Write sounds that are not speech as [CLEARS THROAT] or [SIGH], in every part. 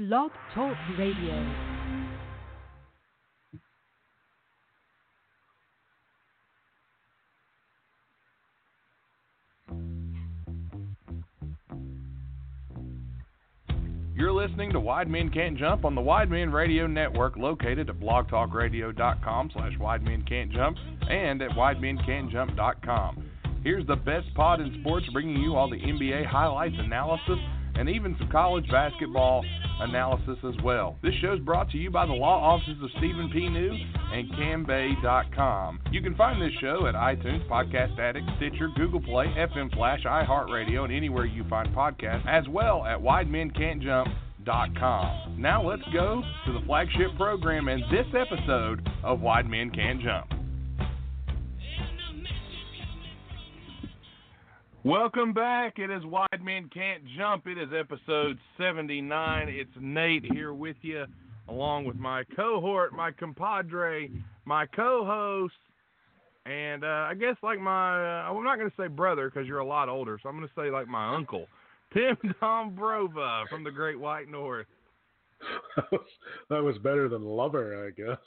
Blog Talk Radio. You're listening to Wide Men Can't Jump on the Wide Men Radio Network, located at blogtalkradio.com slash Wide Men Can't Jump and at widemencan'tjump.com. Here's the best pod in sports, bringing you all the NBA highlights, analysis, and even some college basketball analysis as well. This show is brought to you by the law offices of Stephen P. New and CamBay.com. You can find this show at iTunes, Podcast Addict, Stitcher, Google Play, FM Flash, iHeartRadio, and anywhere you find podcasts, as well at WideMenCan'tJump.com. Now let's go to the flagship program and this episode of Wide Men Can't Jump. Welcome back. It is Wide Men Can't Jump. It is episode 79. It's Nate here with you, along with my cohort, my compadre, my co host, and uh, I guess like my, uh, I'm not going to say brother because you're a lot older, so I'm going to say like my uncle, [LAUGHS] Tim Dombrova from the Great White North. that, was, [LAUGHS] that was better than lover, I guess.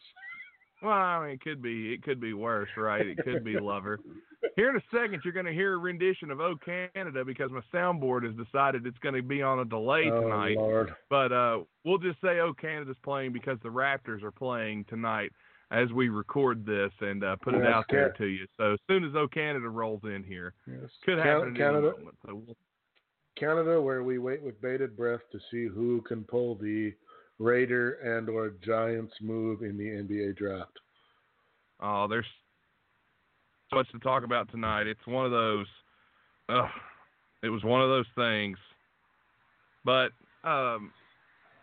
Well, I mean, it could be it could be worse, right? It could be lover. [LAUGHS] Here in a second, you're going to hear a rendition of "Oh Canada" because my soundboard has decided it's going to be on a delay oh, tonight. Lord. But uh, we'll just say "Oh Canada's playing because the Raptors are playing tonight as we record this and uh, put it out there to you. So as soon as "Oh Canada" rolls in here, Yes. could happen Canada, any moment. So we'll, Canada, where we wait with bated breath to see who can pull the Raider and or Giants move in the NBA draft. Oh, there's so much to talk about tonight. It's one of those. It was one of those things. But um,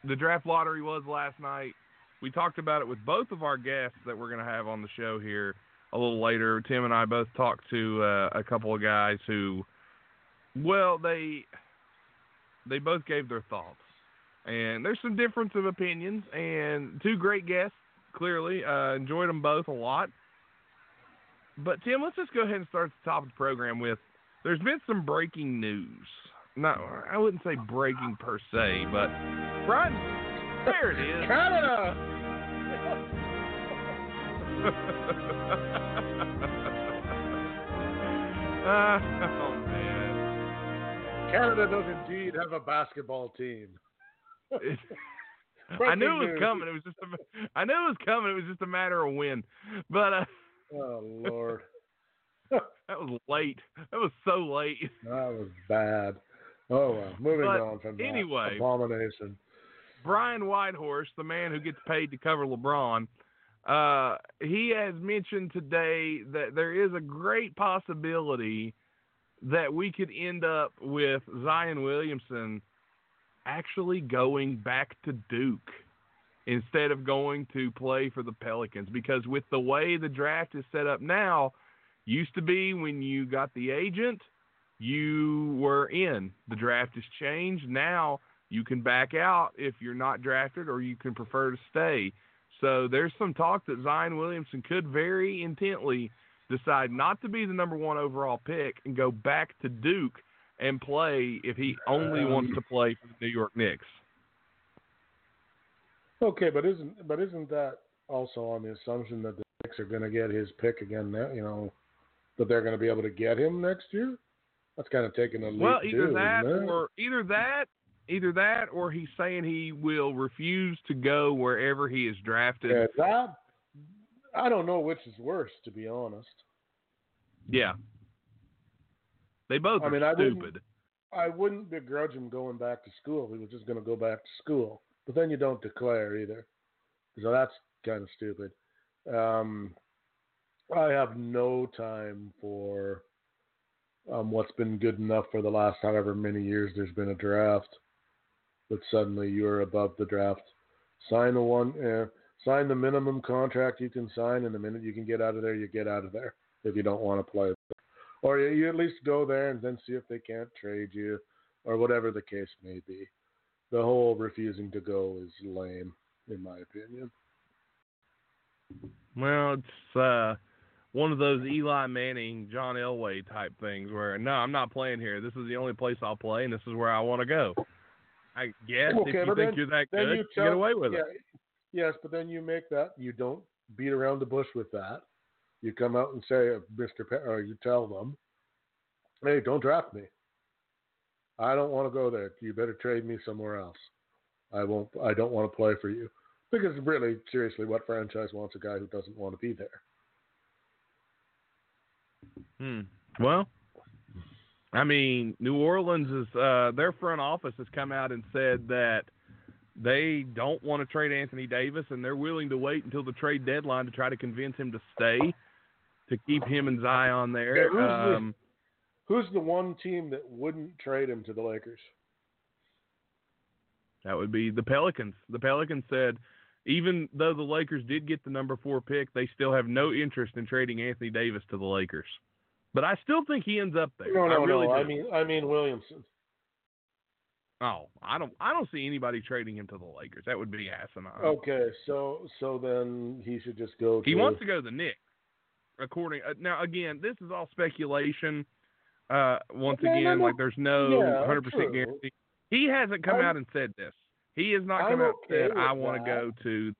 the draft lottery was last night. We talked about it with both of our guests that we're going to have on the show here a little later. Tim and I both talked to uh, a couple of guys who, well, they they both gave their thoughts, and there's some difference of opinions. And two great guests clearly. Uh, enjoyed them both a lot. But Tim, let's just go ahead and start the top of the program with. There's been some breaking news. No, I wouldn't say breaking per se, but Brian, there it is. Canada. Uh, [LAUGHS] oh man. Canada does indeed have a basketball team. [LAUGHS] I knew it was coming. It was just a, I knew it was coming. It was just a matter of when. But uh, Oh Lord, [LAUGHS] that was late. That was so late. that was bad. Oh well, moving But on from that anyway. abomination. Brian Windhorst, the man who gets paid to cover LeBron, uh, he has mentioned today that there is a great possibility that we could end up with Zion Williamson actually going back to Duke instead of going to play for the Pelicans because with the way the draft is set up now, used to be when you got the agent, you were in. The draft has changed. Now you can back out if you're not drafted or you can prefer to stay. So there's some talk that Zion Williamson could very intently decide not to be the number one overall pick and go back to Duke and play if he only wants to play for the New York Knicks. Okay, but isn't but isn't that also on the assumption that the Knicks are going to get his pick again? Now, you know, that they're going to be able to get him next year. That's kind of taking a leap. Well, either too, that or either that, either that or he's saying he will refuse to go wherever he is drafted. Yeah, that I don't know which is worse, to be honest. Yeah. They both I are mean, I wouldn't- stupid. I wouldn't begrudge him going back to school. He was just going to go back to school, but then you don't declare either, so that's kind of stupid. Um, I have no time for um, what's been good enough for the last however many years there's been a draft, but suddenly you're above the draft. Sign the one, uh, sign the minimum contract you can sign, and the minute you can get out of there, you get out of there if you don't want to play. Or you, at least go there and then see if they can't trade you, or whatever the case may be. The whole refusing to go is lame, in my opinion. Well, it's uh, one of those Eli Manning, John Elway type things where no, I'm not playing here. This is the only place I'll play, and this is where I want to go. I guess Okay, if you think then- you're that good, you you tell, get away with yeah, it. Yes, but then you make that you don't beat around the bush with that. You come out and say, Mister, Pe- or you tell them, "Hey, don't draft me. I don't want to go there. You better trade me somewhere else. I won't. I don't want to play for you." Because really, seriously, what franchise wants a guy who doesn't want to be there? Hmm. Well, I mean, New Orleans is uh, their front office has come out and said that they don't want to trade Anthony Davis and they're willing to wait until the trade deadline to try to convince him to stay to keep him and Zion there. Yeah, who's the- um, Who's the one team that wouldn't trade him to the Lakers? That would be the Pelicans. The Pelicans said even though the Lakers did get the number four pick, they still have no interest in trading Anthony Davis to the Lakers. But I still think he ends up there. No, no, I really no. do. I mean, I mean Williamson. oh, I don't, I don't see anybody trading him to the Lakers. That would be asinine. Okay, so so then he should just go. he wants to go to the Knicks. According uh, now, again, this is all speculation. Uh, once No, again, no. like there's no Yeah, 100% true. guarantee. He hasn't come I'm- out and said this. He has not I'm come out okay and said, "I want to go to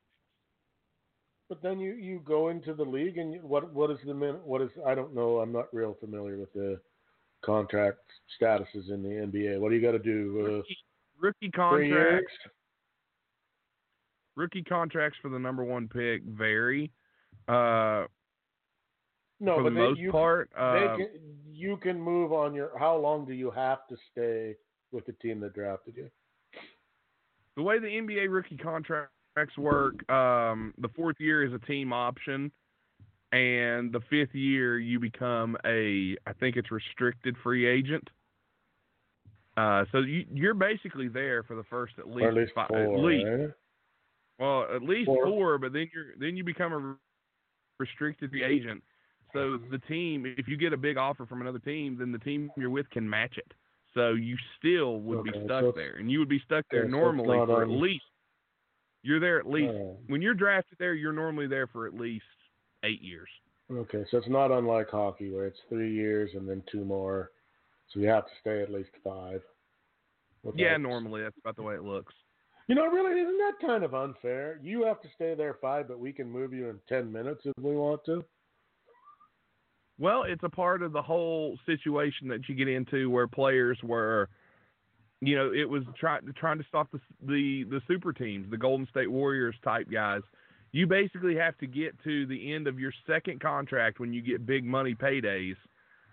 But then you, you go into the league and you, what what is the min what is I don't know I'm not real familiar with the contract statuses in the NBA. What do you got to do? Uh, rookie, rookie contracts. Rookie contracts for the number one pick vary. Uh, No, for but the they, most you, part, they uh, can, you can move on your. How long do you have to stay with the team that drafted you? the way the NBA rookie contracts work, um, the fourth year is a team option, and the fifth year you become a, I think it's restricted free agent. Uh, so you, you're basically there for the first at least, at least five, four. at least right? Well, at least Four. four, but then you're then you become a restricted free agent. So the team, if you get a big offer from another team, then the team you're with can match it. So you still would Okay, be stuck it's- there, and you would be stuck there normally for at least. You're there at least Oh, when you're drafted there. You're normally there for at least eight years. okay, so it's not unlike hockey where it's three years and then two more, so you have to stay at least five. Yeah, normally that's about the way it looks. You know, really, isn't that kind of unfair? You have to stay there five, but we can move you in ten minutes if we want to. Well, it's a part of the whole situation that you get into where players were, you know, it was trying to trying to stop the the the super teams, the Golden State Warriors type guys. You basically have to get to the end of your second contract when you get big money paydays.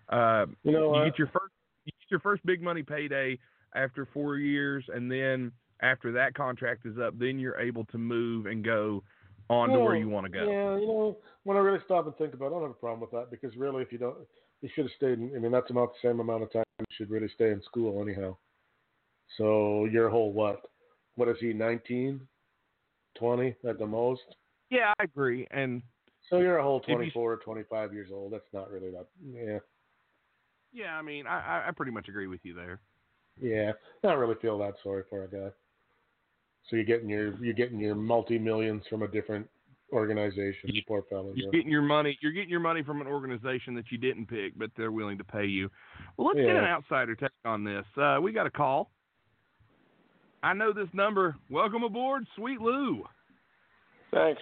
Uh, You know, you get your first you get your first big money payday after four years, and then after that contract is up, then you're able to move and go on to where you want to go. Yeah, you know, when I really stop and think about it, I don't have a problem with that because really, if you don't, you should have stayed. In, I mean, that's about the same amount of time you should really stay in school anyhow. So your whole what? What is he? 19, 20 at the most. Yeah, I agree. And So you're a whole you- 24 or 25 years old. That's not really that. Yeah, yeah, I mean, I, I- I pretty much agree with you there. yeah. I don't really feel that sorry for a guy. So you're getting your you're getting your multi millions from a different organization. You poor fellow. You're you. getting your money. You're getting your money from an organization that you didn't pick, but they're willing to pay you. Well, let's get an outsider take on this. Uh, we got a call. I know this number. Welcome aboard, Sweet Lou. Thanks.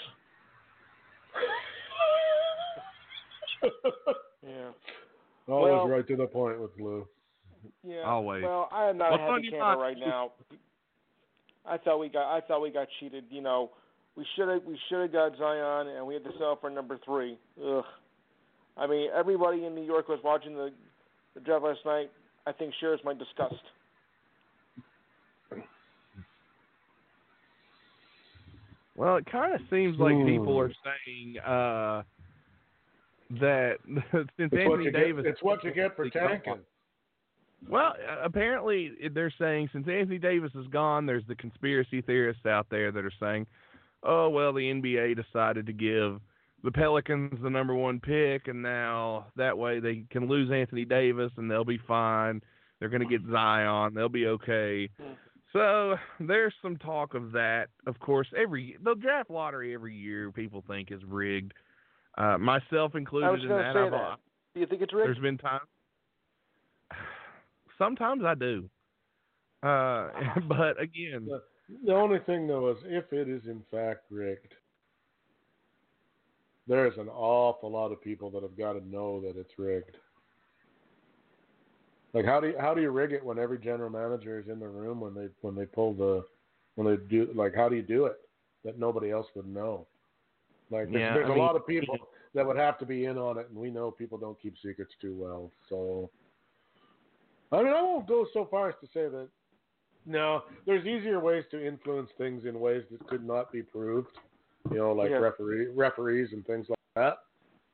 [LAUGHS] yeah. Always Well- right to the point with Lou. Yeah. Always. Well, I am not What's a on happy camper right now. I thought we got I thought we got cheated. You know, we should have we should have got Zion, and we had to sell for number three. Ugh. I mean, everybody in New York was watching the the draft last night. I think shares my disgust. Well, it kind of seems like people Hmm. are saying uh, that [LAUGHS] since It's Anthony Davis, get. It's what you get for is tanking. Well, apparently they're saying since Anthony Davis is gone, there's the conspiracy theorists out there that are saying, "Oh well, the NBA decided to give the Pelicans the number one pick, and now that way they can lose Anthony Davis and they'll be fine. They're going to get Zion. They'll be okay." So there's some talk of that. Of course, every the draft lottery every year people think is rigged, uh, myself included I was in that. that. Do you think it's there's rigged? been times. Sometimes I do. Uh, [LAUGHS] but again, the, the only thing though is if it is in fact rigged, there's an awful lot of people that have got to know that it's rigged. Like how do you, how do you rig it when every general manager is in the room when they when they pull the when they do like how do you do it that nobody else would know? Like there's, Yeah, there's I a mean- lot of people that would have to be in on it, and we know people don't keep secrets too well. So I mean I won't go so far as to say that no, there's easier ways to influence things in ways that could not be proved. You know, like Yeah. referee referees and things like that,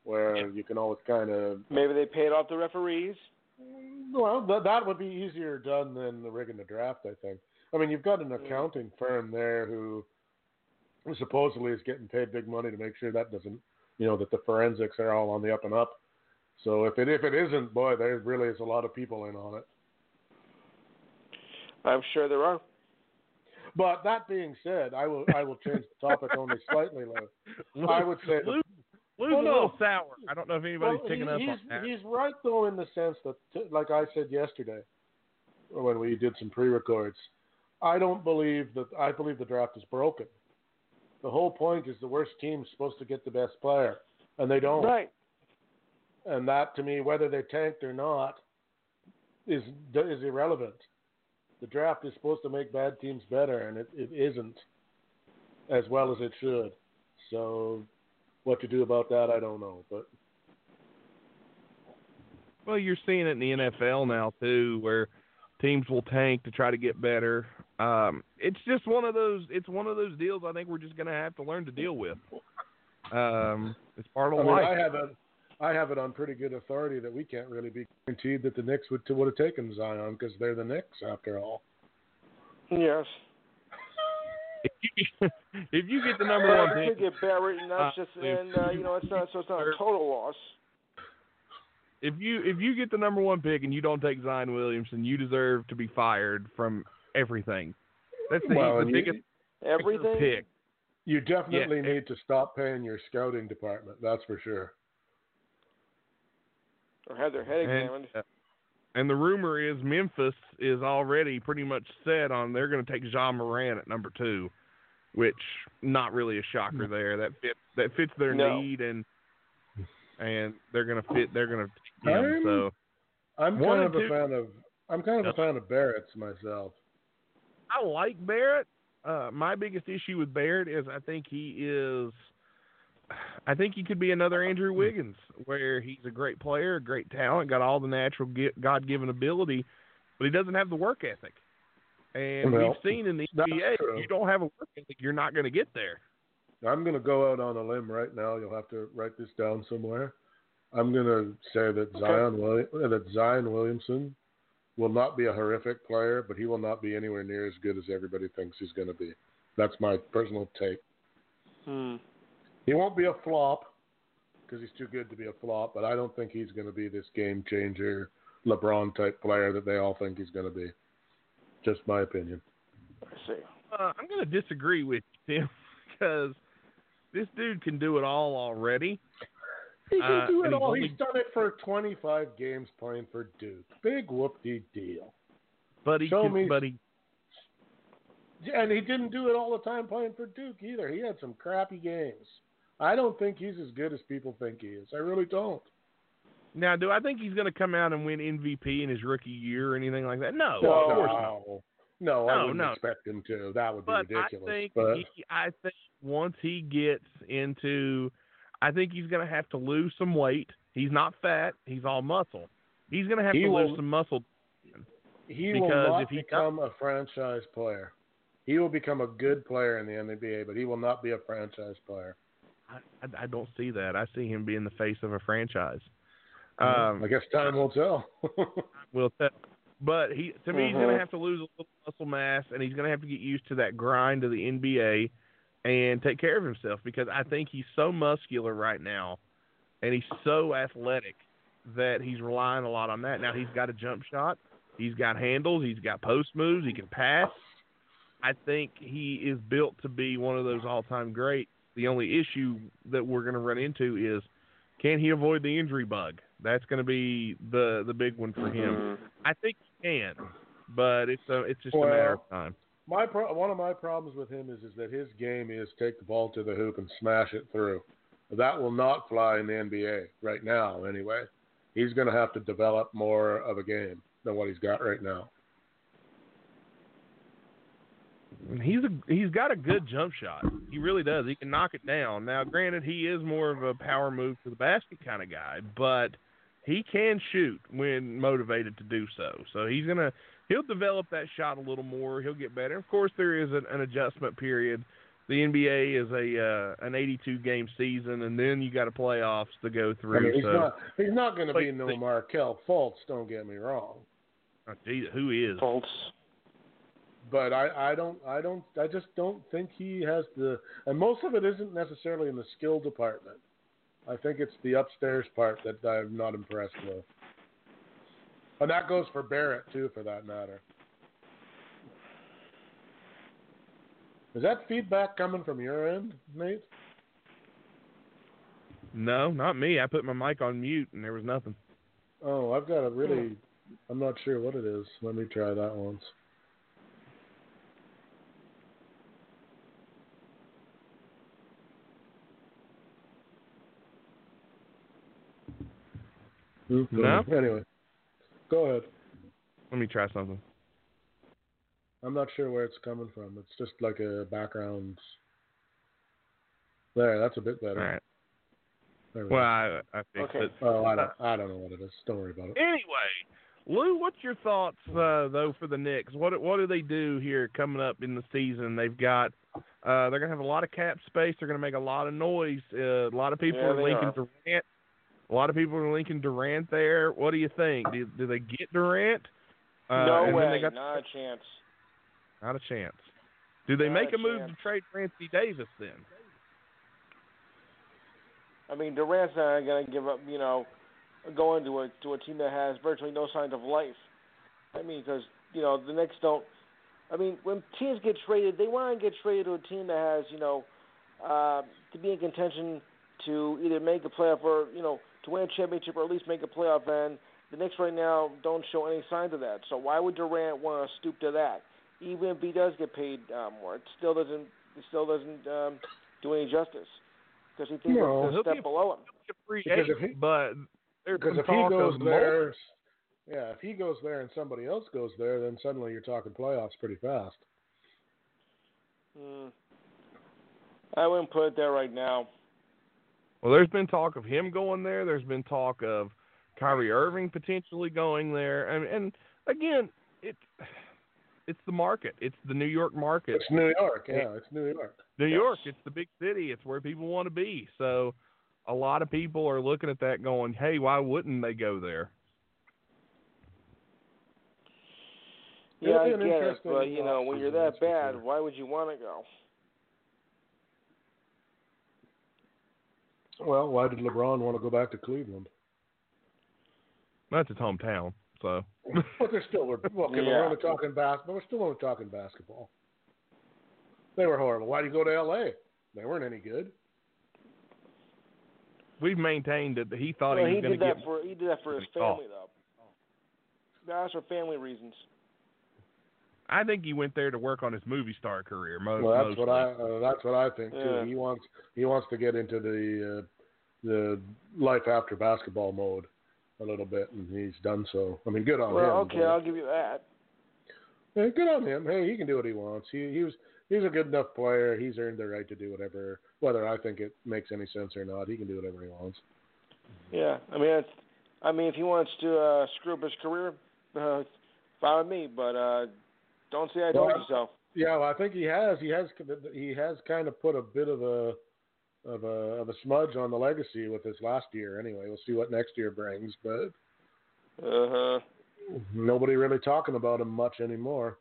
where you can always kind of Maybe they paid off the referees. well, that that would be easier done than the rigging the draft, I think. I mean, you've got an accounting firm there who who supposedly is getting paid big money to make sure that doesn't, you know, that the forensics are all on the up and up. So if it if it isn't, boy, there really is a lot of people in on it. I'm sure there are. But that being said, I will I will change the topic only slightly. Lou. I would say the- Lou's, Lou's Well, a no. little sour. I don't know if anybody's Well, picking he- up he's, on that. He's right though in the sense that, t- like I said yesterday, when we did some pre-records, I don't believe that. I believe the draft is broken. The whole point is the worst team's supposed to get the best player, and they don't. Right. And that, to me, whether they tanked or not, is is irrelevant. The draft is supposed to make bad teams better, and it, it isn't as well as it should. So, what to do about that, I don't know. But Well, you're seeing it in the NFL now too, where teams will tank to try to get better. Um, it's just one of those. It's one of those deals. I think we're just going to have to learn to deal with. Um, it's part of I mean, life. I have it. I have it on pretty good authority that we can't really be guaranteed that the Knicks would would have taken Zion because they're the Knicks after all. Yes. if, [LAUGHS] you, if you get the number But one I pick, could get Barrett, and that's Uh, just, and uh, you know, it's not, so it's not a total loss. if you if you get the number one pick and you don't take Zion Williamson, you deserve to be fired from everything. That's the, Well, the and you- biggest Everything. pick. You definitely Yeah. need to stop paying your scouting department. That's for sure. Or have their head examined. And, uh, and the rumor is Memphis is already pretty much set on they're going to take Ja Morant at number two, which not really a shocker there. That fits that fits their No. need and and they're going to fit. They're going to take him. I'm- So I'm One kind and of a fan of. I'm kind of Yep. a fan of Barrett's myself. I like Barrett. Uh, my biggest issue with Barrett is I think he is. I think he could be another Andrew Wiggins, where he's a great player, a great talent, got all the natural God-given ability, but he doesn't have the work ethic. And Well, we've seen in the NBA, if you don't have a work ethic, you're not going to get there. I'm going to go out on a limb right now. You'll have to write this down somewhere. I'm going to say that Okay. Zion Willi- that Zion Williamson will not be a horrific player, but he will not be anywhere near as good as everybody thinks he's going to be. That's my personal take. Hmm. He won't be a flop because he's too good to be a flop, but I don't think he's going to be this game changer, LeBron type player that they all think he's going to be. Just my opinion. I see. Uh, I'm going to disagree with [LAUGHS] you, Tim, because this dude can do it all already. He can Uh, do and it he's all. only- He's done it for 25 games playing for Duke. Big whoop-de deal. But he, Show can, me- but he, And he didn't do it all the time playing for Duke either. He had some crappy games. I don't think he's as good as people think he is. I really don't. now do I think he's going to come out and win MVP in his rookie year or anything like that? No, No. of course not. no. No, I wouldn't no. expect him to. That would be But ridiculous. I think but he, I think once he gets into, I think he's going to have to lose some weight. He's not fat. He's all muscle. He's going to have to will- lose some muscle. he because will not if he become a franchise player. He will become a good player in the NBA, but he will not be a franchise player. I, I, don't see that. I see him being the face of a franchise. Um, I guess time will tell. will tell. But he, to me, he's going to have to lose a little muscle mass, and he's going to have to get used to that grind of the NBA and take care of himself because I think he's so muscular right now, and he's so athletic that he's relying a lot on that. Now he's got a jump shot, he's got handles, he's got post moves, he can pass. I think he is built to be one of those all-time greats. The only issue that we're going to run into is can he avoid the injury bug? That's going to be the the big one for him. Mhm. I think he can. but it's a, it's just Well, a matter of time. My pro- one of my problems with him is is that his game is take the ball to the hoop and smash it through. That will not fly in the NBA right now. Anyway, he's going to have to develop more of a game than what he's got right now. He's a he's got a good jump shot. He really does. He can knock it down. Now, granted, he is more of a power move to the basket kind of guy, but he can shoot when motivated to do so. So he's gonna he'll develop that shot a little more. He'll get better. Of course, there is an, an adjustment period. The NBA is a uh, an 82 game season, and then you got a playoffs to go through. I mean, he's so, not he's not going to be no the- Markelle Fultz. Don't get me wrong. oh, gee, who is? Fultz. But I, I don't I don't I just don't think he has the and most of it isn't necessarily in the skill department. I think it's the upstairs part that I'm not impressed with. And that goes for Barrett too for that matter. Is that feedback coming from your end, Nate? No, not me. I put my mic on mute, and there was nothing. Oh, I've got a really I'm not sure what it is. Let me try that once. No? Anyway, go ahead. Let me try something. I'm not sure where it's coming from. It's just like a background. There, that's a bit better. All right. We. Well, I, I fixed Okay. it. oh, I don't, I don't know what it is. Don't worry about it. Anyway, Lou, what's your thoughts uh, though for the Knicks? What what do they do here coming up in the season? They've got uh, they're gonna have a lot of cap space. They're gonna make a lot of noise. Uh, a lot of people Yeah, are they linking are. Durant. A lot of people are linking Durant there. What do you think? Do, do they get Durant? Uh, no way. They got, Not a chance. not a chance. Do they Not make a a move to trade Anthony Davis then? I mean, Durant's not going to give up. You know, going into a to a team that has virtually no signs of life. I mean, because you know the Knicks don't. I mean, when teams get traded, they want to get traded to a team that has you know uh, to be in contention to either make a playoff or you know to win a championship or at least make a playoff. And the Knicks right now don't show any signs of that. So why would Durant want to stoop to that? Even if he does get paid uh, more, it still doesn't. It still doesn't um, do any justice because he thinks No. it's He'll a step be- below him. Free Because if he- but Because if he goes there, yeah, if he goes there and somebody else goes there, then suddenly you're talking playoffs pretty fast. Hmm. I wouldn't put it there right now. Well, there's been talk of him going there. There's been talk of Kyrie Irving potentially going there, and and again, it's it's the market. It's the New York market. It's New York, yeah, it's New York. New Yes. York. It's the big city. It's where people want to be. So, a lot of people are looking at that, going, "Hey, why wouldn't they go there?" Yeah, I be get an it, interesting but you know, when uh, you're that bad, why would you want to go? Well, why did LeBron want to go back to Cleveland? That's his hometown. So, [LAUGHS] But they're still we're well, okay, Yeah. we're only talking basketball. We're still only talking basketball. They were horrible. Why do you go to L.A.? They weren't any good. we've maintained that he thought well, he he was going to get. for he did that for his he thought. family though. That's for family reasons. I think he went there to work on his movie star career. Most, Well, that's what. I uh, that's what I think too. Yeah. He wants he wants to get into the uh, the life after basketball mode a little bit, and he's done so. I mean, good on well, him. okay, but- I'll give you that. Yeah, good on him. Hey, he can do what he wants. He he was he's a good enough player. He's earned the right to do whatever, whether I think it makes any sense or not. He can do whatever he wants. Yeah, I mean, it's, I mean, if he wants to uh, screw up his career, uh, fine with me. But uh, don't say I told Well, you so. Yeah, well, I think he has. He has. He has kind of put a bit of a of a of a smudge on the legacy with this last year. Anyway, we'll see what next year brings, but Uh huh. nobody really talking about him much anymore.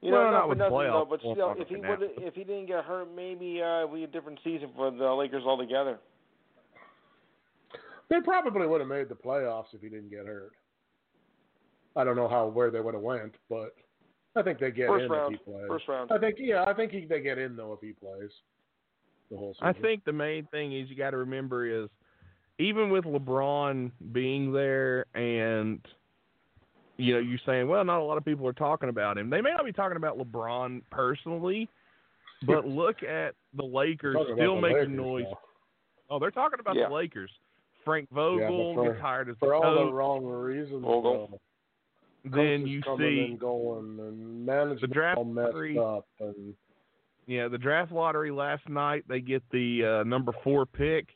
You know, Well, not not with nothing though, but won't still, if he would, if he didn't get hurt, maybe uh, we a different season for the Lakers altogether. They probably would have made the playoffs if he didn't get hurt. I don't know how where they would have went, but I think they get First in round, if he plays. first round. I think yeah, I think he, they get in though if he plays the whole season. I think the main thing is you got to remember is even with LeBron being there and you know, you're saying, well, not a lot of people are talking about him. They may not be talking about LeBron personally, but [LAUGHS] look at the Lakers still the making Lakers noise. now. Oh, they're talking about Yeah. the Lakers. Frank Vogel but for- gets hired as For the all coach. the wrong reasons. Vogel. though. Then you see and going and management draft all messed lottery. up and Yeah, the draft lottery last night they get the uh, number four pick,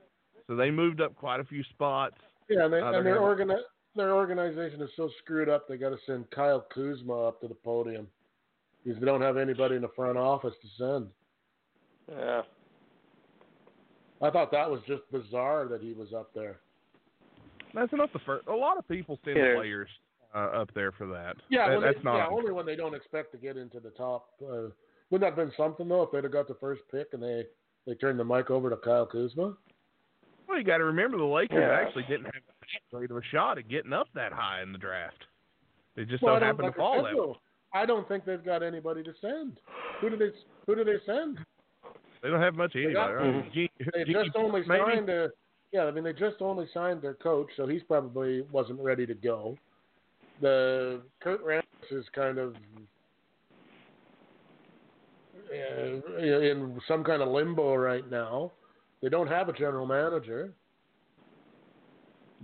so they moved up quite a few spots. yeah, and, they, Uh, and their organi- their organization is so screwed up. They got to send Kyle Kuzma up to the podium because they don't have anybody in the front office to send. Yeah. I thought that was just bizarre that he was up there. That's enough the first. A lot of people send Yeah. players uh, up there for that. Yeah, That- when that's they, not. yeah, only when they don't expect to get into the top. Uh, wouldn't that have been something though if they'd have got the first pick and they they turned the mic over to Kyle Kuzma? well, you got to remember the Lakers Yeah. actually didn't have that great of a shot at getting up that high in the draft. They just Well, I don't don't, happen like to I fall said, that. though, I don't think they've got anybody to send. Who do they Who do they send? They don't have much of anybody. got- right? Mhm. G- They G- just only maybe? signed a. Yeah, I mean they just only signed their coach, so he's probably wasn't ready to go. The Kurt Rambis is kind of uh, in some kind of limbo right now. They don't have a general manager.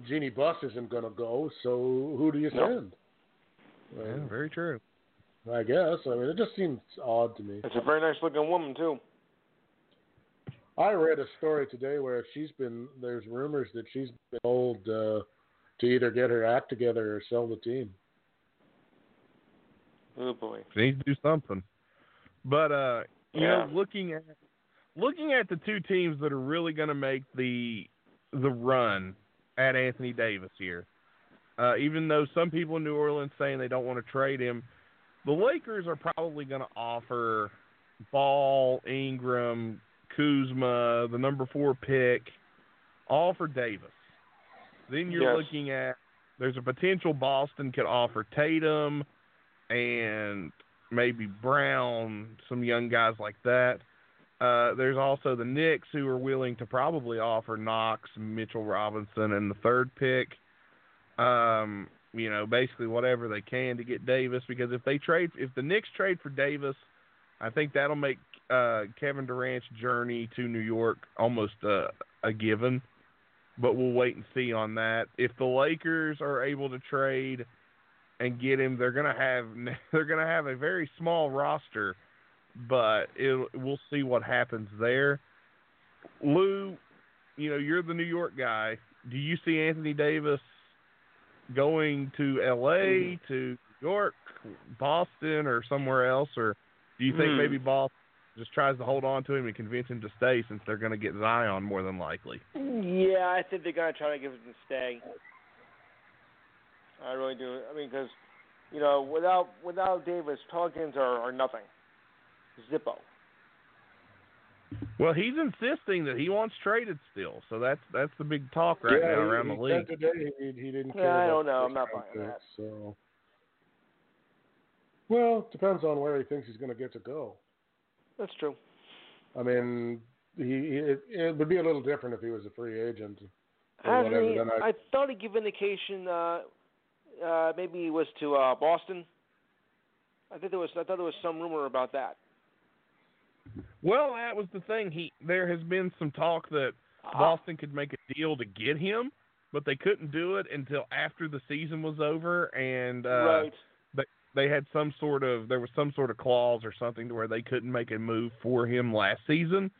Jeanie Buss isn't going to go, so who do you No. send? Yeah, Uh, very true. I guess. I mean, it just seems odd to me. It's a very nice looking woman too. I read a story today where she's been. There's rumors that she's been told uh, to either get her act together or sell the team. Oh boy. They need to do something. But uh, you Yeah. know, looking at looking at the two teams that are really going to make the the run at Anthony Davis here, uh, even though some people in New Orleans saying they don't want to trade him, the Lakers are probably going to offer Ball, Ingram, Kuzma, the number four pick, all for Davis. Then you're Yes. looking at there's a potential Boston could offer Tatum and maybe Brown, some young guys like that. Uh, there's also the Knicks who are willing to probably offer Knox, Mitchell Robinson, and the third pick. Um, you know, basically whatever they can to get Davis because if they trade, if the Knicks trade for Davis, I think that'll make uh, Kevin Durant's journey to New York almost a, a given. But we'll wait and see on that. If the Lakers are able to trade and get him, they're gonna have [LAUGHS] they're gonna have a very small roster, but it we'll see what happens there. Lou, you know you're the New York guy. Do you see Anthony Davis going to L.A. to New York, Boston, or somewhere else, or do you think Hmm. maybe Boston just tries to hold on to him and convince him to stay since they're going to get Zion more than likely? Yeah, I think they're gonna try to give him to stay. I really do. I mean, because you know, without without Davis, Pelicans are, are nothing. Zippo. Well, he's insisting that he wants traded still, so that's that's the big talk right yeah, now he, around he the league. said today he, he didn't Care Yeah. I don't know. I'm not buying round picks, So, well, it depends on where he thinks he's going to get to go. That's true. I mean, he, he it, it would be a little different if he was a free agent. or Hasn't he, then I- I thought he gave indication. Uh, uh, maybe he was to uh, Boston. I think there was. I thought there was some rumor about that. Well, that was the thing. He there has been some talk that Uh, Boston could make a deal to get him, but they couldn't do it until after the season was over, and uh, right. They had some sort of there was some sort of clause or something to where they couldn't make a move for him last season.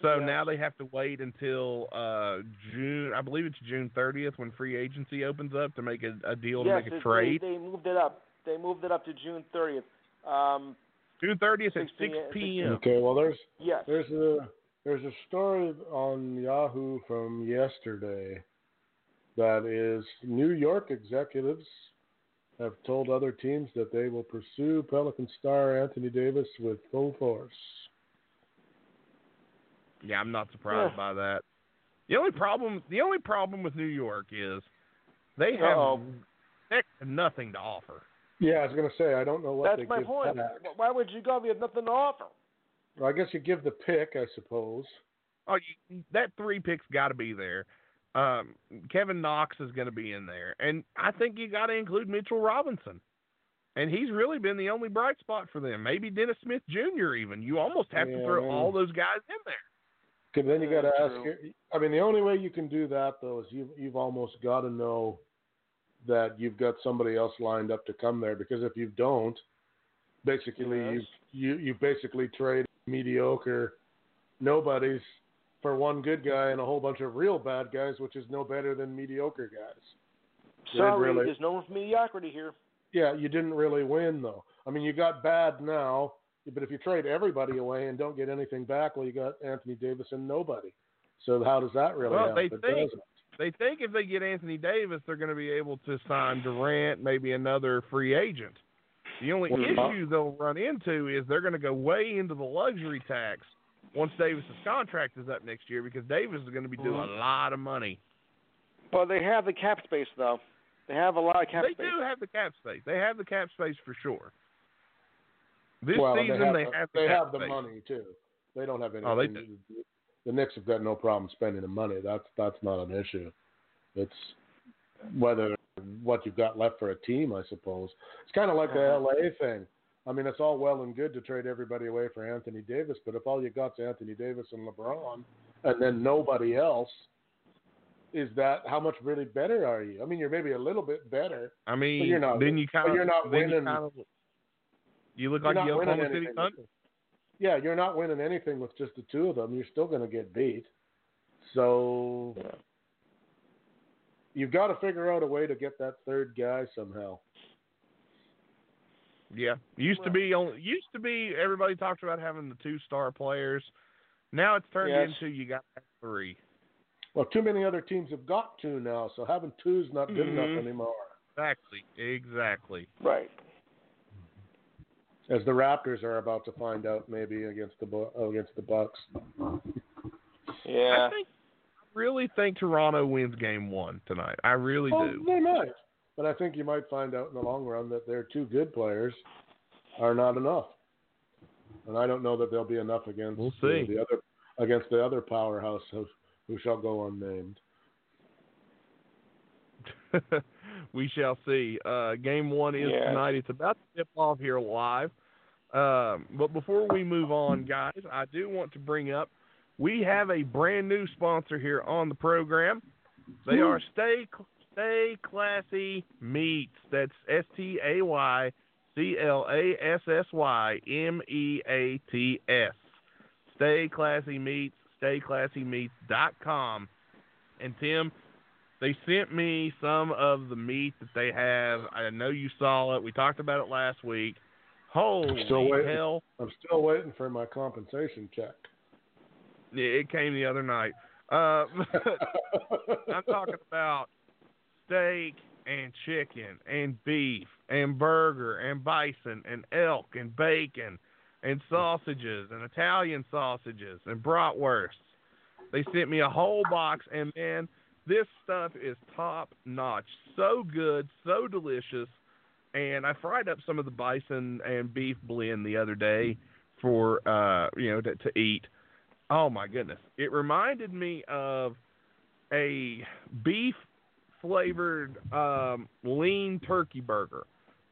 So Yes. now they have to wait until uh June. I believe it's June 30th when free agency opens up to make a, a deal yes, to make a trade. They, they moved it up. They moved it up to June 30th. Um, June 30th at 6 6 p.m. p.m. Okay, well, there's yes. there's a there's a story on Yahoo from yesterday that is New York executives have told other teams that they will pursue Pelican star Anthony Davis with full force. Yeah, I'm not surprised Yeah. by that. The only problem, the only problem with New York is they have Uh-oh. next to nothing to offer. Yeah, I was going to say I don't know what That's they my give point. back. Why would you go if you have nothing to offer? Well, I guess you give the pick, I suppose. Oh, you, that three picks got to be there. Um, Kevin Knox is going to be in there, and I think you got to include Mitchell Robinson. And he's really been the only bright spot for them. Maybe Dennis Smith Jr. Even you almost have Yeah, to throw man. all those guys in there. Because then you got to ask. I mean, the only way you can do that though is you've you've almost got to know that you've got somebody else lined up to come there. Because if you don't, basically Yes. you you you basically trade mediocre nobodies for one good guy and a whole bunch of real bad guys, which is no better than mediocre guys. They Sorry, really- there's no room for mediocrity here. Yeah, you didn't really win though. I mean, you got bad now, but if you trade everybody away and don't get anything back, well, you got Anthony Davis and nobody. So how does that really Well, help? they It think- doesn't. They think if they get Anthony Davis, they're going to be able to sign Durant, maybe another free agent. The only Well, issue uh, they'll run into is they're going to go way into the luxury tax once Davis's contract is up next year because Davis is going to be doing Mm-hmm. a lot of money. But they have the cap space though. They have a lot of cap they space. They do have the cap space. They have the cap space for sure. This well, season they have, they the, have the they cap have the space. money too. They don't have anything. Oh, they do. The Knicks have got no problem spending the money. That's that's not an issue. It's whether what you've got left for a team, I suppose. It's kind of like the Uh-huh. LA thing. I mean, it's all well and good to trade everybody away for Anthony Davis, but if all you got's Anthony Davis and LeBron, and then nobody else, is that how much really better are you? I mean, you're maybe a little bit better. I mean, you're not- then you kind of you're not then you winning- kind of you look like the winning Oklahoma City anything. Thunder. Yeah, you're not winning anything with just the two of them. You're still going to get beat. So Yeah. you've got to figure out a way to get that third guy somehow. Yeah, used to be on. Used to be everybody talked about having the two star players. Now it's turned Yes. into you got to three. Well, too many other teams have got two now, so having two is not good Mhm. enough anymore. Exactly, exactly. Right. As the Raptors are about to find out, maybe against the Bu- oh, against the Bucks. Yeah. I think, I really think Toronto wins Game One tonight. I really Oh, do. they might, but I think you might find out in the long run that their two good players are not enough, and I don't know that they'll be enough against We'll the- see. the other against the other powerhouse who, who shall go unnamed. [LAUGHS] we shall see. Uh, game one is Yes. tonight. It's about to tip off here live. Um, but before we move on, guys, I do want to bring up we have a brand new sponsor here on the program. They are Stay Stay Classy Meats. That's S T A Y C L A S S Y M E A T S. Stay Classy Meats. StayClassyMeats.com. And Tim, they sent me some of the meat that they have. I know you saw it. We talked about it last week. Holy Still waiting. hell! I'm still waiting for my compensation check. Yeah, It came the other night. Uh, [LAUGHS] I'm talking about steak and chicken and beef and burger and bison and elk and bacon and sausages and Italian sausages and bratwursts. They sent me a whole box, and man, this stuff is top notch. So good, so delicious. And I fried up some of the bison and beef blend the other day for uh, you know to, to eat. Oh my goodness! It reminded me of a beef flavored um, lean turkey burger,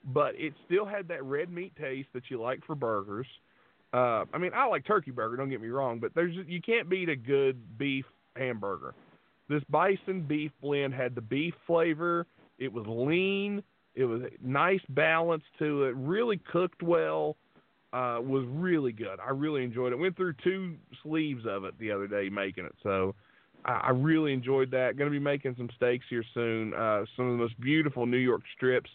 but it still had that red meat taste that you like for burgers. Uh, I mean, I like turkey burger. Don't get me wrong, but there's you can't beat a good beef hamburger. This bison beef blend had the beef flavor. It was lean. It was a nice balance to it. Really cooked well. Uh, was really good. I really enjoyed it. Went through two sleeves of it the other day making it, so I, really enjoyed that. Going to be making some steaks here soon. Uh, some of the most beautiful New York strips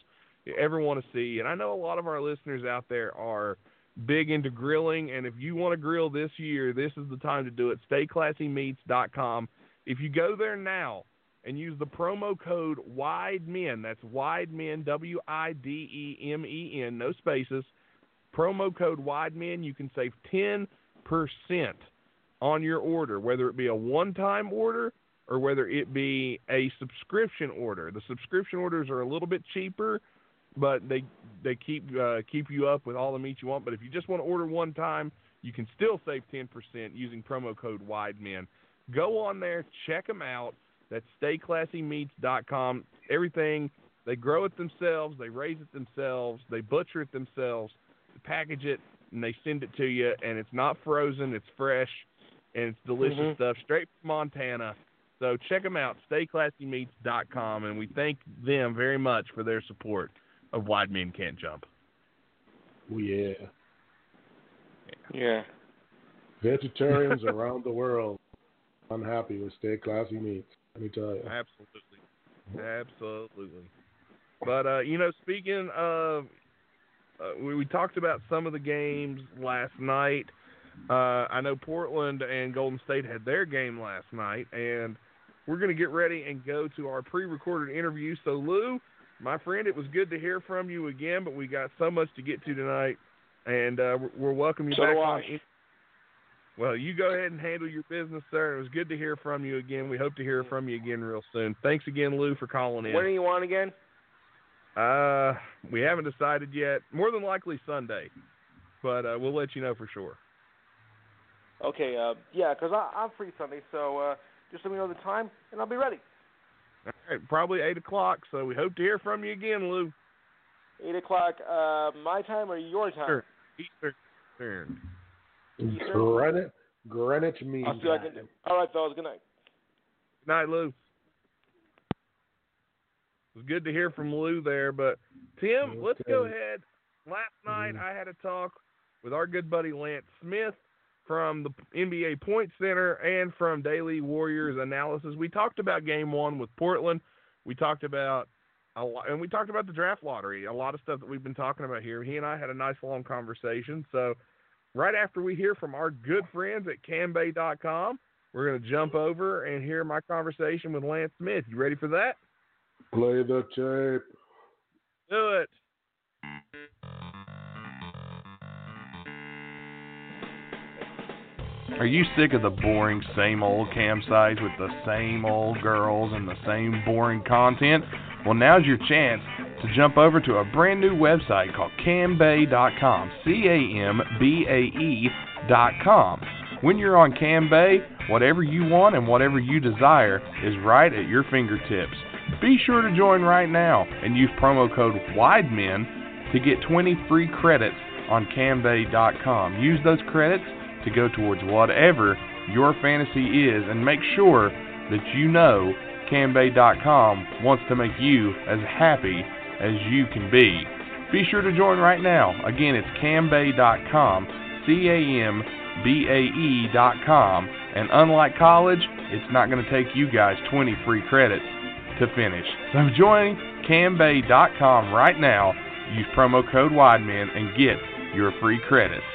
you ever want to see, and I know a lot of our listeners out there are big into grilling, and if you want to grill this year, this is the time to do it. StayClassyMeats.com. If you go there now and use the promo code WIDEMEN, that's WIDEMEN, W I D E M E N, no spaces. Promo code WIDEMEN, you can save 10% on your order, whether it be a one time order or whether it be a subscription order. The subscription orders are a little bit cheaper, but they they keep uh, keep you up with all the meat you want. But if you just want to order one time, you can still save 10% using promo code WIDEMEN. Go on there, check them out. That's stayclassymeats.com. Everything they grow it themselves, they raise it themselves, they butcher it themselves, package it, and they send it to you. And it's not frozen; it's fresh, and it's delicious Mhm. stuff, straight from Montana. So check them out, stayclassymeats.com, and we thank them very much for their support of Wide Men Can't Jump. Oh, yeah. Yeah. Vegetarians [LAUGHS] around the world unhappy with Stay Classy Meats. Let me tell you. Absolutely, absolutely. But uh, you know, speaking of, uh, we, we talked about some of the games last night. Uh, I know Portland and Golden State had their game last night, and we're going to get ready and go to our pre-recorded interview. So, Lou, my friend, it was good to hear from you again, but we got so much to get to tonight, and uh, we're- we'll welcome you So back do on. Well, you go ahead and handle your business, sir. It was good to hear from you again. We hope to hear from you again real soon. Thanks again, Lou, for calling in. When are you on again? Uh, we haven't decided yet. More than likely Sunday, but uh, we'll let you know for sure. Okay. Uh, yeah, 'cause I I'm free Sunday, so uh, just let me know the time, and I'll be ready. All right, probably eight o'clock. So we hope to hear from you again, Lou. Eight o'clock, uh, my time or your time? Sure. Eastern. Eastern. Eastern? Greenwich, Greenwich Mean I'll see what I can do. All right, fellas. Good night. Good night, Lou. It was good to hear from Lou there, but Tim, let's go ahead. Last night Mhm. I had a talk with our good buddy Lance Smith from the NBA Point Center and from Daily Warriors Analysis. We talked about Game One with Portland. We talked about a lot, and we talked about the draft lottery. A lot of stuff that we've been talking about here. He and I had a nice long conversation. So, right after we hear from our good friends at Cambay.com, we're going to jump over and hear my conversation with Lance Smith. You ready for that? Play the tape. Do it. Are you sick of the boring same old campsites with the same old girls and the same boring content? Well, now's your chance to jump over to a brand new website called cambay.com. C A M B A E.com. When you're on Cambay, whatever you want and whatever you desire is right at your fingertips. Be sure to join right now and use promo code WIDEMEN to get 20 free credits on Cambay.com. Use those credits to go towards whatever your fantasy is and make sure that you know Cambay.com wants to make you as happy as you can be. Be sure to join right now. Again, it's Cambay.com, C A M B A E.com. And unlike college, it's not going to take you guys 20 free credits to finish. So join Cambay.com right now. Use promo code WIDEMEN and get your free credits.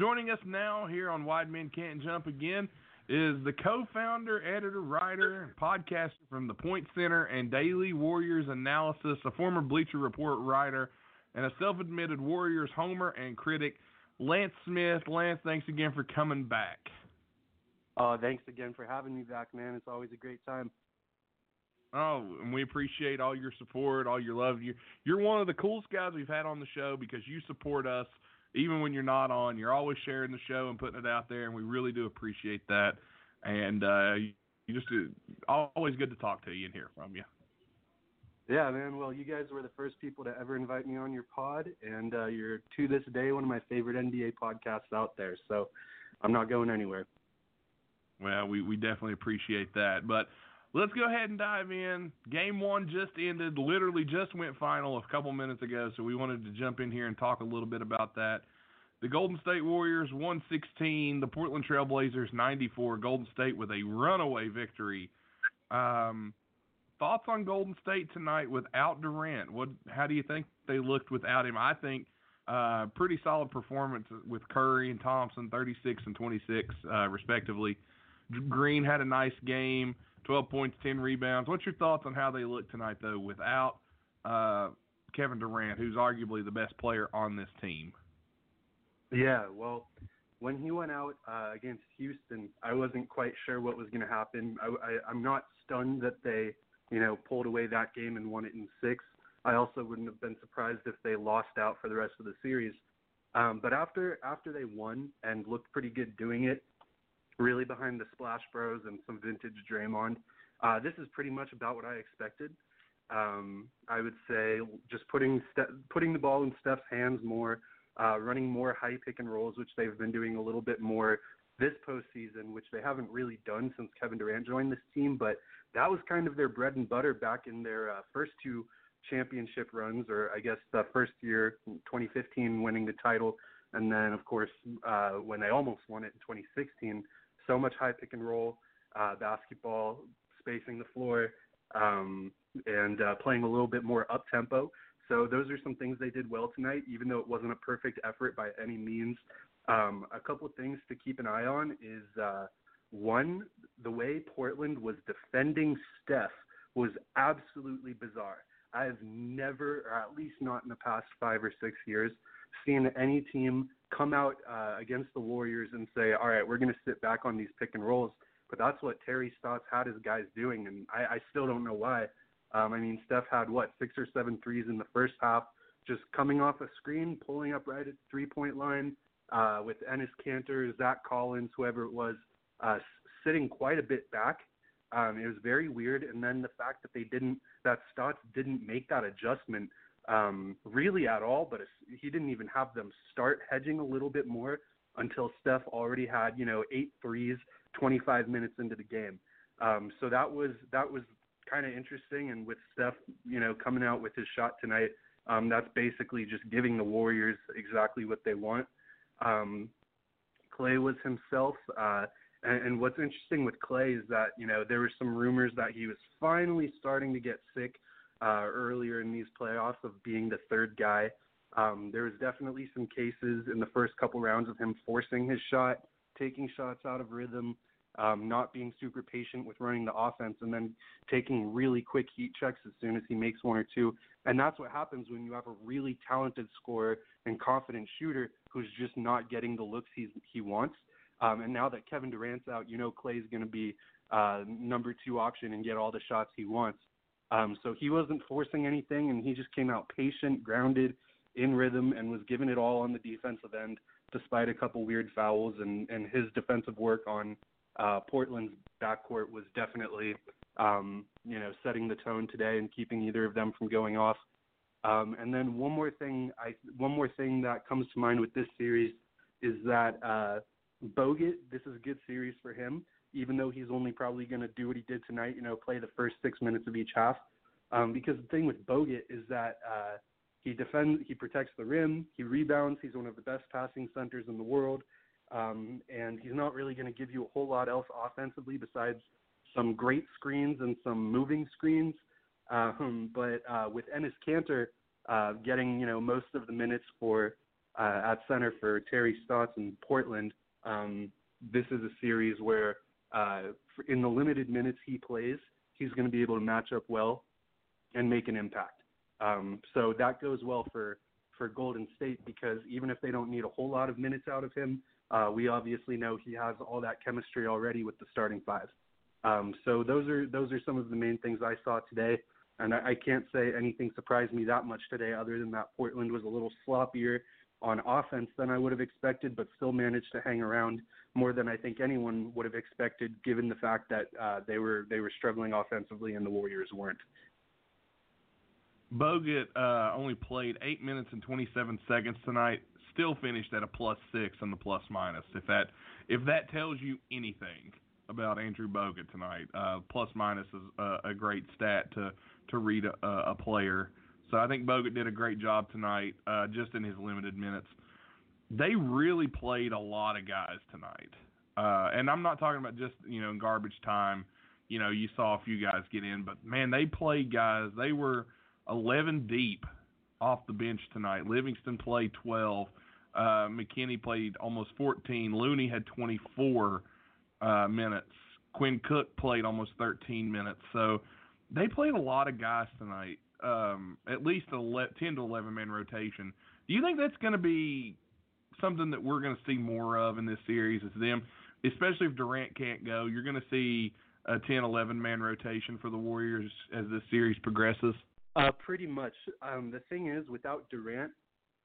Joining us now here on Wide Men Can't Jump again is the co-founder, editor, writer, and podcaster from the Point Center and Daily Warriors Analysis, a former Bleacher Report writer, and a self-admitted Warriors homer and critic, Lance Smith. Lance, thanks again for coming back. Uh, thanks again for having me back, man. It's always a great time. Oh, and we appreciate all your support, all your love. You're you're one of the coolest guys we've had on the show because you support us even when you're not on. You're always sharing the show and putting it out there, and we really do appreciate that. And uh, you just uh, always good to talk to you and hear from you. Yeah, man. Well, you guys were the first people to ever invite me on your pod, and uh, you're to this day one of my favorite NBA podcasts out there. So I'm not going anywhere. Well, we, we definitely appreciate that. But let's go ahead and dive in. Game one just ended, literally just went final a couple minutes ago, so we wanted to jump in here and talk a little bit about that. The Golden State Warriors 116, the Portland Trailblazers 94. Golden State with a runaway victory. Um, thoughts on Golden State tonight without Durant? What? How do you think they looked without him? I think uh, pretty solid performance with Curry and Thompson, 36 and 26 uh, respectively. Green had a nice game, 12 points, 10 rebounds. What's your thoughts on how they look tonight, though, without uh, Kevin Durant, who's arguably the best player on this team? Yeah, well, when he went out uh, against Houston, I wasn't quite sure what was going to happen. I, I, I'm not stunned that they, you know, pulled away that game and won it in six. I also wouldn't have been surprised if they lost out for the rest of the series. Um, but after after they won and looked pretty good doing it, really behind the Splash Bros and some vintage Draymond, uh, this is pretty much about what I expected. Um, I would say just putting Ste- putting the ball in Steph's hands more, uh, running more high pick and rolls, which they've been doing a little bit more this postseason, which they haven't really done since Kevin Durant joined this team. But that was kind of their bread and butter back in their uh, first two championship runs, or I guess the first year, 2015, winning the title, and then of course uh, when they almost won it in 2016. So much high pick and roll uh, basketball, spacing the floor, um, and uh, playing a little bit more up tempo. So those are some things they did well tonight, even though it wasn't a perfect effort by any means. Um, a couple of things to keep an eye on is uh, one, the way Portland was defending Steph was absolutely bizarre. I have never, or at least not in the past five or six years, seen any team come out uh, against the Warriors and say, "All right, we're going to sit back on these pick and rolls." But that's what Terry Stotts had his guys doing, and I, I still don't know why. Um, I mean, Steph had what six or seven threes in the first half, just coming off a screen, pulling up right at the three-point line uh, with Enes Kanter, Zach Collins, whoever it was, uh, sitting quite a bit back. Um, it was very weird, and then the fact that they didn't, that Stotts didn't make that adjustment um, really at all, but he didn't even have them start hedging a little bit more until Steph already had, you know, eight threes 25 minutes into the game. Um, so that was that was kind of interesting. And with Steph, you know, coming out with his shot tonight, um, that's basically just giving the Warriors exactly what they want. Um, Klay was himself. Uh, and, and what's interesting with Klay is that you know there were some rumors that he was finally starting to get sick uh, earlier in these playoffs of being the third guy. Um, there was definitely some cases in the first couple rounds of him forcing his shot, taking shots out of rhythm, um, not being super patient with running the offense, and then taking really quick heat checks as soon as he makes one or two. And that's what happens when you have a really talented scorer and confident shooter who's just not getting the looks he's, he wants. Um, and now that Kevin Durant's out, you know Klay's going to be uh, number two option and get all the shots he wants. Um, so he wasn't forcing anything, and he just came out patient, grounded, in rhythm, and was giving it all on the defensive end, despite a couple weird fouls. And, and his defensive work on uh, Portland's backcourt was definitely, um, you know, setting the tone today and keeping either of them from going off. Um, and then one more thing, I one more thing that comes to mind with this series is that uh, Bogut. This is a good series for him, even though he's only probably going to do what he did tonight. You know, play the first six minutes of each half. Um, because the thing with Bogut is that uh, he defends, he protects the rim, he rebounds. He's one of the best passing centers in the world. Um, and he's not really going to give you a whole lot else offensively besides some great screens and some moving screens. Um, but uh, with Enes Kanter uh, getting you know most of the minutes for uh, at center for Terry Stotts in Portland, um, this is a series where uh, in the limited minutes he plays, he's going to be able to match up well and make an impact. Um, so that goes well for for Golden State because even if they don't need a whole lot of minutes out of him, uh, we obviously know he has all that chemistry already with the starting five. Um, so those are those are some of the main things I saw today, and I, I can't say anything surprised me that much today, other than that Portland was a little sloppier on offense than I would have expected, but still managed to hang around more than I think anyone would have expected, given the fact that uh, they were they were struggling offensively and the Warriors weren't. Bogut uh, only played eight minutes and 27 seconds tonight. Still finished at a plus six on the plus minus. If that if that tells you anything about Andrew Bogut tonight, uh, plus minus is a, a, great stat to to read a, a, player. So I think Bogut did a great job tonight, uh, just in his limited minutes. They really played a lot of guys tonight, uh, and I'm not talking about just you know garbage time. You know, you saw a few guys get in, but man, they played guys. They were 11 deep off the bench tonight. Livingston played 12. Uh, McKinnie played almost 14. Looney had 24 uh, minutes. Quinn Cook played almost 13 minutes. So they played a lot of guys tonight, um, at least a le- 10 to 11 man rotation. Do you think that's going to be something that we're going to see more of in this series is them, especially if Durant can't go. You're going to see a 10, 11 man rotation for the Warriors as this series progresses. Uh, pretty much. Um, the thing is, without Durant,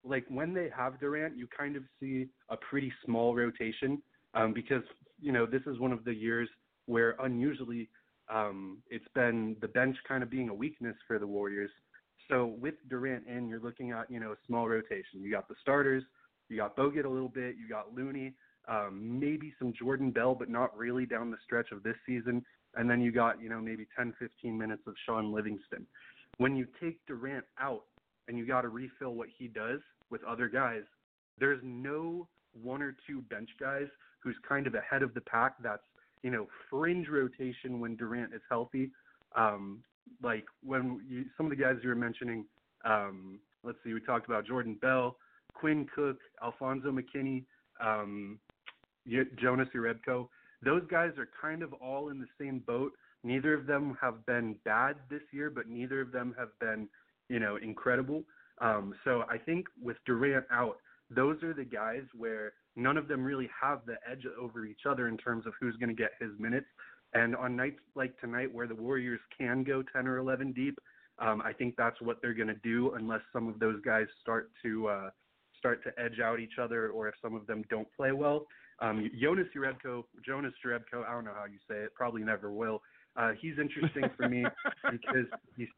like when they have Durant, you kind of see a pretty small rotation um, because you know this is one of the years where unusually um, it's been the bench kind of being a weakness for the Warriors. So with Durant in, you're looking at you know a small rotation. You got the starters, you got Bogut a little bit, you got Looney, um, maybe some Jordan Bell, but not really down the stretch of this season. And then you got you know maybe 10, 15 minutes of Shaun Livingston. When you take Durant out and you got to refill what he does with other guys, there's no one or two bench guys who's kind of ahead of the pack that's you know, fringe rotation when Durant is healthy. Um, like when you, some of the guys you were mentioning, um, let's see, we talked about Jordan Bell, Quinn Cook, Alfonzo McKinnie, um, Jonas Jerebko. Those guys are kind of all in the same boat. Neither of them have been bad this year, but neither of them have been, you know, incredible. Um, so I think with Durant out, those are the guys where none of them really have the edge over each other in terms of who's going to get his minutes. And on nights like tonight, where the Warriors can go 10 or 11 deep, um, I think that's what they're going to do, unless some of those guys start to uh, start to edge out each other, or if some of them don't play well. Um, Jonas Jerebko, Jonas Jerebko, I don't know how you say it, probably never will. Uh, he's interesting for me [LAUGHS] because he's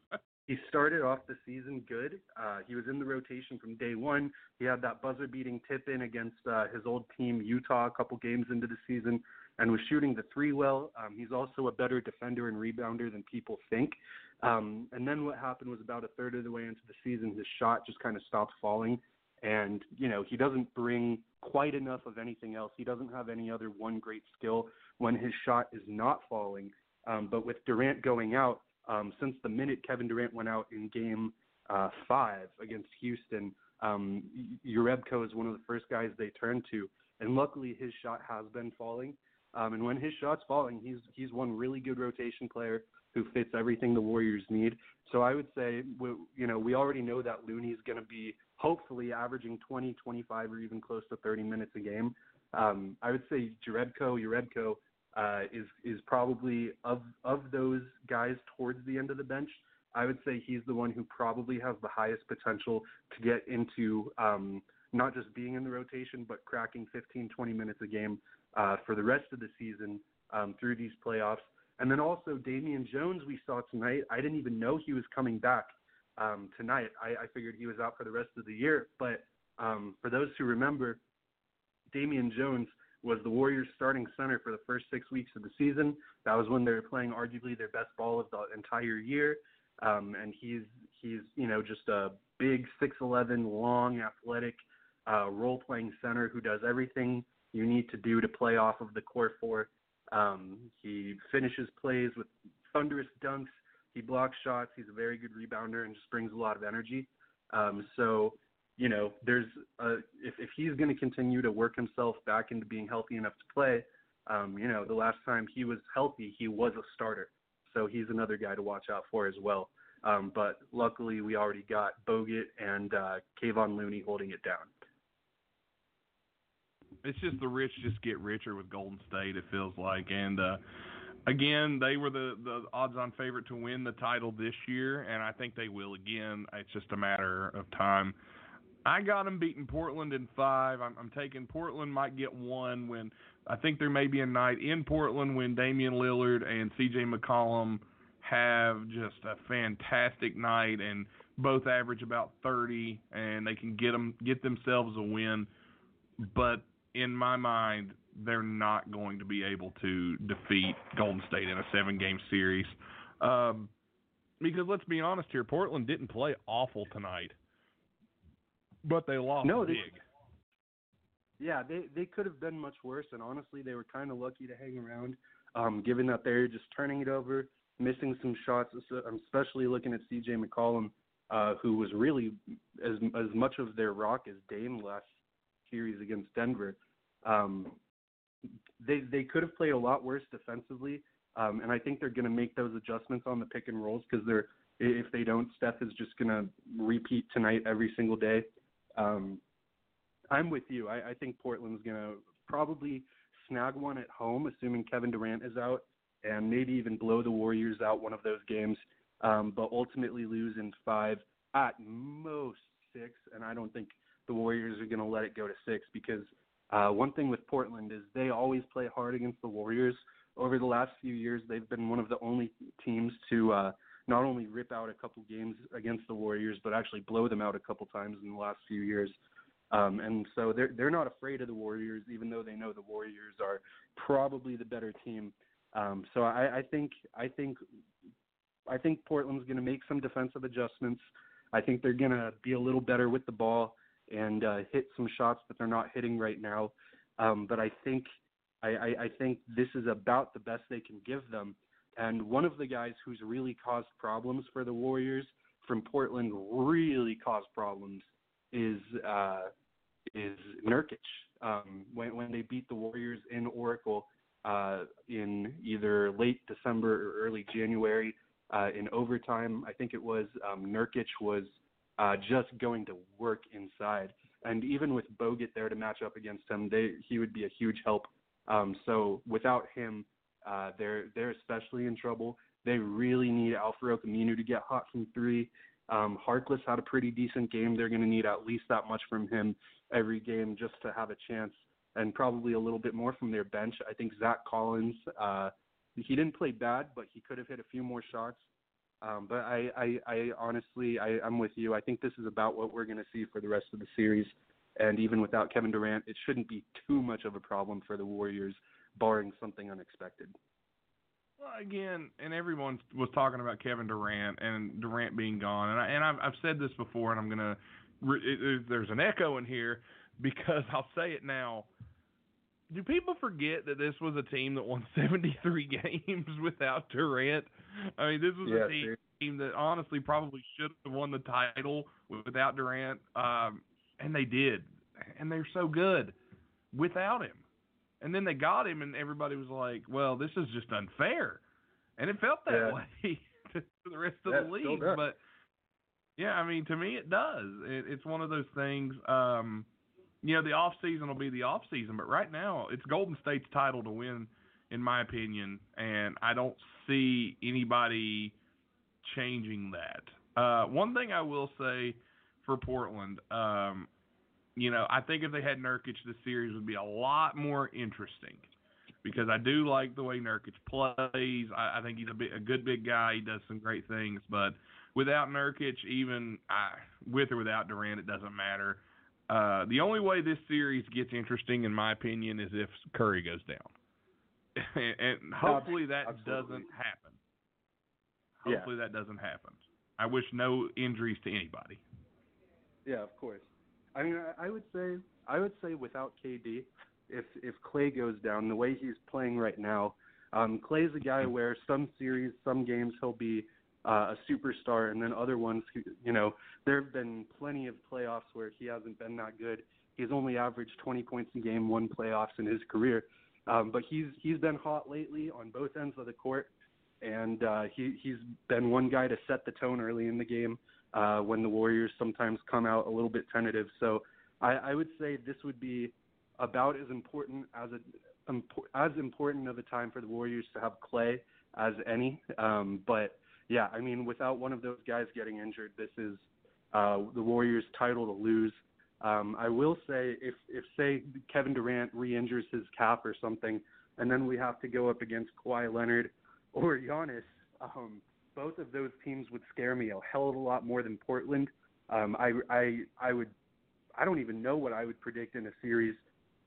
he started off the season good. Uh, he was in the rotation from day one. He had that buzzer-beating tip-in against uh, his old team Utah a couple games into the season, and was shooting the three well. Um, he's also a better defender and rebounder than people think. Um, and then what happened was about a third of the way into the season, his shot just kind of stopped falling. And you know he doesn't bring quite enough of anything else. He doesn't have any other one great skill when his shot is not falling. Um, but with Durant going out, um, since the minute Kevin Durant went out in Game uh, Five against Houston, um, Jerebko is one of the first guys they turned to, and luckily his shot has been falling. Um, and when his shot's falling, he's he's one really good rotation player who fits everything the Warriors need. So I would say, we, you know, we already know that Looney's going to be hopefully averaging 20, 25, or even close to 30 minutes a game. Um, I would say Jerebko, Jerebko is is probably of of those guys towards the end of the bench. I would say he's the one who probably has the highest potential to get into um, not just being in the rotation, but cracking 15, 20 minutes a game uh, for the rest of the season um, through these playoffs. And then also Damian Jones, we saw tonight. I didn't even know he was coming back um, tonight. I, I figured he was out for the rest of the year. But um, for those who remember, Damian Jones was the Warriors starting center for the first six weeks of the season. That was when they were playing arguably their best ball of the entire year. Um, and he's he's you know just a big 6'11", long, athletic, uh, role playing center who does everything you need to do to play off of the core four. Um, he finishes plays with thunderous dunks. He blocks shots. He's a very good rebounder and just brings a lot of energy. Um, so you know, there's a, if if he's going to continue to work himself back into being healthy enough to play, um, you know, the last time he was healthy, he was a starter, so he's another guy to watch out for as well. Um, but luckily, we already got Bogut and uh, Kevon Looney holding it down. It's just the rich just get richer with Golden State. It feels like, and uh, again, they were the the odds-on favorite to win the title this year, and I think they will again. It's just a matter of time. I got them beating Portland in five. I'm, I'm taking Portland might get one when I think there may be a night in Portland when Damian Lillard and C.J. McCollum have just a fantastic night and both average about 30 and they can get them get themselves a win. But in my mind, they're not going to be able to defeat Golden State in a seven-game series. Um, because let's be honest here, Portland didn't play awful tonight but they lost no, big. They, yeah, they they could have been much worse, and honestly, they were kind of lucky to hang around, um, given that they're just turning it over, missing some shots. I'm especially looking at C.J. McCollum, uh, who was really as as much of their rock as Dame last series against Denver. Um, they they could have played a lot worse defensively, um, and I think they're going to make those adjustments on the pick and rolls because they're if they don't, Steph is just going to repeat tonight every single day. Um, I'm with you. I, I think Portland's gonna probably snag one at home, assuming Kevin Durant is out, and maybe even blow the Warriors out one of those games, um, but ultimately lose in five at most six. And I don't think the Warriors are going to let it go to six because uh, one thing with Portland is they always play hard against the Warriors. Over the last few years, they've been one of the only teams to uh, not only rip out a couple games against the Warriors, but actually blow them out a couple times in the last few years. Um, and so they're they're not afraid of the Warriors, even though they know the Warriors are probably the better team. Um, so I, I think I think I think Portland's going to make some defensive adjustments. I think they're going to be a little better with the ball and uh, hit some shots that they're not hitting right now. Um, but I think I, I, I think this is about the best they can give them. And one of the guys who's really caused problems for the Warriors from Portland really caused problems is uh, is Nurkic. Um, when when they beat the Warriors in Oracle uh, in either late December or early January uh, in overtime, I think it was um, Nurkic was uh, just going to work inside, and even with Bogut there to match up against him, they he would be a huge help. Um, so without him, uh, they're they're especially in trouble. They really need Al-Farouq Aminu to get hot from three. Um, Harkless had a pretty decent game. They're going to need at least that much from him every game just to have a chance, and probably a little bit more from their bench. I think Zach Collins, uh, he didn't play bad, but he could have hit a few more shots. Um, but I, I, I honestly, I, I'm with you. I think this is about what we're going to see for the rest of the series. And even without Kevin Durant, it shouldn't be too much of a problem for the Warriors, barring something unexpected. Well, again, and everyone was talking about Kevin Durant and Durant being gone, and I and I've, I've said this before, and I'm gonna. It, it, there's an echo in here [LAUGHS] because I'll say it now. Do people forget that this was a team that won [LAUGHS] 73 games [LAUGHS] without Durant? I mean, this was yeah, a team, team that honestly probably should have won the title without Durant, um, and they did, and they're so good without him. And then they got him, and everybody was like, "Well, this is just unfair," and it felt that yeah. way [LAUGHS] to the rest of yeah, the league. But yeah, I mean, to me, it does. It, it's one of those things. Um, you know, the off season will be the off season, but right now it's Golden State's title to win, in my opinion, and I don't see anybody changing that. Uh, one thing I will say for Portland, um, you know, I think if they had Nurkic, the series would be a lot more interesting because I do like the way Nurkic plays. I, I think he's a, big, a good big guy. He does some great things, but without Nurkic, even I, with or without Durant, it doesn't matter. Uh, the only way this series gets interesting, in my opinion, is if Curry goes down, [LAUGHS] and, and hopefully that Absolutely. doesn't happen. Hopefully that doesn't happen. I wish no injuries to anybody. Yeah, of course. I mean, I, would say I would say without KD, if if Klay goes down the way he's playing right now, um, Klay's a guy where some series, some games he'll be uh, a superstar, and then other ones, you know, there have been plenty of playoffs where he hasn't been that good. He's only averaged 20 points a game, one playoffs in his career, um, but he's he's been hot lately on both ends of the court, and uh, he he's been one guy to set the tone early in the game uh, when the Warriors sometimes come out a little bit tentative. So I, I would say this would be about as important as a as important of a time for the Warriors to have Klay as any. Um, but yeah, I mean, without one of those guys getting injured, this is uh, the Warriors' title to lose. Um, I will say, if if say Kevin Durant re-injures his calf or something, and then we have to go up against Kawhi Leonard or Giannis, um, both of those teams would scare me a hell of a lot more than Portland. Um, I I I would I don't even know what I would predict in a series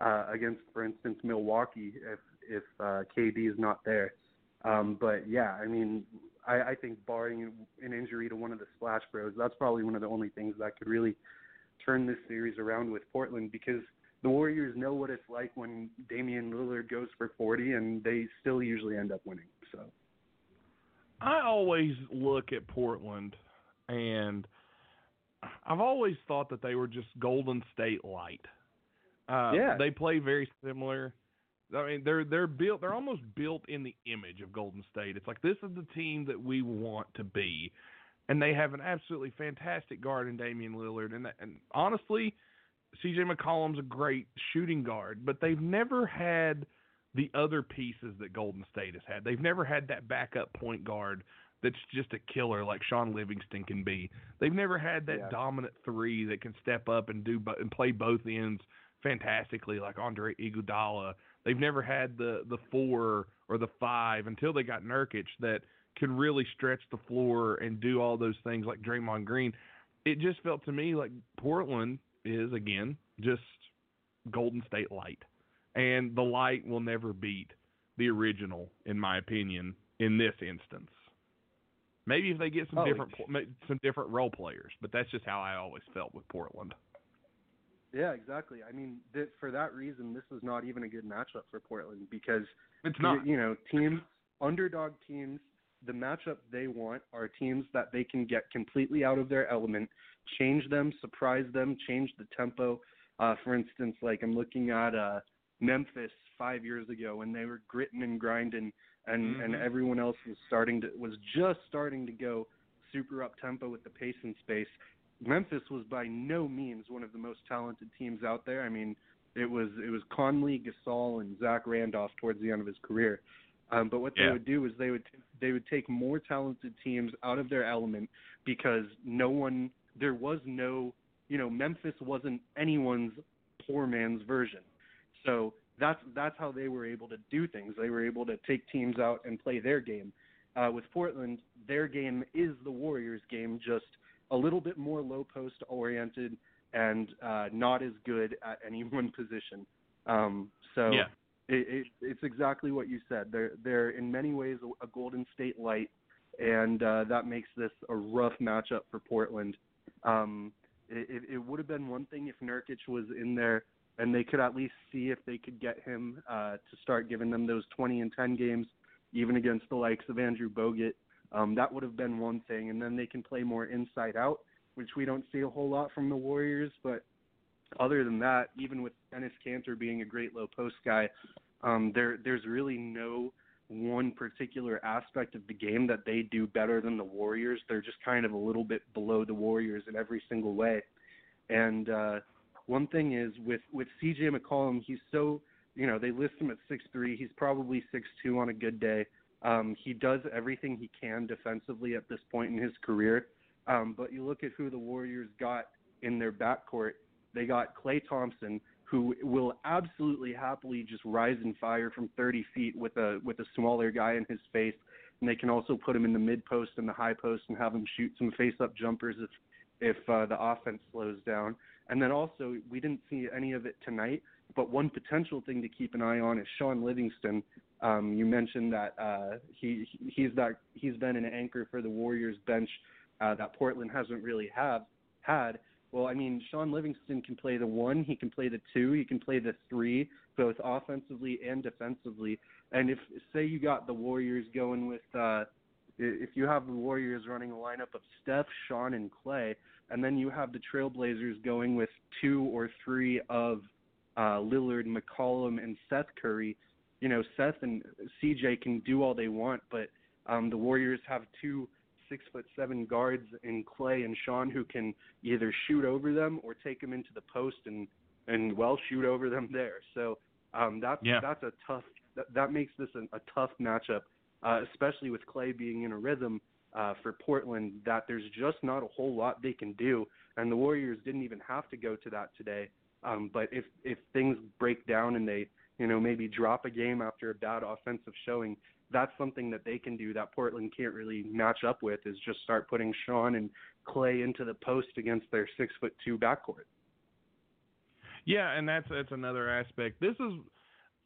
uh, against, for instance, Milwaukee if if uh, KD is not there. Um, but yeah, I mean, I, I think barring an injury to one of the Splash Bros, that's probably one of the only things that could really turn this series around with Portland because the Warriors know what it's like when Damian Lillard goes for 40 and they still usually end up winning. So I always look at Portland and I've always thought that they were just Golden State light. Uh, Yeah. They play very similar. I mean, they're they're built. They're almost built in the image of Golden State. It's like this is the team that we want to be, and they have an absolutely fantastic guard in Damian Lillard. And and honestly, CJ McCollum's a great shooting guard, but they've never had the other pieces that Golden State has had. They've never had that backup point guard that's just a killer like Shaun Livingston can be. They've never had that Yeah. dominant three that can step up and do and play both ends fantastically like Andre Iguodala. They've never had the the four or the five until they got Nurkic that can really stretch the floor and do all those things like Draymond Green. It just felt to me like Portland is again just Golden State light, and the light will never beat the original, in my opinion, in this instance. Maybe if they get some Oh, different some different role players, but that's just how I always felt with Portland. Yeah, exactly. I mean, th- for that reason, this is not even a good matchup for Portland because It's you- not. You, know, teams, underdog teams, the matchup they want are teams that they can get completely out of their element, change them, surprise them, change the tempo. Uh, for instance, like I'm looking at uh, Memphis five years ago when they were gritting and grinding, and and Mhm. everyone else was starting to was just starting to go super up tempo with the pace and space. Memphis was by no means one of the most talented teams out there. I mean, it was it was Conley, Gasol, and Zach Randolph towards the end of his career. Um, but what they Yeah. would do is they would they would take more talented teams out of their element because no one there was no you know Memphis wasn't anyone's poor man's version. So that's that's how they were able to do things. They were able to take teams out and play their game. Uh, with Portland, their game is the Warriors' game, just a little bit more low post oriented and uh, not as good at [LAUGHS] any one position. Um, so Yeah. it, it, it's exactly what you said. They're they're in many ways a, a Golden State light, and uh, that makes this a rough matchup for Portland. Um, it, it, it would have been one thing if Nurkic was in there and they could at least see if they could get him uh, to start giving them those 20 and 10 games, even against the likes of Andrew Bogut. Um, that would have been one thing, and then they can play more inside out, which we don't see a whole lot from the Warriors. But other than that, even with Enes Kanter being a great low post guy, um, there there's really no one particular aspect of the game that they do better than the Warriors. They're just kind of a little bit below the Warriors in every single way. And uh, one thing is with with CJ McCollum, he's so you know they list him at six three. He's probably six two on a good day. Um, he does everything he can defensively at this point in his career. Um, but you look at who the Warriors got in their backcourt. They got Klay Thompson, who will absolutely happily just rise and fire from 30 feet with a with a smaller guy in his face, and they can also put him in the mid post and the high post and have him shoot some face up jumpers if if uh, the offense slows down. And then also we didn't see any of it tonight, but one potential thing to keep an eye on is Shaun Livingston. Um, you mentioned that uh, he he's that he's been an anchor for the Warriors bench uh, that Portland hasn't really have had. Well, I mean, Shaun Livingston can play the one, he can play the two, he can play the three, both offensively and defensively. And if say you got the Warriors going with uh if you have the Warriors running a lineup of Steph, Shaun, and Klay, and then you have the Trailblazers going with two or three of uh, Lillard, McCollum, and Seth Curry, you know, Seth and CJ can do all they want, but um, the Warriors have two six foot seven guards in Klay and Shaun who can either shoot over them or take them into the post and and well shoot over them there. So um, that's Yeah. that's a tough that, that makes this a, a tough matchup, uh, especially with Klay being in a rhythm uh, for Portland that there's just not a whole lot they can do, and the Warriors didn't even have to go to that today. Um, but if if things break down and they you know maybe drop a game after a bad offensive showing, that's something that they can do that Portland can't really match up with is just start putting Shaun and Klay into the post against their six foot two backcourt. Yeah, and that's that's another aspect. This is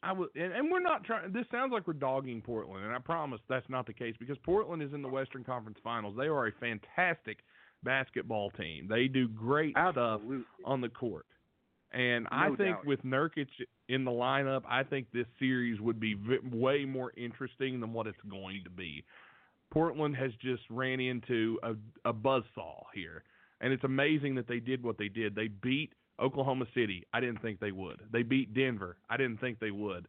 I would and, and we're not trying this sounds like we're dogging Portland, and I promise that's not the case because Portland is in the Western Conference Finals. They are a fantastic basketball team. They do great stuff on the court. And I think doubt. with Nurkic in the lineup, I think this series would be v- way more interesting than what it's going to be. Portland has just ran into a, a buzzsaw here, and it's amazing that they did what they did. They beat Oklahoma City. I didn't think they would. They beat Denver. I didn't think they would.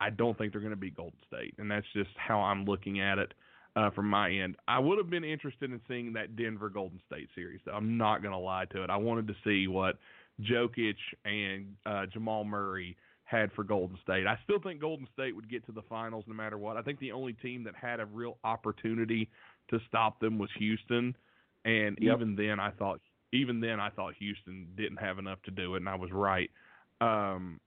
I don't think they're going to beat Golden State, and that's just how I'm looking at it uh, from my end. I would have been interested in seeing that Denver Golden State series. Though. I'm not going to lie to it. I wanted to see what Jokic and uh, Jamal Murray had for Golden State. I still think Golden State would get to the finals no matter what. I think the only team that had a real opportunity to stop them was Houston, and Yep. even then I thought even then I thought Houston didn't have enough to do it, and I was right. Um,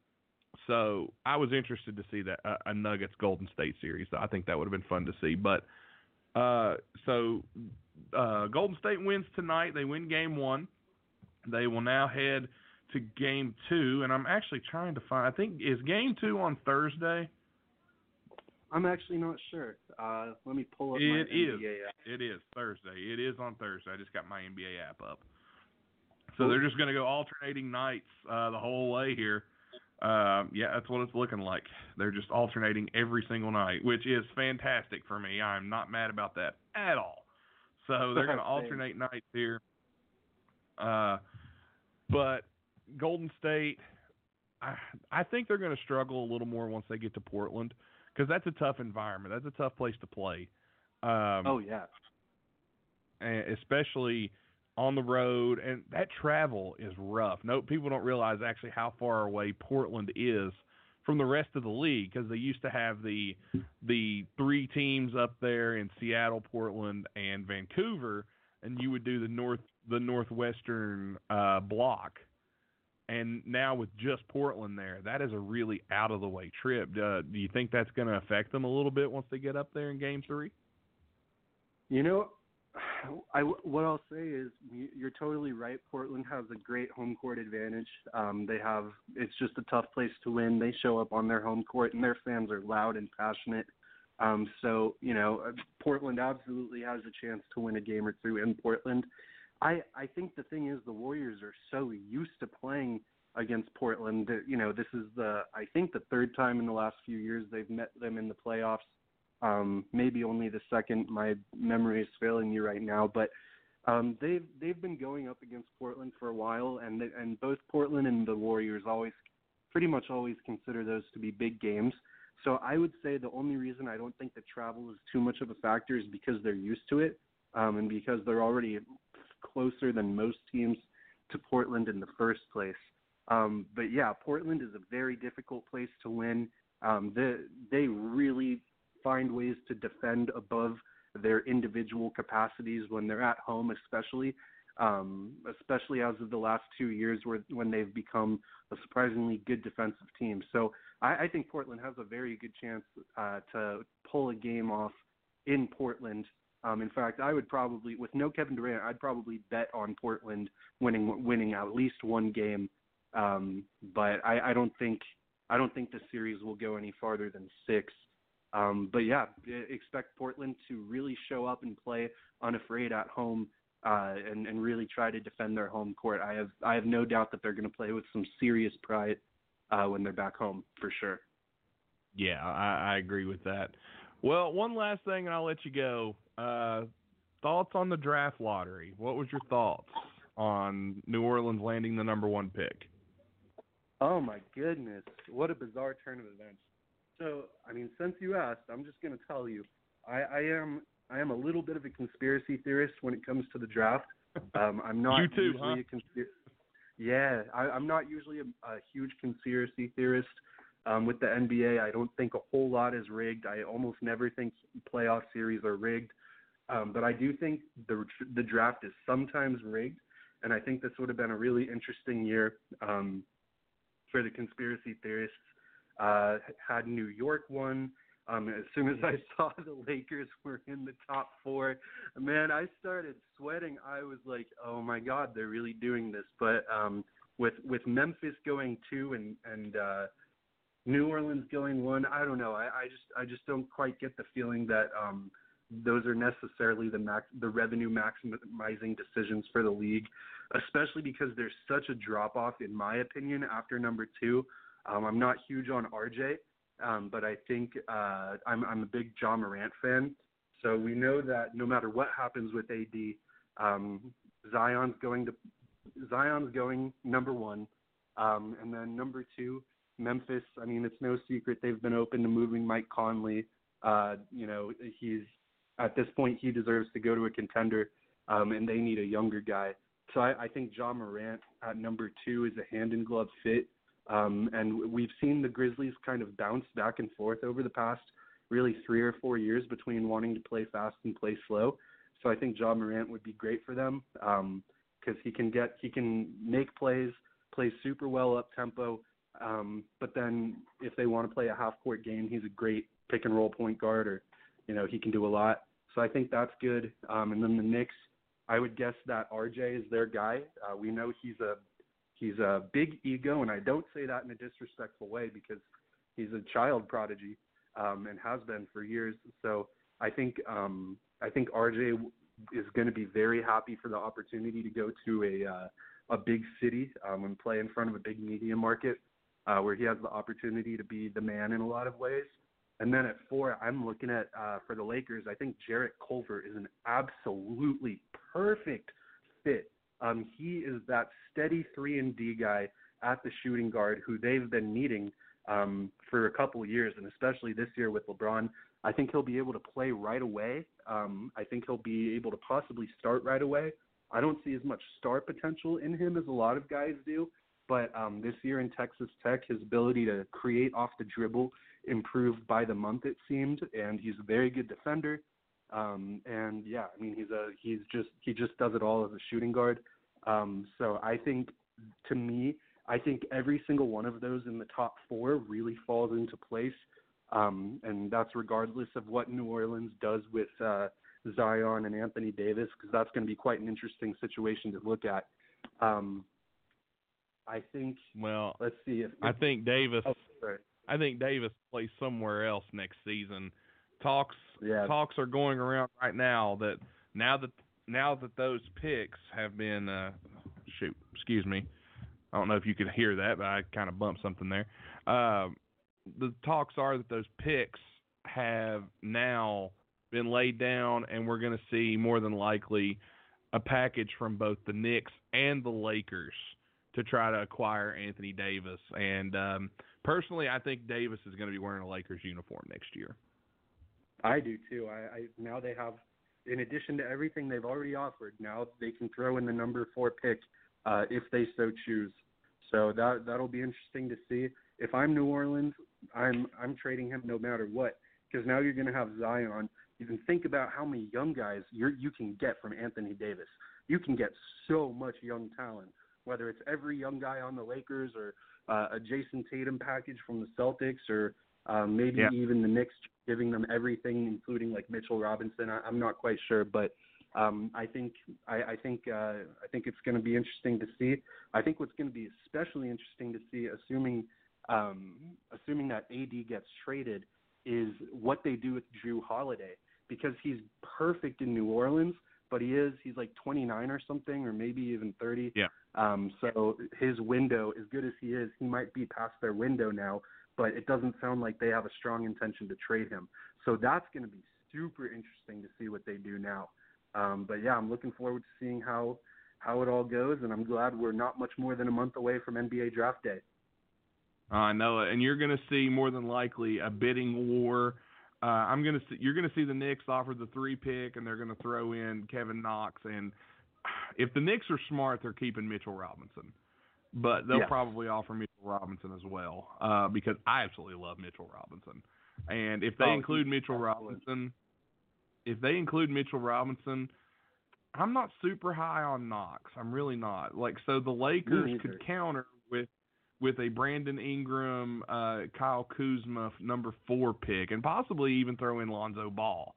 so I was interested to see that uh, a Nuggets Golden State series. I think that would have been fun to see. But uh, so uh, Golden State wins tonight. They win Game One. They will now head to Game Two, and I'm actually trying to find. I think is Game Two on Thursday. I'm actually not sure. Uh, let me pull up my It is. NBA app. It is Thursday. It is on Thursday. I just got my NBA app up. So they're just going to go alternating nights uh, the whole way here. Um, yeah, that's what it's looking like. They're just alternating every single night, which is fantastic for me. I'm not mad about that at all. So [LAUGHS] they're going to alternate nights here. Uh, but Golden State, I, I think they're going to struggle a little more once they get to Portland because that's a tough environment. That's a tough place to play. Um, Oh yeah. especially on the road and that travel is rough. No people don't realize actually how far away Portland is from the rest of the league because they used to have the the three teams up there in Seattle, Portland, and Vancouver, and you would do the north the northwestern uh, block. And now with just Portland there, that is a really out of the way trip. Uh, do you think that's going to affect them a little bit once they get up there in Game Three? You know, I what I'll say is you- you're totally right. Portland has a great home court advantage. Um, they have it's just a tough place to win. They show up on their home court and their fans are loud and passionate. Um, so you know, uh, Portland absolutely has a chance to win a game or two in Portland. I I think the thing is the Warriors are so used to playing against Portland you know this is the I think the third time in the last few years they've met them in the playoffs um, maybe only the second. My memory is failing me right now, but um, they've they've been going up against Portland for a while, and they, and both Portland and the Warriors always pretty much always consider those to be big games. So I would say the only reason I don't think the travel is too much of a factor is because they're used to it, um, and because they're already closer than most teams to Portland in the first place. Um, but yeah, Portland is a very difficult place to win. Um, they they really find ways to defend above their individual capacities when they're at home, especially, um, especially as of the last two years where when they've become a surprisingly good defensive team. So I, I think Portland has a very good chance uh, to pull a game off in Portland. Um, in fact, I would probably, with no Kevin Durant, I'd probably bet on Portland winning winning at least one game. Um, but I, I don't think I don't think the series will go any farther than six. Um, but yeah, expect Portland to really show up and play unafraid at home, uh, and and really try to defend their home court. I have I have no doubt that they're going to play with some serious pride uh, when they're back home for sure. Yeah, I, I agree with that. Well, one last thing, and I'll let you go. Uh, thoughts on the draft lottery? What was your thoughts on New Orleans landing the number one pick? Oh my goodness, what a bizarre turn of events. So, I mean, since you asked, I'm just going to tell you, I, I am I am a little bit of a conspiracy theorist when it comes to the draft. [LAUGHS] Um, I'm not You too, usually huh? a conspiracy. Yeah, I, I'm not usually a, a huge conspiracy theorist. Um, with the NBA, I don't think a whole lot is rigged. I almost never think playoff series are rigged. Um, but I do think the the draft is sometimes rigged, and I think this would have been a really interesting year um, for the conspiracy theorists. Uh, had New York won. Um, as soon as I saw the Lakers were in the top four, man, I started sweating. I was like, "Oh my God, they're really doing this." But um, with with Memphis going two and and uh, New Orleans going one, I don't know. I, I just I just don't quite get the feeling that um, those are necessarily the max the revenue maximizing decisions for the league, especially because there's such a drop off in my opinion after number two. Um, I'm not huge on RJ, um, but I think uh, I'm I'm a big Ja Morant fan. So we know that no matter what happens with AD, um, Zion's going to Zion's going number one, um, and then number two, Memphis. I mean, it's no secret they've been open to moving Mike Conley. Uh, you know, he's at this point he deserves to go to a contender, um, and they need a younger guy. So I, I think Ja Morant at number two is a hand in glove fit. Um, and we've seen the Grizzlies kind of bounce back and forth over the past really three or four years between wanting to play fast and play slow. So I think Ja Morant would be great for them because um, he can get he can make plays, play super well up tempo. Um, but then if they want to play a half court game, he's a great pick and roll point guard, or you know he can do a lot. So I think that's good. Um, and then the Knicks, I would guess that RJ is their guy. Uh, we know he's a he's a big ego, and I don't say that in a disrespectful way because he's a child prodigy um, and has been for years. So I think um, I think RJ is going to be very happy for the opportunity to go to a uh, a big city um, and play in front of a big media market uh, where he has the opportunity to be the man in a lot of ways. And then at four, I'm looking at uh, for the Lakers. I think Jarrett Culver is an absolutely perfect fit. Um, he is that steady three and D guy at the shooting guard who they've been needing um, for a couple of years, and especially this year with LeBron. I think he'll be able to play right away. Um, I think he'll be able to possibly start right away. I don't see as much star potential in him as a lot of guys do, but um, this year in Texas Tech, his ability to create off the dribble improved by the month it seemed, and he's a very good defender. Um, and yeah, I mean he's a he's just he just does it all as a shooting guard. Um, so I think to me, I think every single one of those in the top four really falls into place. Um, and that's regardless of what New Orleans does with uh, Zion and Anthony Davis, because that's going to be quite an interesting situation to look at. Um, I think. Well, let's see if, I think Davis. Oh. I think Davis plays somewhere else next season. Talks yeah. talks are going around right now that now that now that those picks have been uh, shoot, excuse me. I don't know if you could hear that, but I kind of bumped something there. Uh, the talks are that those picks have now been laid down, and we're going to see more than likely a package from both the Knicks and the Lakers to try to acquire Anthony Davis. And um, personally, I think Davis is going to be wearing a Lakers uniform next year. I do too. I, I now they have, in addition to everything they've already offered, now they can throw in the number four pick uh, if they so choose. So that that'll be interesting to see. If I'm New Orleans, I'm I'm trading him no matter what because now you're going to have Zion. You can think about how many young guys you you can get from Anthony Davis. You can get so much young talent, whether it's every young guy on the Lakers or uh, a Jayson Tatum package from the Celtics or um, maybe yeah. even the Knicks giving them everything, including like Mitchell Robinson. I, I'm not quite sure, but um, I think I, I think uh, I think it's going to be interesting to see. I think what's going to be especially interesting to see, assuming um, assuming that AD gets traded, is what they do with Jrue Holiday because he's perfect in New Orleans, but he is he's like 29 or something, or maybe even 30. Yeah. Um, so his window, as good as he is, he might be past their window now. But it doesn't sound like they have a strong intention to trade him. So that's going to be super interesting to see what they do now. Um, but yeah, I'm looking forward to seeing how how it all goes, and I'm glad we're not much more than a month away from NBA Draft Day. I know it, and you're going to see more than likely a bidding war. Uh, I'm going to see you're going to see the Knicks offer the three pick, and they're going to throw in Kevin Knox. And if the Knicks are smart, they're keeping Mitchell Robinson, but they'll Yeah. probably offer Mitchell Robinson as well uh, because I absolutely love Mitchell Robinson. And if they Oh, include Mitchell. Robinson, if they include Mitchell Robinson, I'm not super high on Knox. I'm really not. Like so the Lakers could counter with with a Brandon Ingram, uh, Kyle Kuzma number four pick, and possibly even throw in Lonzo Ball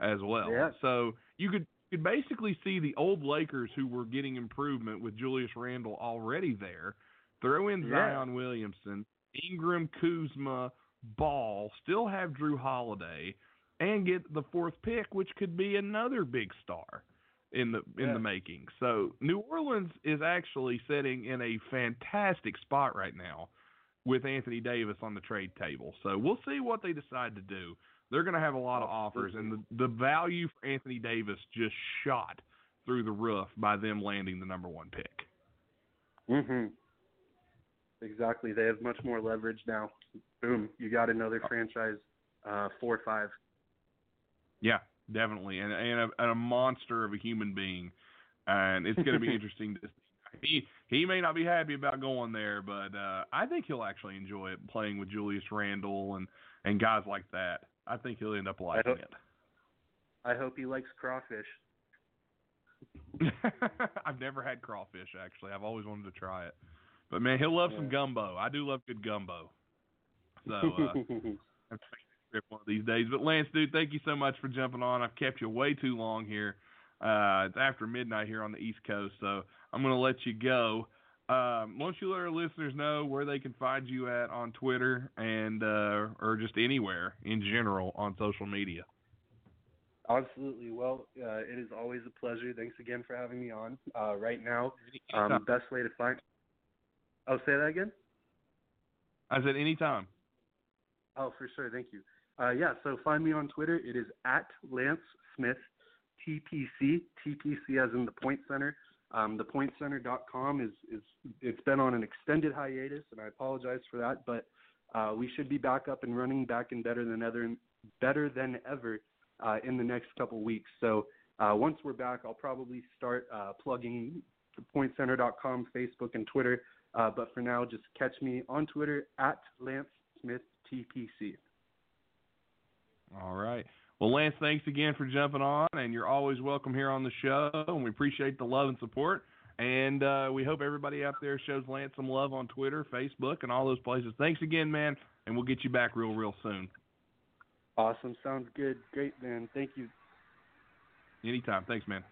as well. Yeah. So you could could basically see the old Lakers who were getting improvement with Julius Randle already there. Throw in Yeah. Zion Williamson, Ingram, Kuzma, Ball, still have Jrue Holiday, and get the fourth pick, which could be another big star in the in Yeah. the making. So New Orleans is actually sitting in a fantastic spot right now with Anthony Davis on the trade table. So we'll see what they decide to do. They're going to have a lot of offers, and the, the value for Anthony Davis just shot through the roof by them landing the number one pick. Mm-hmm. Exactly. They have much more leverage now. Boom. You got another franchise uh four or five. Yeah, definitely, and and a, and a monster of a human being and it's going to be [LAUGHS] interesting to. He he may not be happy about going there, but uh, I think he'll actually enjoy it playing with Julius Randle and and guys like that. I think he'll end up liking hope, it. I hope he likes crawfish. [LAUGHS] I've never had crawfish actually. I've always wanted to try it. But man, he'll love yeah. some gumbo. I do love good gumbo. So uh, [LAUGHS] one of these days. But Lance, dude, thank you so much for jumping on. I've kept you way too long here. Uh, it's after midnight here on the East Coast, so I'm going to let you go. Um, why don't you let our listeners know where they can find you at on Twitter and uh, or just anywhere in general on social media? Absolutely. Well, uh, it is always a pleasure. Thanks again for having me on. Uh, right now, um, best way to find. Oh, say that again. I said anytime. Oh, for sure. Thank you. Uh, yeah. So find me on Twitter. It is at Lance Smith TPC. TPC as in the Point Center. Um, thepointcenter.com is is it's been on an extended hiatus, and I apologize for that. But uh, we should be back up and running, back and better than ever, better than ever uh, in the next couple weeks. So uh, once we're back, I'll probably start uh, plugging thepointcenter.com, Facebook, and Twitter. Uh, but for now, just catch me on Twitter at Lance Smith TPC. All right. Well, Lance, thanks again for jumping on, and you're always welcome here on the show, and we appreciate the love and support. And uh, we hope everybody out there shows Lance some love on Twitter, Facebook, and all those places. Thanks again, man, and we'll get you back real, real soon. Awesome. Sounds good. Great, man. Thank you. Anytime. Thanks, man.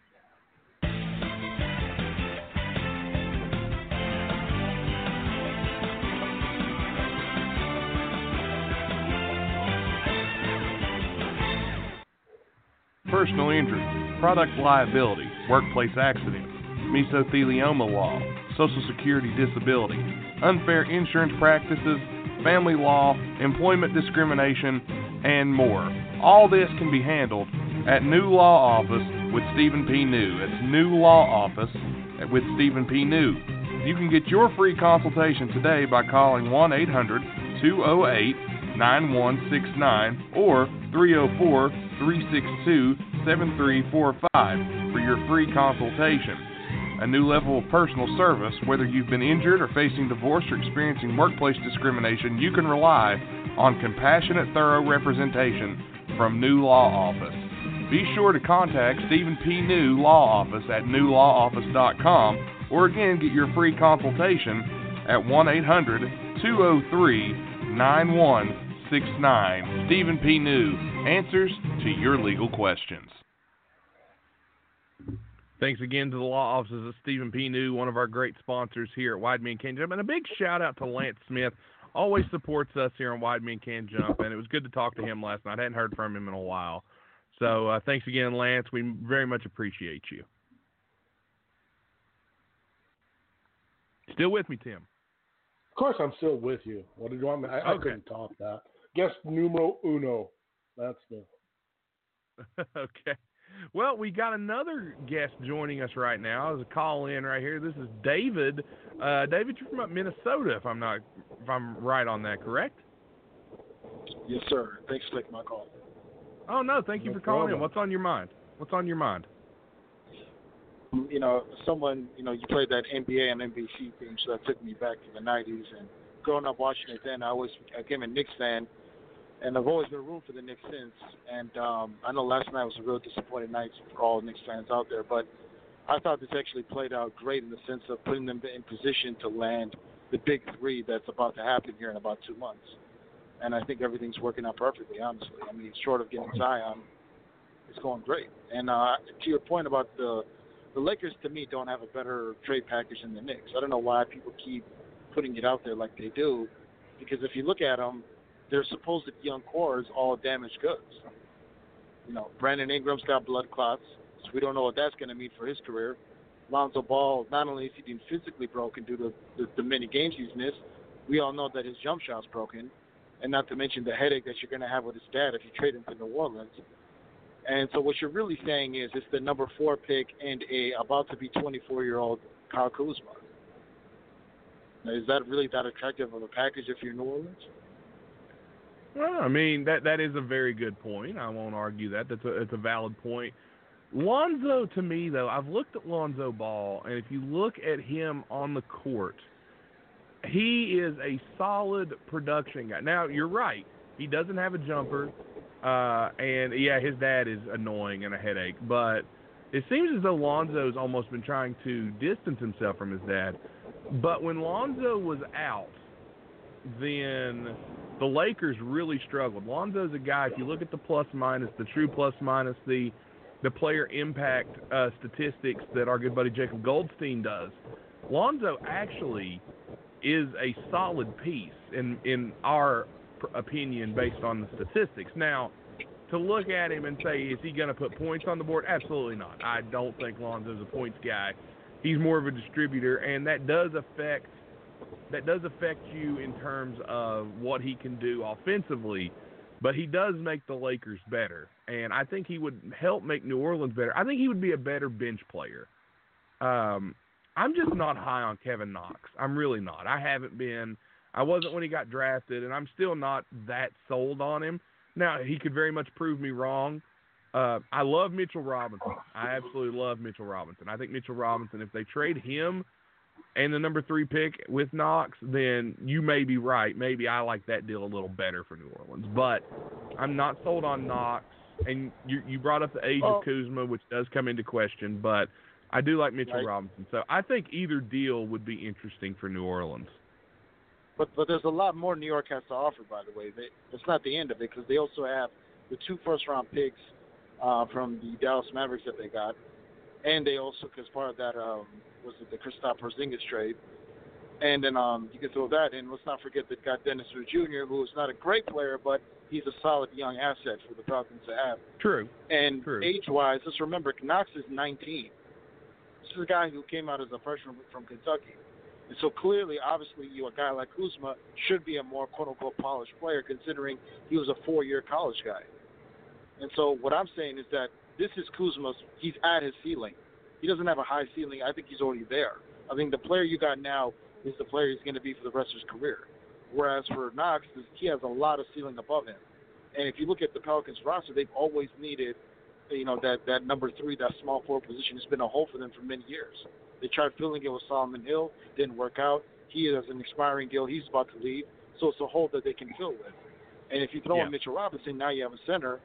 Personal injury, product liability, workplace accident, mesothelioma law, Social Security disability, unfair insurance practices, family law, employment discrimination, and more. All this can be handled at New Law Office with Stephen P. New. It's New Law Office with Stephen P. New. You can get your free consultation today by calling 1 800 208 9169 or 304 362 7345 for your free consultation. A new level of personal service, whether you've been injured or facing divorce or experiencing workplace discrimination, you can rely on compassionate, thorough representation from New Law Office. Be sure to contact Stephen P. New Law Office at newlawoffice.com or again get your free consultation at 1 800 203 9169. Stephen P. New answers to your legal questions. Thanks again to the law offices of Stephen P. New, one of our great sponsors here at White Men Can Jump. And a big shout out to Lance Smith always supports us here on White Men Can Jump, and it was good to talk to him last night. I hadn't heard from him in a while. So uh, thanks again, Lance. We very much appreciate you. Still with me, Tim? Of course, I'm still with you. What did you want me? I, okay. I couldn't talk that. Guess numero uno. That's the. [LAUGHS] okay. Well, we got another guest joining us right now. As a call in right here. This is David. Uh, David, you're from Minnesota, if I'm not, if I'm right on that, correct? Yes, sir. Thanks for taking my call. Oh no, thank you no for calling problem. in. What's on your mind? What's on your mind? You know, someone, you know, you played that NBA and NBC theme, so that took me back to the '90s. And growing up watching it, then I was I became a Knicks fan and I've always been rooting for the Knicks since. And um, I know last night was a real disappointing night for all Knicks fans out there, but I thought this actually played out great in the sense of putting them in position to land the big three that's about to happen here in about two months. And I think everything's working out perfectly, honestly. I mean, short of getting Zion, it's going great. And uh, to your point about the the Lakers, to me, don't have a better trade package than the Knicks. I don't know why people keep putting it out there like they do, because if you look at them, their supposed to young core is all damaged goods. You know, Brandon Ingram's got blood clots, so we don't know what that's going to mean for his career. Lonzo Ball, not only is he being physically broken due to the, the many games he's missed, we all know that his jump shot's broken, and not to mention the headache that you're going to have with his dad if you trade him to New Orleans. And so what you're really saying is it's the number four pick and a about to be 24 year old Kyle Kuzma. Now, is that really that attractive of a package if you're New Orleans? Well, I mean that that is a very good point. I won't argue that. That's a it's a valid point. Lonzo, to me though, I've looked at Lonzo Ball, and if you look at him on the court, he is a solid production guy. Now you're right; he doesn't have a jumper, uh, and yeah, his dad is annoying and a headache. But it seems as though Lonzo's almost been trying to distance himself from his dad. But when Lonzo was out, then the Lakers really struggled. Lonzo's a guy. If you look at the plus minus, the true plus minus, the the player impact uh, statistics that our good buddy Jacob Goldstein does, Lonzo actually is a solid piece in in our opinion based on the statistics. Now, to look at him and say is he going to put points on the board? Absolutely not. I don't think Lonzo's a points guy. He's more of a distributor, and that does affect that does affect you in terms of what he can do offensively. But he does make the Lakers better, and I think he would help make New Orleans better. I think he would be a better bench player. Um, I'm just not high on Kevin Knox. I'm really not. I haven't been. I wasn't when he got drafted, and I'm still not that sold on him. Now he could very much prove me wrong. Uh, I love Mitchell Robinson. I absolutely love Mitchell Robinson. I think Mitchell Robinson, if they trade him and the number three pick with Knox, then you may be right. Maybe I like that deal a little better for New Orleans, but I'm not sold on Knox. And you you brought up the age well, of Kuzma, which does come into question, but I do like Mitchell right. Robinson. So I think either deal would be interesting for New Orleans. But but there's a lot more New York has to offer. By the way, they, it's not the end of it because they also have the two first round picks uh, from the Dallas Mavericks that they got, and they also because part of that um, was it the Kristaps Porzingis trade, and then um, you can throw that in. Let's not forget that got Dennis Smith Jr., who is not a great player, but he's a solid young asset for the Falcons to have. True. And True. age-wise, let's remember Knox is 19. This is a guy who came out as a freshman from Kentucky. And so clearly, obviously, you a guy like Kuzma should be a more quote unquote polished player, considering he was a four year college guy. And so what I'm saying is that this is Kuzma's. He's at his ceiling. He doesn't have a high ceiling. I think he's already there. I think the player you got now is the player he's going to be for the rest of his career. Whereas for Knox, he has a lot of ceiling above him. And if you look at the Pelicans roster, they've always needed, you know, that that number three, that small forward position It's been a hole for them for many years. They tried filling it with Solomon Hill, didn't work out. He has an expiring deal. He's about to leave, so it's a hole that they can fill with. And if you throw Yeah. in Mitchell Robinson, now you have a center.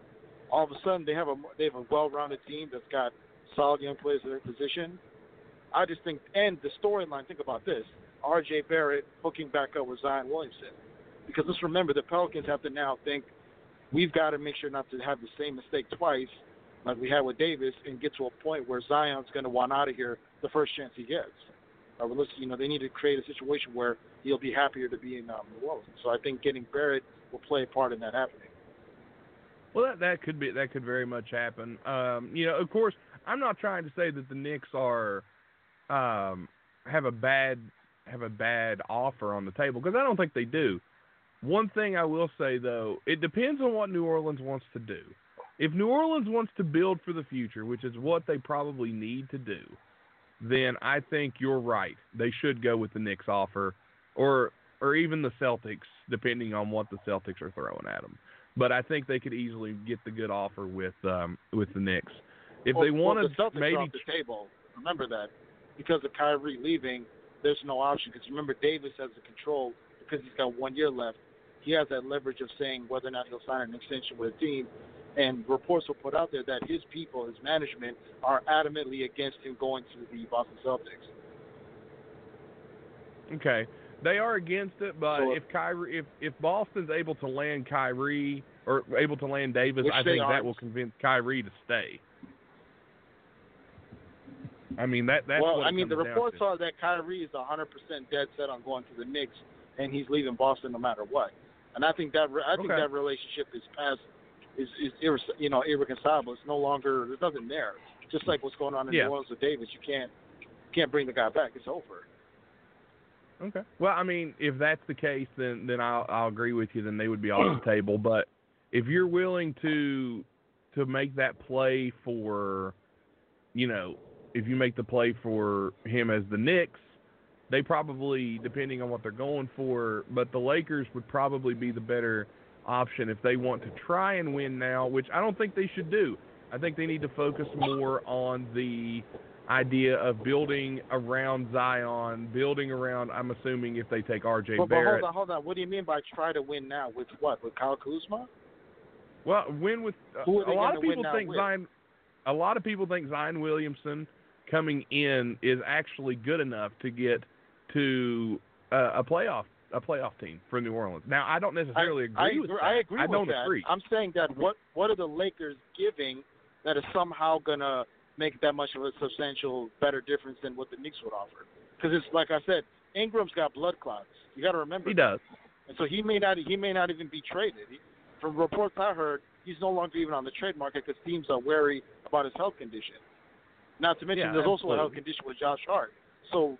All of a sudden, they have a they have a well-rounded team that's got solid young players at their position. I just think, and the storyline. Think about this: R.J. Barrett hooking back up with Zion Williamson, because let's remember the Pelicans have to now think we've got to make sure not to have the same mistake twice, like we had with Davis, and get to a point where Zion's going to want out of here the first chance he gets. Or let's, you know, they need to create a situation where he'll be happier to be in um, New Orleans. So I think getting Barrett will play a part in that happening. Well, that that could be that could very much happen. Um, you know, of course, I'm not trying to say that the Knicks are um, have a bad have a bad offer on the table because I don't think they do. One thing I will say though, it depends on what New Orleans wants to do. If New Orleans wants to build for the future, which is what they probably need to do, then I think you're right. They should go with the Knicks offer, or or even the Celtics, depending on what the Celtics are throwing at them. But I think they could easily get the good offer with um, with the Knicks. If well, they want well, to the Celtics maybe the table. Remember that because of Kyrie leaving, there's no option. Because remember, Davis has the control because he's got one year left. He has that leverage of saying whether or not he'll sign an extension with a team. And reports will put out there that his people, his management, are adamantly against him going to the Boston Celtics. Okay, they are against it, but So- if Kyrie, if if Boston's able to land Kyrie or able to land Davis, I think that will convince Kyrie to stay. I mean that that's well, I mean, the reports are that Kyrie is 100% dead set on going to the Knicks, and he's leaving Boston no matter what. And I think that I think Okay. that relationship is past is is irre- you know irreconcilable. It's no longer there's nothing there. Just like what's going on in Yeah. New Orleans with Davis, you can't can't bring the guy back. It's over. Okay. Well, I mean, if that's the case, then then I'll I'll agree with you. Then they would be off the [CLEARS THROAT] table. But if you're willing to to make that play for, you know, if you make the play for him as the Knicks, they probably, depending on what they're going for, but the Lakers would probably be the better option if they want to try and win now, which I don't think they should do. I think they need to focus more on the idea of building around Zion, building around. I'm assuming if they take R.J. But, but hold on, hold on. What do you mean by try to win now? With what? With Kyle Kuzma? Well, win with uh, Who are they a lot of people think with? Zion. A lot of people think Zion Williamson coming in is actually good enough to get to uh, a playoff a playoff team for New Orleans. Now, I don't necessarily agree I with that. I agree I with don't that. agree. I'm saying that what what are the Lakers giving that is somehow gonna make that much of a substantial better difference than what the Knicks would offer? Because it's like I said, Ingram's got blood clots. You got to remember. he does. And so he may not he may not even be traded. He, from reports I heard, he's no longer even on the trade market because teams are wary about his health condition. Not to mention, Yeah, there's also a health condition with Josh Hart. So,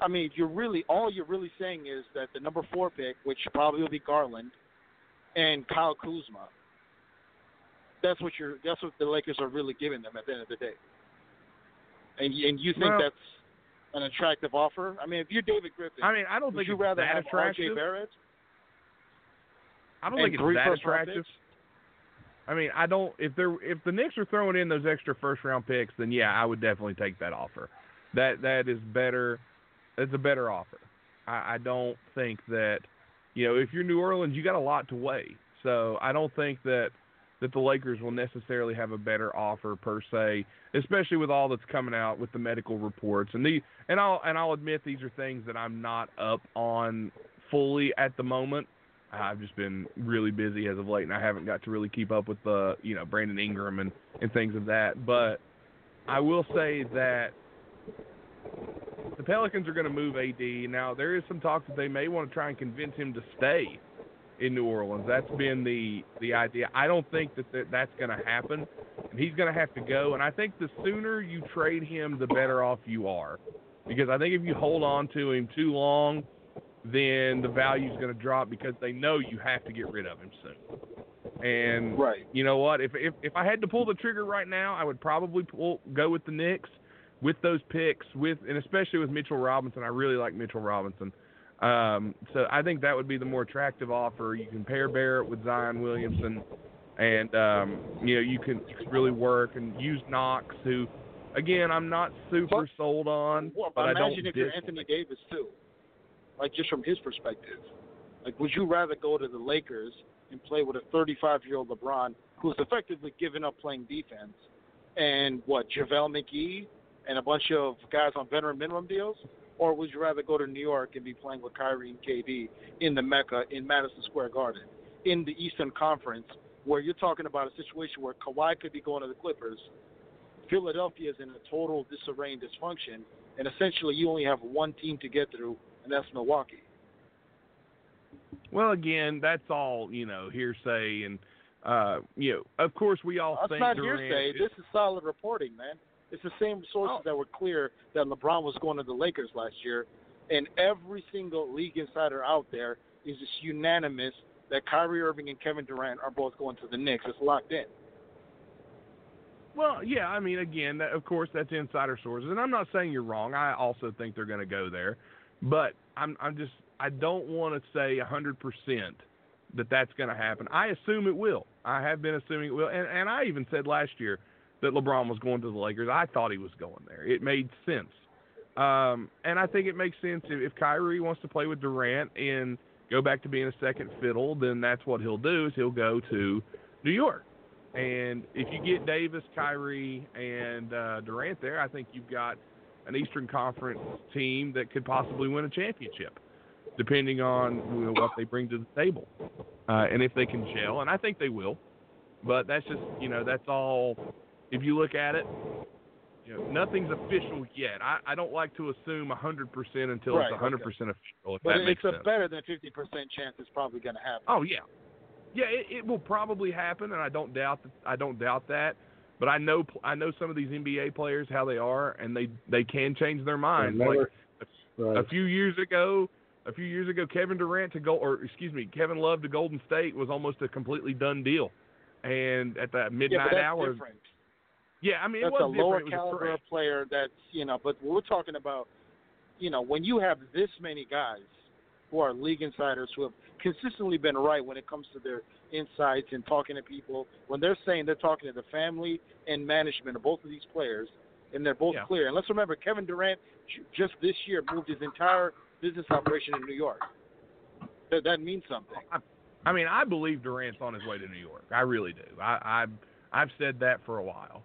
I mean, you're really all you're really saying is that the number four pick, which probably will be Garland, and Kyle Kuzma. That's what you're. That's what the Lakers are really giving them at the end of the day. And and you think Well- that's an attractive offer? I mean, if you're David Griffin, I mean, I don't think you it's rather have attractive. R.J. Barrett? I don't think it's that attractive. I mean, I don't. If they're if the Knicks are throwing in those extra first round picks, then yeah, I would definitely take that offer. That that is better. That's a better offer. I, I don't think that you know if you're New Orleans, you got a lot to weigh. So I don't think that that the Lakers will necessarily have a better offer per se, especially with all that's coming out with the medical reports and the and I'll and I'll admit these are things that I'm not up on fully at the moment. I've just been really busy as of late, and I haven't got to really keep up with the you know Brandon Ingram and and things of that. But I will say that the Pelicans are going to move AD. Now there is some talk that they may want to try and convince him to stay in New Orleans. That's been the the idea. I don't think that that- that's going to happen, and he's going to have to go. And I think the sooner you trade him, the better off you are, because I think if you hold on to him too long, then the value's going to drop because they know you have to get rid of him soon. And Right. you know what? If if if I had to pull the trigger right now, I would probably pull go with the Knicks with those picks with and especially with Mitchell Robinson. I really like Mitchell Robinson. Um, so I think that would be the more attractive offer. You can pair Barrett with Zion Williamson, and um, you know you can, you can really work and use Knox, who again I'm not super sold on, Well, but I don't imagine if you're. Anthony Davis too, like just from his perspective. Like, would you rather go to the Lakers and play with a 35-year-old LeBron who's effectively given up playing defense, and what JaVale McGee and a bunch of guys on veteran minimum deals, or would you rather go to New York and be playing with Kyrie and KD in the Mecca in Madison Square Garden, in the Eastern Conference, where you're talking about a situation where Kawhi could be going to the Clippers, Philadelphia is in a total disarray and dysfunction, and essentially you only have one team to get through, and that's Milwaukee. Well, again, that's all you know hearsay, and uh, you know, of course, we all That's think not Durant hearsay. is- This is solid reporting, man. It's the same sources Oh. that were clear that LeBron was going to the Lakers last year, and every single league insider out there is just unanimous that Kyrie Irving and Kevin Durant are both going to the Knicks. It's locked in. Well, yeah, I mean, again, that, of course, that's insider sources, and I'm not saying you're wrong. I also think they're going to go there, but I'm, I'm just, I don't want to say 100 percent that that's going to happen. I assume it will. I have been assuming it will, and, and I even said last year that LeBron was going to the Lakers. I thought he was going there. It made sense, um, and I think it makes sense if, if Kyrie wants to play with Durant and go back to being a second fiddle, then that's what he'll do. Is he'll go to New York. And if you get Davis, Kyrie, and uh, Durant there, I think you've got an Eastern Conference team that could possibly win a championship, depending on you know, what they bring to the table, uh, and if they can gel. And I think they will. But that's just you know that's all. If you look at it, you know nothing's official yet. I, I don't like to assume 100% until Right, it's 100% okay. official. If But that it's makes a sense. better than 50% chance it's probably going to happen. Oh yeah, yeah. It, it will probably happen, and I don't doubt. That, I don't doubt that. But I know I know some of these NBA players how they are, and they they can change their minds. Never- Like Right. a few years ago, a few years ago, Kevin Durant to go, or excuse me, Kevin Love to Golden State was almost a completely done deal. And at that midnight but that's hour, different. Yeah, I mean that's a lower. Caliber player that's you know but we're talking about you know when you have this many guys who are league insiders who have consistently been right when it comes to their insights and talking to people. When they're saying they're talking to the family and management of both of these players, and they're both Yeah. clear. And let's remember, Kevin Durant just this year moved his entire business operation in New York. That that means something. I mean, I believe Durant's on his way to New York. I really do. I, I've I've said that for a while.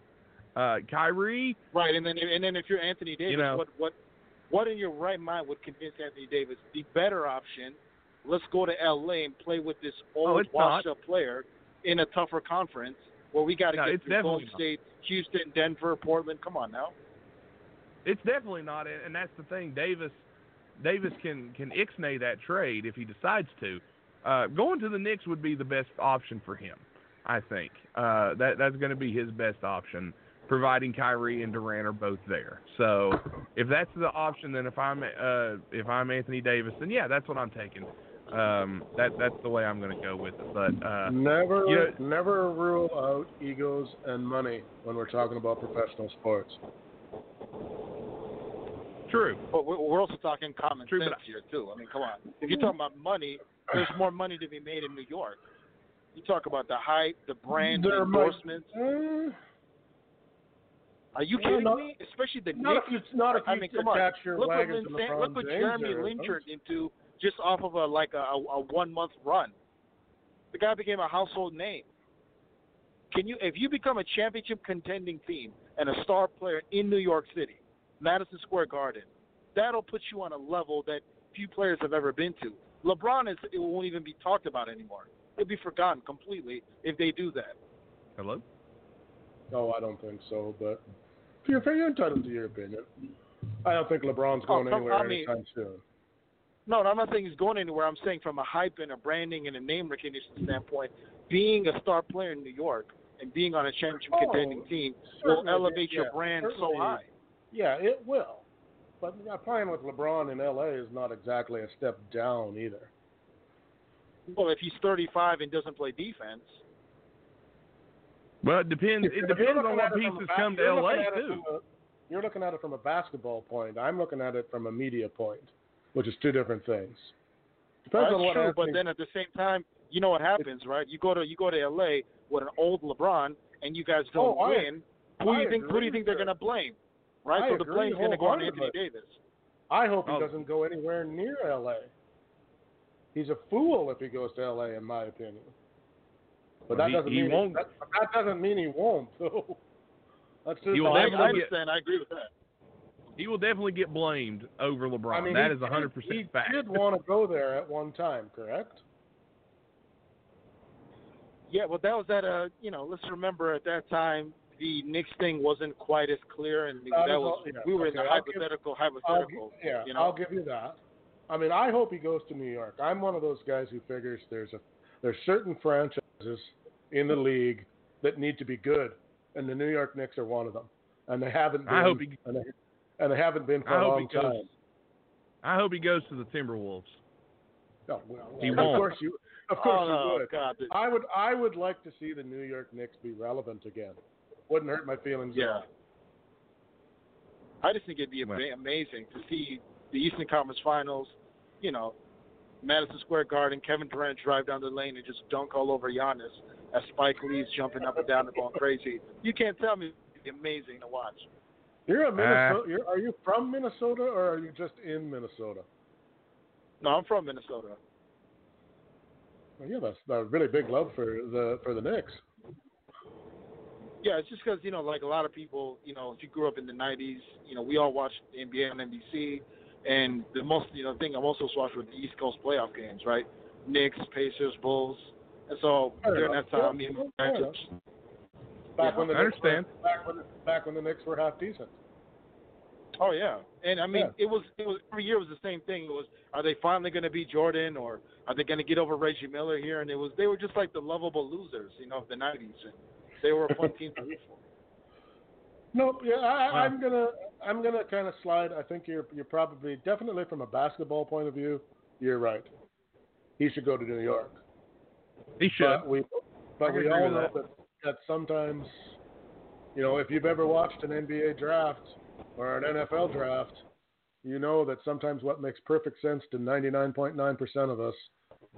Uh, Kyrie, Right, and then and then if you're Anthony Davis, you know- what what what in your right mind would convince Anthony Davis the better option? Let's go to L.A. and play with this Oh, old not. washed-up player in a tougher conference where we got to No, get through Golden. State, Houston, Denver, Portland. Come on now. it's definitely not, and that's the thing. Davis Davis can can ixnay that trade if he decides to. Uh, going to the Knicks would be the best option for him. I think uh, that that's going to be his best option, providing Kyrie and Durant are both there. So if that's the option, then if I'm uh, if I'm Anthony Davis, then yeah, that's what I'm taking. Um, that that's the way I'm going to go with it. But uh, never, you never rule out egos and money when we're talking about professional sports. true, But we're we're also talking common True, sense but- here too. I mean, come on. If you're talking about money, there's more money to be made in New York. You talk about the hype, the brand, the There might- endorsements. Are you Well, kidding not- me? Especially the not Knicks. if it's not if you I mean, come on. attach your Look what, Lin San- look what Jeremy Lin huh? turned into just off of a like a, a, a one month run. The guy became a household name. Can you, if you become a championship contending team and a star player in New York City, Madison Square Garden, that'll put you on a level that few players have ever been to. LeBron is it won't even be talked about anymore. It'll be forgotten completely if they do that. hello. No, I don't think so. But you're, you're entitled to your opinion. I don't think LeBron's Oh, going come- anywhere I mean- anytime soon. No, I'm not saying he's going anywhere. I'm saying from a hype and a branding and a name recognition standpoint, being a star player in New York and being on a championship Oh, contending team will elevate yeah, your brand so high. Yeah, it will. But playing with LeBron in LA is not exactly a step down either. Well, if he's 35 and doesn't play defense, Well, it depends. It depends on what at it from a pieces come to LA looking at it too. a- You're looking at it from a basketball point. I'm looking at it from a media point, which is two different things. Depends that's on what true. Anthony, But then at the same time, you know what happens, right? You go to you go to LA with an old LeBron, and you guys don't Oh, I- win. Who do I you think? Who do you think they're going to blame? Right. I so the agree blame's going to go on Anthony wholeheartedly. Davis. I hope he Oh. doesn't go anywhere near LA. He's a fool if he goes to LA, in my opinion. But Well, that he- doesn't he mean won't. That, that doesn't mean he won't, [LAUGHS] though. That's just He will I, I get- understand. I agree with that. He will definitely get blamed over LeBron. I mean, that he is a hundred did- percent He fact. did want to go there at one time, correct? Yeah, well, that was at a you know. Let's remember at that time the Knicks thing wasn't quite as clear, and That that is was all- yeah, we were in the I'll give- hypothetical I'll hypothetical. gi- yeah, you know? I'll give you that. I mean, I hope he goes to New York. I'm one of those guys who figures there's a there's certain franchises in the league that need to be good, and the New York Knicks are one of them, and they haven't been. I hope he- and, they, and they haven't been for I a hope long he goes. time. I hope he goes to the Timberwolves. Oh, well, He of won't. course you, of course oh, you would. God, I would, I would like to see the New York Knicks be relevant again. Wouldn't hurt my feelings. at yeah. all. I just think it'd be amazing to see the Eastern Conference Finals. You know, Madison Square Garden, Kevin Durant drive down the lane and just dunk all over Giannis as Spike Lee's jumping up and down and going crazy. You can't tell me it'd be amazing to watch. You're a Uh, Minnesota. you're, are you from Minnesota or are you just in Minnesota? No, I'm from Minnesota. Well, yeah, that's a really big love for the for the Knicks. Yeah, it's just because you know, like a lot of people, you know, if you grew up in the '90s, you know, we all watched the NBA on NBC, and the most, you know, thing I'm also watched were the East Coast playoff games, right? Knicks, Pacers, Bulls, and so Fair during enough. that time, Yeah, me and my fair friends enough. Back Yeah, when the I Knicks were- understand. back when back when the Knicks were half decent. Oh yeah, and I mean, Yeah. it was it was every year was the same thing. It was, are they finally going to be Jordan, or are they going to get over Reggie Miller here? And it was they were just like the lovable losers, you know, of the '90s, and they were a fun team to root for. [LAUGHS] No, yeah, I, Wow. I'm gonna I'm gonna kind of slide. I think you're you're probably definitely from a basketball point of view, you're right. He should go to New York. He should. But we but we all know that. that. that sometimes, you know, if you've ever watched an NBA draft or an NFL draft, you know that sometimes what makes perfect sense to 99.9% of us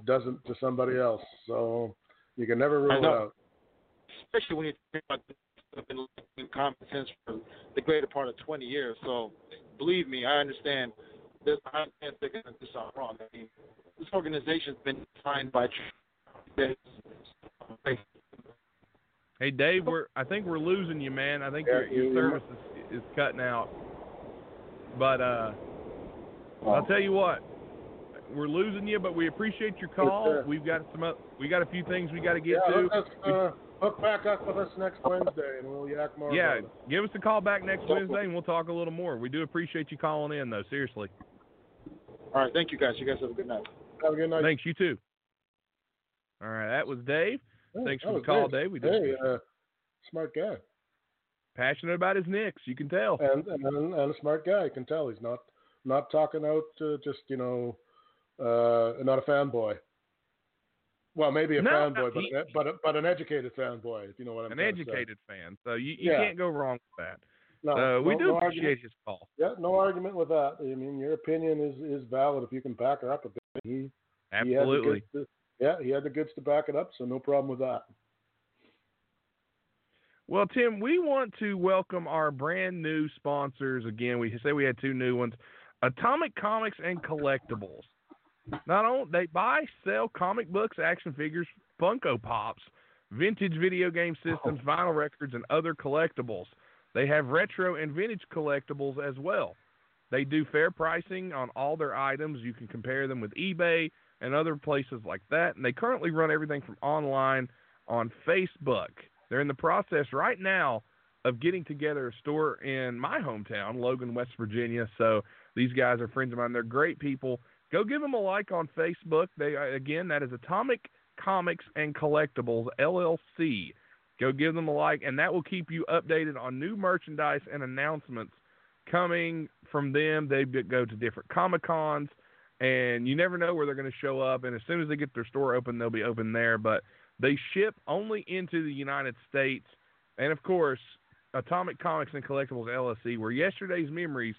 doesn't to somebody else. So you can never rule it out. Especially when you think about have been in common sense for the greater part of 20 years. So believe me, I understand. This, I can't think of this out wrong. I mean, this organization's been defined by. Hey Dave, we're I think we're losing you, man. I think your, your service is, is cutting out. But uh, I'll tell you what, we're losing you, but we appreciate your call. sir. We've got some oth- we got a few things we got to get yeah, to. hook, us, uh, hook back up with us next Wednesday, and we'll yak more. Yeah, about give us a call back next Wednesday, and we'll talk a little more. We do appreciate you calling in, though. Seriously. All right, thank you guys. You guys have a good night. Have a good night. Thanks. You too. All right, that was Dave. Hey, Thanks for the call, great. Dave. We just Hey, uh, smart guy, passionate about his Knicks. You can tell. and, and and a smart guy. You can tell he's not not talking out uh, just you know, uh, not a fanboy. Well, maybe a No, fanboy, but he- an, but a, but an educated fanboy, if you know what I'm saying. An educated fan, so you, you Yeah. can't go wrong with that. No, So we no- do no appreciate argument. his call. Yeah, no argument with that. I mean, your opinion is is valid if you can back her up a bit. He He Absolutely. goods to- yeah, he had the goods to back it up, so no problem with that. Well, Tim, we want to welcome our brand new sponsors again. We say we had two new ones Atomic Comics and Collectibles. Not only they buy, sell comic books, action figures, Funko Pops, vintage video game systems, oh. vinyl records, and other collectibles. They have retro and vintage collectibles as well. They do fair pricing on all their items. You can compare them with eBay and other places like that. And they currently run everything from online on Facebook. They're in the process right now of getting together a store in my hometown, Logan, West Virginia. So these guys are friends of mine. They're great people. Go give them a like on Facebook. They uh, again, that is Atomic Comics and Collectibles LLC. Go give them a like, and that will keep you updated on new merchandise and announcements coming from them. They go to different Comic Cons, and you never know where they're going to show up. And as soon as they get their store open, they'll be open there. But they ship only into the United States, and of course, Atomic Comics and Collectibles LLC, where yesterday's memories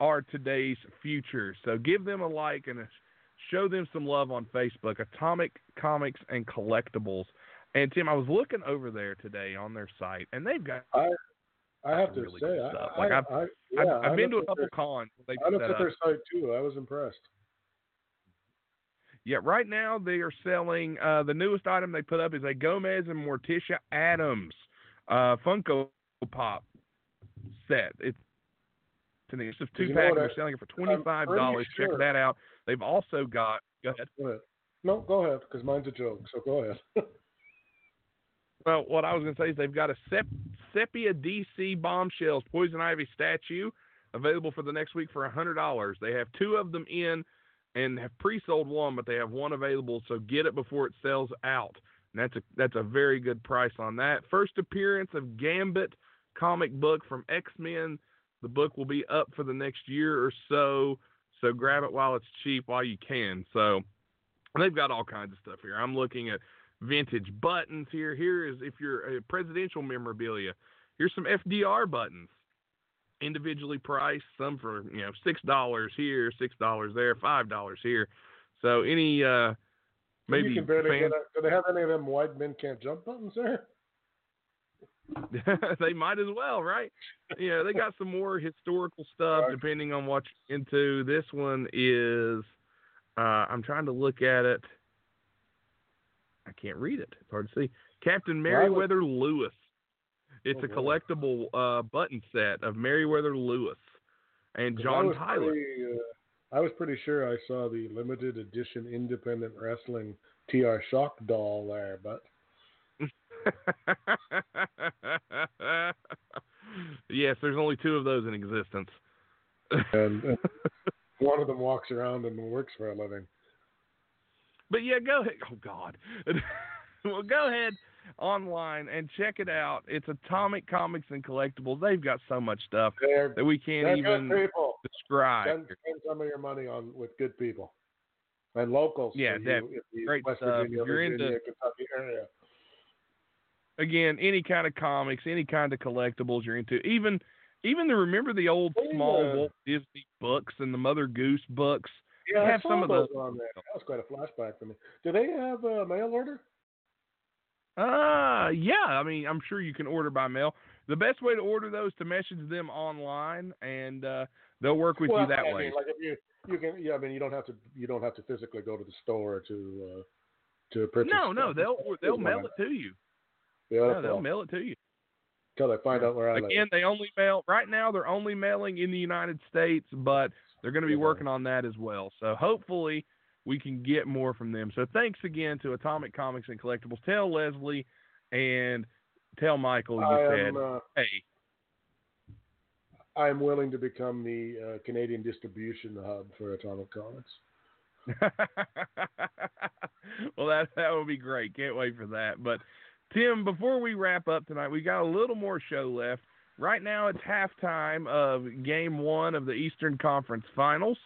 are today's future. So give them a like and a, show them some love on Facebook. Atomic Comics and Collectibles. And Tim, I was looking over there today on their site, and they've got I have to Really say, I. I, Like, I've- I, I've, yeah, I've I been to a couple their- cons. I looked at their up. site too. I was impressed. Yeah, right now they are selling uh, the newest item they put up is a Gomez and Morticia Addams uh, Funko Pop set. It's an exclusive two You know pack. They're selling it for twenty five dollars. Check sure- that out. They've also got go ahead. Go ahead. No, go ahead, because mine's a joke. So go ahead. [LAUGHS] Well, what I was going to say is they've got a sep- Sepia DC Bombshells Poison Ivy statue available for the next week for $100. They have two of them in and have pre-sold one, but they have one available, so get it before it sells out. And that's a that's a very good price on that. First appearance of Gambit comic book from X-Men. The book will be up for the next year or so, so grab it while it's cheap while you can. So they've got all kinds of stuff here. I'm looking at vintage buttons here. Here is if you're a presidential memorabilia. Here's some FDR buttons, individually priced. Some for you know six dollars here, six dollars there, five dollars here. So any uh maybe you can barely fan- do they have any of them white men can't jump buttons there? [LAUGHS] they might as well, right? Yeah, they got some more historical stuff Right. depending on what you're into. This one is uh I'm trying to look at it. I can't read it. It's hard to see. Captain I Meriwether Lewis. It's Oh, a collectible uh button set of Meriwether Lewis and John was Tyler. Pretty, uh, I was pretty sure I saw the limited edition independent wrestling TR Shock doll there, but [LAUGHS] yes, there's only two of those in existence. [LAUGHS] and, and one of them walks around and works for a living. But yeah, go ahead. Oh God. [LAUGHS] well, go ahead online and check it out. It's Atomic Comics and Collectibles. They've got so much stuff They're, that we can't even describe. Spend, spend some of your money on with good people and locals. Yeah, for you, that- if you- great West stuff. Virginia, If you're Virginia, into- Kentucky area. Again, any kind of comics, any kind of collectibles you're into, even even the remember the old Yeah. small Walt Disney books and the Mother Goose books. Yeah, have I saw some of those the. on there. That was quite a flashback for me. Do they have a mail order? Uh, yeah. I mean, I'm sure you can order by mail. The best way to order those to message them online, and uh, they'll work with well, you that I way. Mean, like if you you can yeah, I mean you don't have to you don't have to physically go to the store to uh, to purchase. no, no, they'll they'll mail it to you. Yeah, they'll mail it to you. Till they find out where I live. Again, they only mail right now. They're only mailing in the United States, but they're going to be working on that as well. So hopefully we can get more from them. So thanks again to Atomic Comics and Collectibles. Tell Leslie and tell Michael you I said, am uh, hey, I am willing to become the uh, Canadian distribution hub for Atomic Comics. [LAUGHS] well, that that would be great. Can't wait for that. But Tim, before we wrap up tonight, we got a little more show left. Right now, it's halftime of Game One of the Eastern Conference Finals,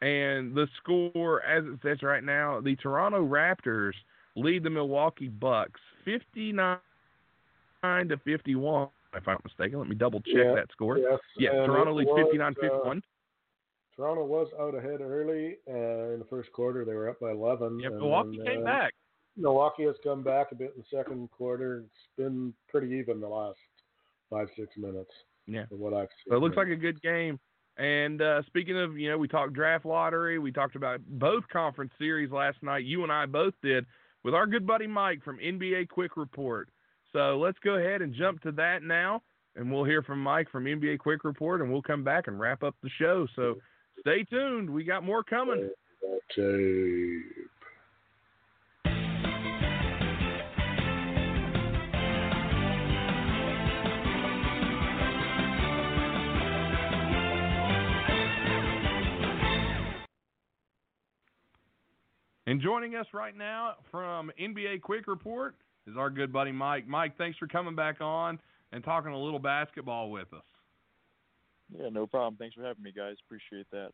and the score, as it says right now, the Toronto Raptors lead the Milwaukee Bucks, fifty-nine to fifty-one. If I'm mistaken, let me double check Yeah. that score. Yes. Yeah, Toronto leads 59-51. Uh, Toronto was out ahead early uh, in the first quarter. They were up by 11. yeah, Milwaukee then, came uh, back. Milwaukee has come back a bit in the second quarter. It's been pretty even the last five, six minutes. Yeah. What I've seen. So it looks like a good game. And uh, speaking of, you know, we talked draft lottery. We talked about both conference series last night. You and I both did with our good buddy Mike from NBA Quick Report. So let's go ahead and jump to that now. And we'll hear from Mike from NBA Quick Report, and we'll come back and wrap up the show. So stay tuned. We got more coming. Tape. And joining us right now from NBA Quick Report is our good buddy Mike. Mike, thanks for coming back on and talking a little basketball with us. Yeah, no problem. Thanks for having me, guys. Appreciate that.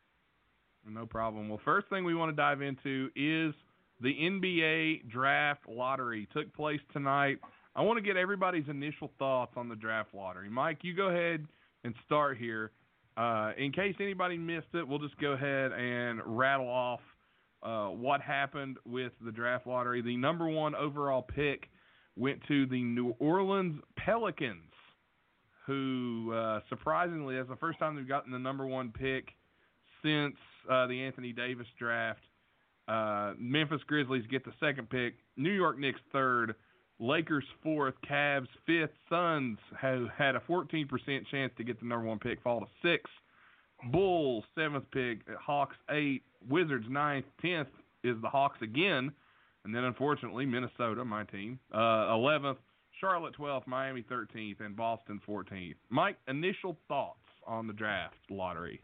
No problem. Well, first thing we want to dive into is the NBA draft lottery took place tonight. I want to get everybody's initial thoughts on the draft lottery. Mike, you go ahead and start here. Uh, in case anybody missed it, we'll just go ahead and rattle off uh, what happened with the draft lottery. The number one overall pick went to the New Orleans Pelicans, who uh, surprisingly, that's the first time they've gotten the number one pick since uh, the Anthony Davis draft. Uh, Memphis Grizzlies get the second pick. New York Knicks third. Lakers fourth. Cavs fifth. Suns have had a 14% chance to get the number one pick, fall to sixth. Bulls seventh pick. Hawks eight. Wizards ninth. Tenth is the Hawks again, and then unfortunately Minnesota, my team, uh, eleventh. Charlotte twelfth. Miami thirteenth, and Boston fourteenth. Mike, initial thoughts on the draft lottery?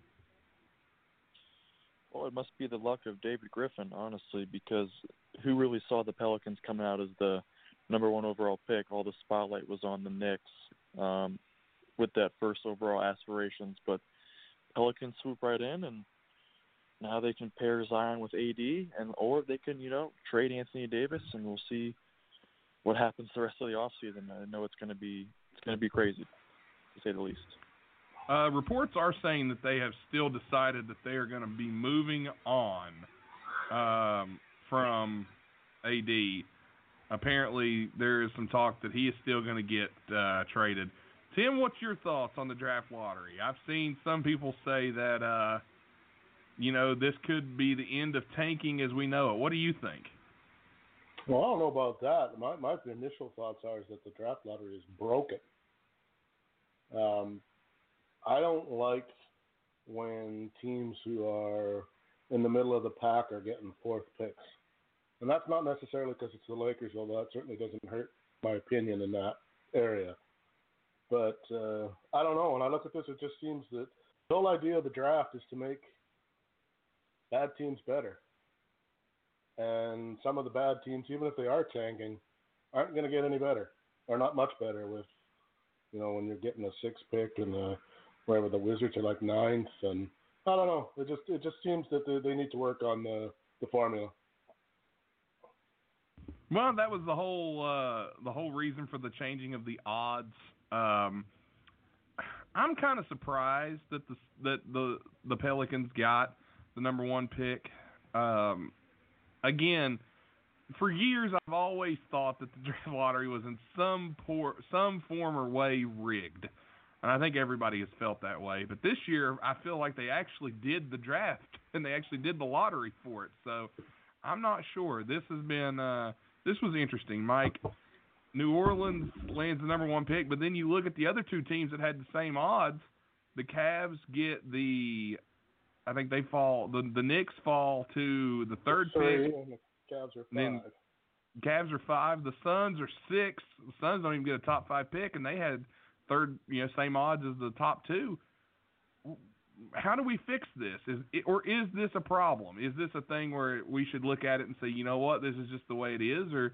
Well, it must be the luck of David Griffin, honestly, because who really saw the Pelicans coming out as the number one overall pick? All the spotlight was on the Knicks um, with that first overall aspirations, but Pelicans swoop right in, and now they can pair Zion with AD, and or they can, you know, trade Anthony Davis, and we'll see what happens the rest of the offseason. I know it's going to be it's going to be crazy, to say the least. Uh, reports are saying that they have still decided that they are going to be moving on um, from AD. Apparently, there is some talk that he is still going to get uh, traded. Tim, what's your thoughts on the draft lottery? I've seen some people say that uh, you know this could be the end of tanking as we know it. What do you think? Well, I don't know about that. My my initial thoughts are is that the draft lottery is broken. Um, I don't like when teams who are in the middle of the pack are getting fourth picks, and that's not necessarily because it's the Lakers, although that certainly doesn't hurt my opinion in that area. But uh, I don't know. When I look at this, it just seems that the whole idea of the draft is to make bad teams better and some of the bad teams, even if they are tanking, aren't going to get any better or not much better with, you know, when you're getting a six pick and uh, wherever the Wizards are like ninth, and I don't know. It just it just seems that they, they need to work on the the formula. Well, that was the whole uh, the whole reason for the changing of the odds. Um, I'm kind of surprised that the that the the Pelicans got the number one pick. Um, again, for years I've always thought that the [LAUGHS] draft lottery was in some poor, some form or way rigged, and I think everybody has felt that way. But this year I feel like they actually did the draft [LAUGHS] and they actually did the lottery for it. So I'm not sure. This has been uh, this was interesting, Mike. New Orleans lands the number one pick, but then you look at the other two teams that had the same odds. The Cavs get the, I think they fall. The the Knicks fall to the third Three, pick. and the Cavs are Then- five. Cavs are five. The Suns are six. The Suns don't even get a top five pick, and they had third, you know, same odds as the top two. How do we fix this? Is it, or is this a problem? Is this a thing where we should look at it and say, you know what, this is just the way it is, or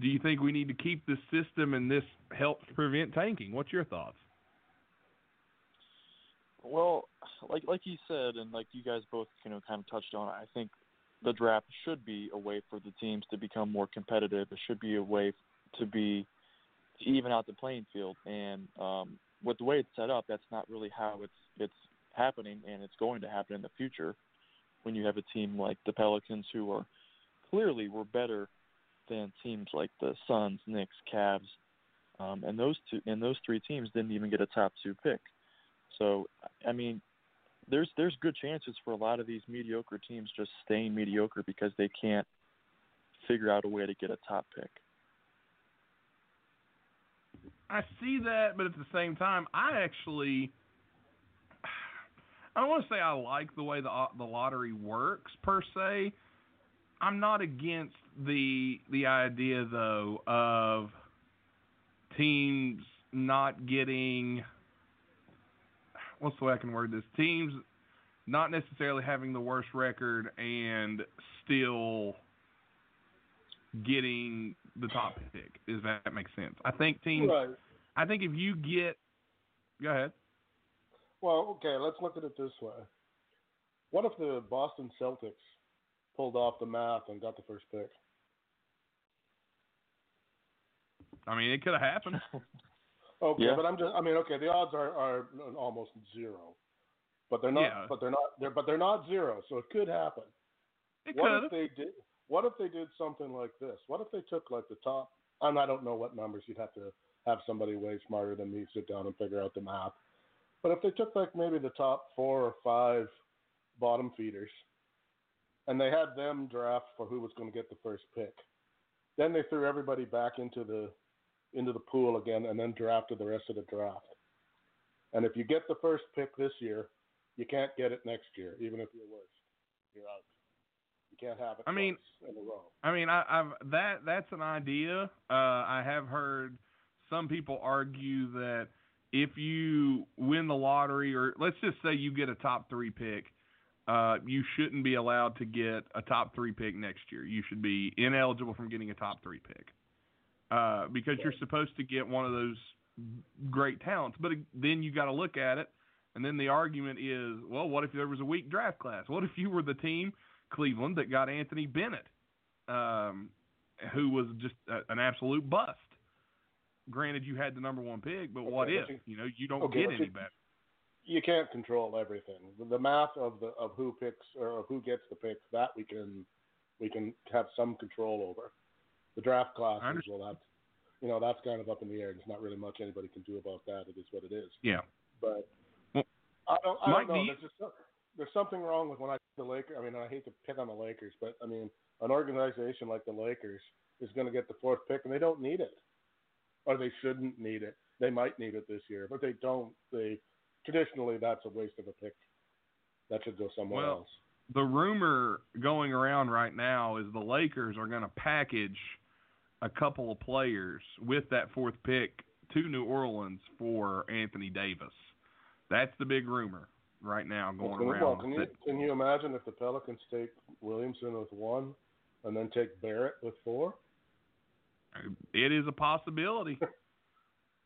do you think we need to keep this system and this helps prevent tanking? What's your thoughts? Well, like like you said, and like you guys both you know kind of touched on, I think the draft should be a way for the teams to become more competitive. It should be a way to be to even out the playing field. And um, with the way it's set up, that's not really how it's it's happening, and it's going to happen in the future. When you have a team like the Pelicans, who are clearly were better than teams like the Suns, Knicks, Cavs, um, and those two and those three teams didn't even get a top two pick. So I mean, there's there's good chances for a lot of these mediocre teams just staying mediocre because they can't figure out a way to get a top pick. I see that, but at the same time, I actually I don't want to say I like the way the the lottery works per se. I'm not against the the idea though of teams not getting what's the way I can word this? Teams not necessarily having the worst record and still getting the top pick. Does that make sense? I think teams Right. I think if you get, go ahead. Well, okay, let's look at it this way. What if the Boston Celtics pulled off the math and got the first pick? I mean, it could have happened. [LAUGHS] Okay, Yeah. but I'm just I mean, okay, the odds are are almost zero. But they're not Yeah. but they're not they're but they're not zero, so it could happen. It what could if they did what if they did something like this? What if they took like the top and I don't know what numbers you'd have to have somebody way smarter than me sit down and figure out the math. But if they took like maybe the top four or five bottom feeders and they had them draft for who was going to get the first pick. Then they threw everybody back into the into the pool again and then drafted the rest of the draft. And if you get the first pick this year, you can't get it next year, even if you're worse. You're out. You can't have it I mean- in a row. I mean, I, I've that that's an idea. Uh, I have heard some people argue that if you win the lottery, or let's just say you get a top three pick, uh, you shouldn't be allowed to get a top three pick next year. You should be ineligible from getting a top three pick uh, because you're supposed to get one of those great talents. But then you got to look at it, and then the argument is, well, what if there was a weak draft class? What if you were the team, Cleveland, that got Anthony Bennett? um, who was just a, an absolute bust. Granted, you had the number one pick, but what if you- you know you don't okay, get any you- better? You can't control everything. The, the math of the of who picks or who gets the picks that we can we can have some control over. The draft classes will have, you know, that's kind of up in the air. There's not really much anybody can do about that. It is what it is. Yeah. But Well, I don't, I don't know. you- There's just so- there's something wrong with when I the Lakers. I mean, I hate to pick on the Lakers, but I mean, an organization like the Lakers is going to get the fourth pick, and they don't need it, or they shouldn't need it. They might need it this year, but they don't. They traditionally that's a waste of a pick. That should go somewhere Well, else. The rumor going around right now is the Lakers are going to package a couple of players with that fourth pick to New Orleans for Anthony Davis. That's the big rumor right now going Well, can, around. well, can you can you imagine if the Pelicans take Williamson with one, and then take Barrett with four? it is a possibility. [LAUGHS]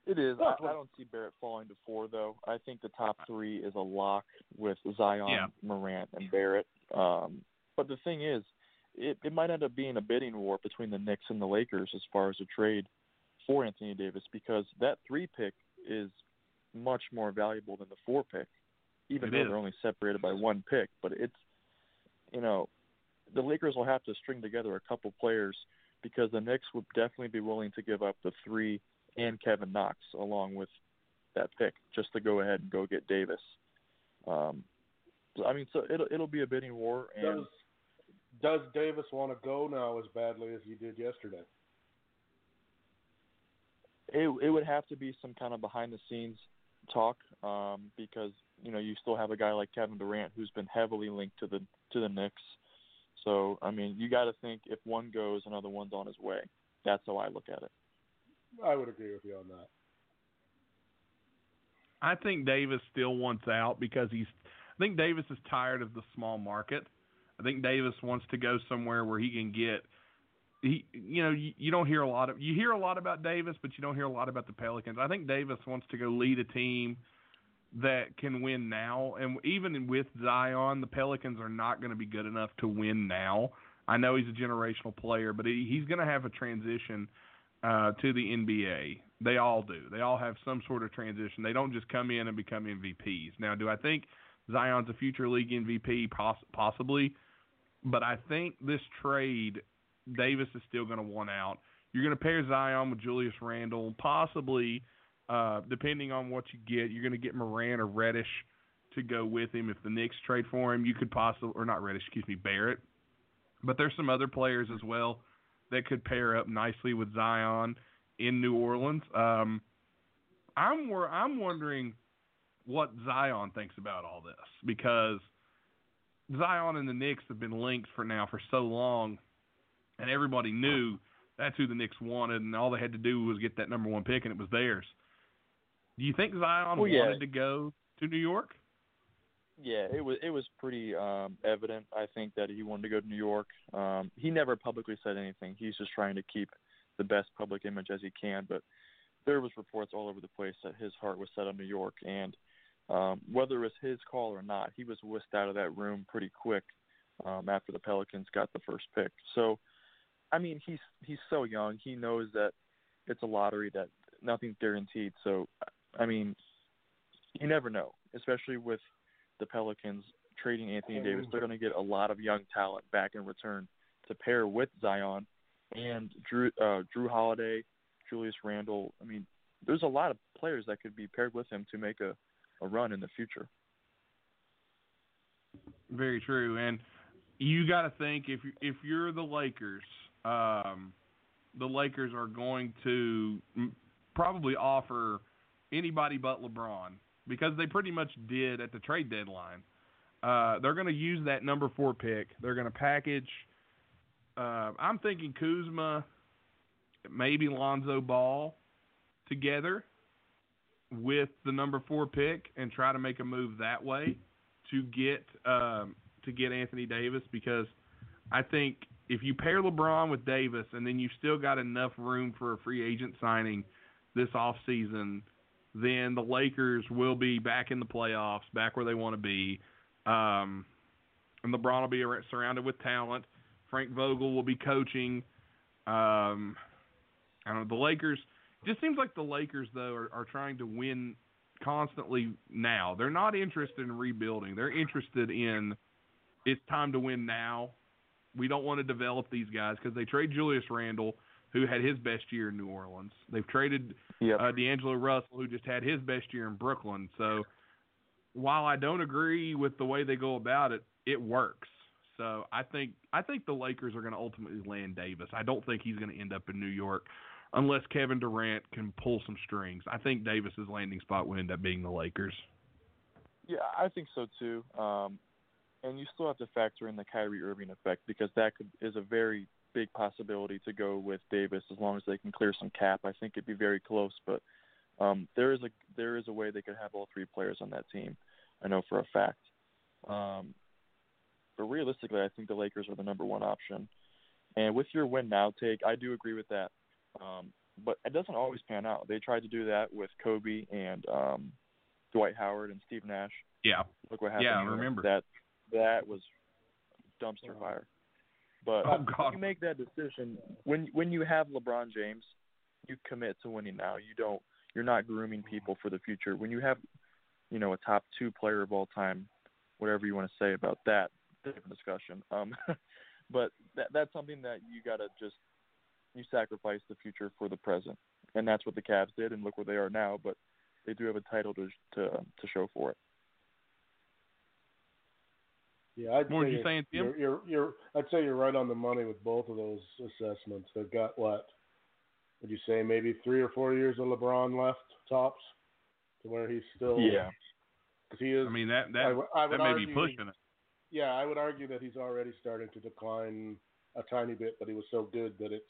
It is. I, I don't see Barrett falling to four though. I think the top three is a lock with Zion, Yeah. Morant, and Barrett. Um, but the thing is, it, it might end up being a bidding war between the Knicks and the Lakers as far as a trade for Anthony Davis because that three pick is much more valuable than the four pick, even It though is. they're only separated by one pick. But it's you know, the Lakers will have to string together a couple players because the Knicks would definitely be willing to give up the three and Kevin Knox along with that pick just to go ahead and go get Davis. Um, I mean, so it'll it'll be a bidding war. And Does Does Davis want to go now as badly as he did yesterday? it it would have to be some kind of behind the scenes talk um, because you know you still have a guy like Kevin Durant who's been heavily linked to the to the Knicks. So I mean, you got to think if one goes, another one's on his way. That's how I look at it. I would agree with you on that. I think Davis still wants out because he's. I think Davis is tired of the small market. I think Davis wants to go somewhere where he can get. He, you know, you, you don't hear a lot of. You hear a lot about Davis, but you don't hear a lot about the Pelicans. I think Davis wants to go lead a team that can win now. And even with Zion, the Pelicans are not going to be good enough to win now. I know he's a generational player, but he, he's going to have a transition uh, to the NBA. They all do. They all have some sort of transition. They don't just come in and become MVPs. Now, do I think Zion's a future league MVP? Poss- possibly. But I think this trade, Davis is still going to want out. You're going to pair Zion with Julius Randle, possibly – uh, depending on what you get, you're going to get Moran or Reddish to go with him. If the Knicks trade for him, you could possibly, or not Reddish, excuse me, Barrett. But there's some other players as well that could pair up nicely with Zion in New Orleans. Um, I'm I'm wondering what Zion thinks about all this because Zion and the Knicks have been linked for now for so long, and everybody knew that's who the Knicks wanted, and all they had to do was get that number one pick, and it was theirs. Do you think Zion well, yeah. wanted to go to New York? Yeah, it was it was pretty um, evident. I think that he wanted to go to New York. Um, he never publicly said anything. He's just trying to keep the best public image as he can. But there was reports all over the place that his heart was set on New York, and um, whether it was his call or not, he was whisked out of that room pretty quick um, after the Pelicans got the first pick. So, I mean, he's he's so young. He knows that it's a lottery that nothing's guaranteed. So I mean, you never know, especially with the Pelicans trading Anthony Davis. They're going to get a lot of young talent back in return to pair with Zion and Jrue uh, Jrue Holiday, Julius Randle. I mean, there's a lot of players that could be paired with him to make a, a run in the future. Very true, and you got to think if if you're the Lakers, um, the Lakers are going to probably offer anybody but LeBron because they pretty much did at the trade deadline. Uh, they're going to use that number four pick. They're going to package. Uh, I'm thinking Kuzma, maybe Lonzo Ball, together with the number four pick and try to make a move that way to get um, to get Anthony Davis because I think if you pair LeBron with Davis and then you've still got enough room for a free agent signing this off season – then the Lakers will be back in the playoffs, back where they want to be. Um, and LeBron will be surrounded with talent. Frank Vogel will be coaching. Um, I don't know. The Lakers. Just seems like the Lakers though are, are trying to win constantly now. They're not interested in rebuilding. They're interested in it's time to win now. We don't want to develop these guys because they trade Julius Randle who had his best year in New Orleans. They've traded yep. uh, D'Angelo Russell, who just had his best year in Brooklyn. So while I don't agree with the way they go about it, it works. So I think I think the Lakers are going to ultimately land Davis. I don't think he's going to end up in New York unless Kevin Durant can pull some strings. I think Davis's landing spot would end up being the Lakers. Yeah, I think so too. Um, and you still have to factor in the Kyrie Irving effect because that could, is a very big possibility to go with Davis as long as they can clear some cap. I think it'd be very close, but um, there is a there is a way they could have all three players on that team. I know for a fact. Um, but realistically, I think the Lakers are the number one option. And with your win now take, I do agree with that. Um, but it doesn't always pan out. They tried to do that with Kobe and um, Dwight Howard and Steve Nash. Yeah. Look what happened. Yeah, I remember that. That was dumpster fire. But oh, God. you make that decision when when you have LeBron James, you commit to winning now. You don't. You're not grooming people for the future. When you have, you know, a top two player of all time, whatever you want to say about that, different discussion. Um, [LAUGHS] but that that's something that you gotta just you sacrifice the future for the present, and that's what the Cavs did, and look where they are now. But they do have a title to to to show for it. Yeah, I'd What were say you saying, Tim? You're, you're, you're, I'd say you're right on the money with both of those assessments. They've got what? Would you say maybe three or four years of LeBron left tops, to where he's still? Yeah. Because he is. I mean that that w- I would that may argue, be pushing it. Yeah, I would argue that he's already starting to decline a tiny bit, but he was so good that it's,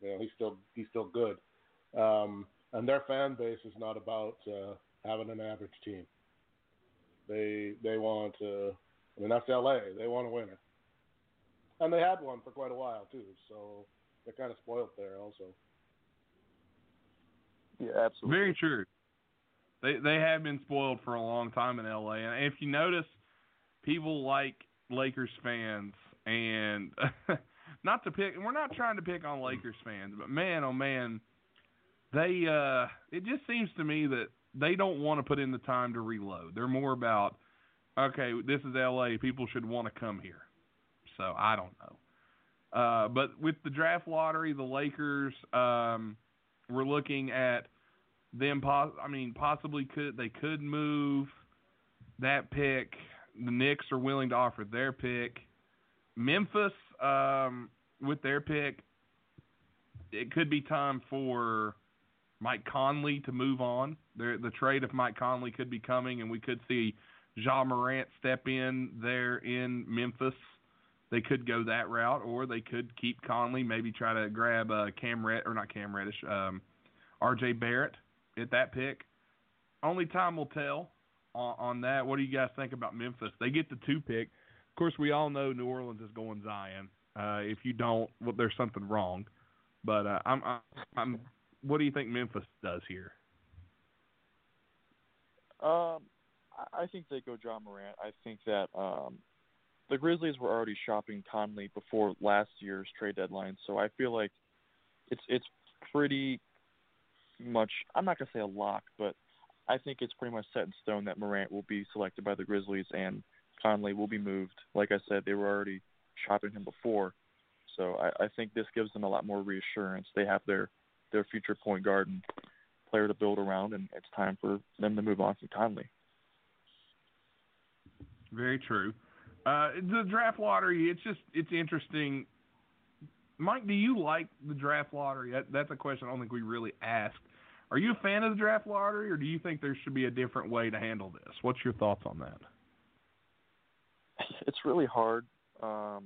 you know, he's still he's still good. Um, and their fan base is not about uh, having an average team. They they want to. I mean, that's LA. They want a winner, and they had one for quite a while too. So they're kind of spoiled there also. Yeah, absolutely. Very true. They they have been spoiled for a long time in LA, and if you notice, people like Lakers fans, and [LAUGHS] not to pick, and we're not trying to pick on Lakers fans, but man, oh man, they uh, it just seems to me that they don't want to put in the time to reload. They're more about, okay, this is LA, people should want to come here. So I don't know. Uh, but with the draft lottery, the Lakers, um, we're looking at them. Pos- I mean, possibly could they could move that pick. The Knicks are willing to offer their pick. Memphis, um, with their pick, it could be time for Mike Conley to move on. The, the trade of Mike Conley could be coming, and we could see Ja Morant step in there in Memphis. They could go that route, or they could keep Conley, maybe try to grab uh, Cam Red or not Cam Reddish, um, R.J. Barrett at that pick. Only time will tell on, on that. What do you guys think about Memphis? They get the two pick. Of course, we all know New Orleans is going Zion. Uh, if you don't, well, there's something wrong. But uh, I'm, I'm, I'm. What do you think Memphis does here? Um, I- think they go Ja Morant. I think that um, the Grizzlies were already shopping Conley before last year's trade deadline, so I feel like it's it's pretty much. I'm not gonna say a lock, but I think it's pretty much set in stone that Morant will be selected by the Grizzlies and Conley will be moved. Like I said, they were already shopping him before, so I, I think this gives them a lot more reassurance. They have their their future point guard and player to build around, and it's time for them to move on from Conley. Very true. Uh, the draft lottery, it's just it's interesting. Mike, do you like the draft lottery? That, that's a question I don't think we really asked. Are you a fan of the draft lottery, or do you think there should be a different way to handle this? What's your thoughts on that? It's really hard um,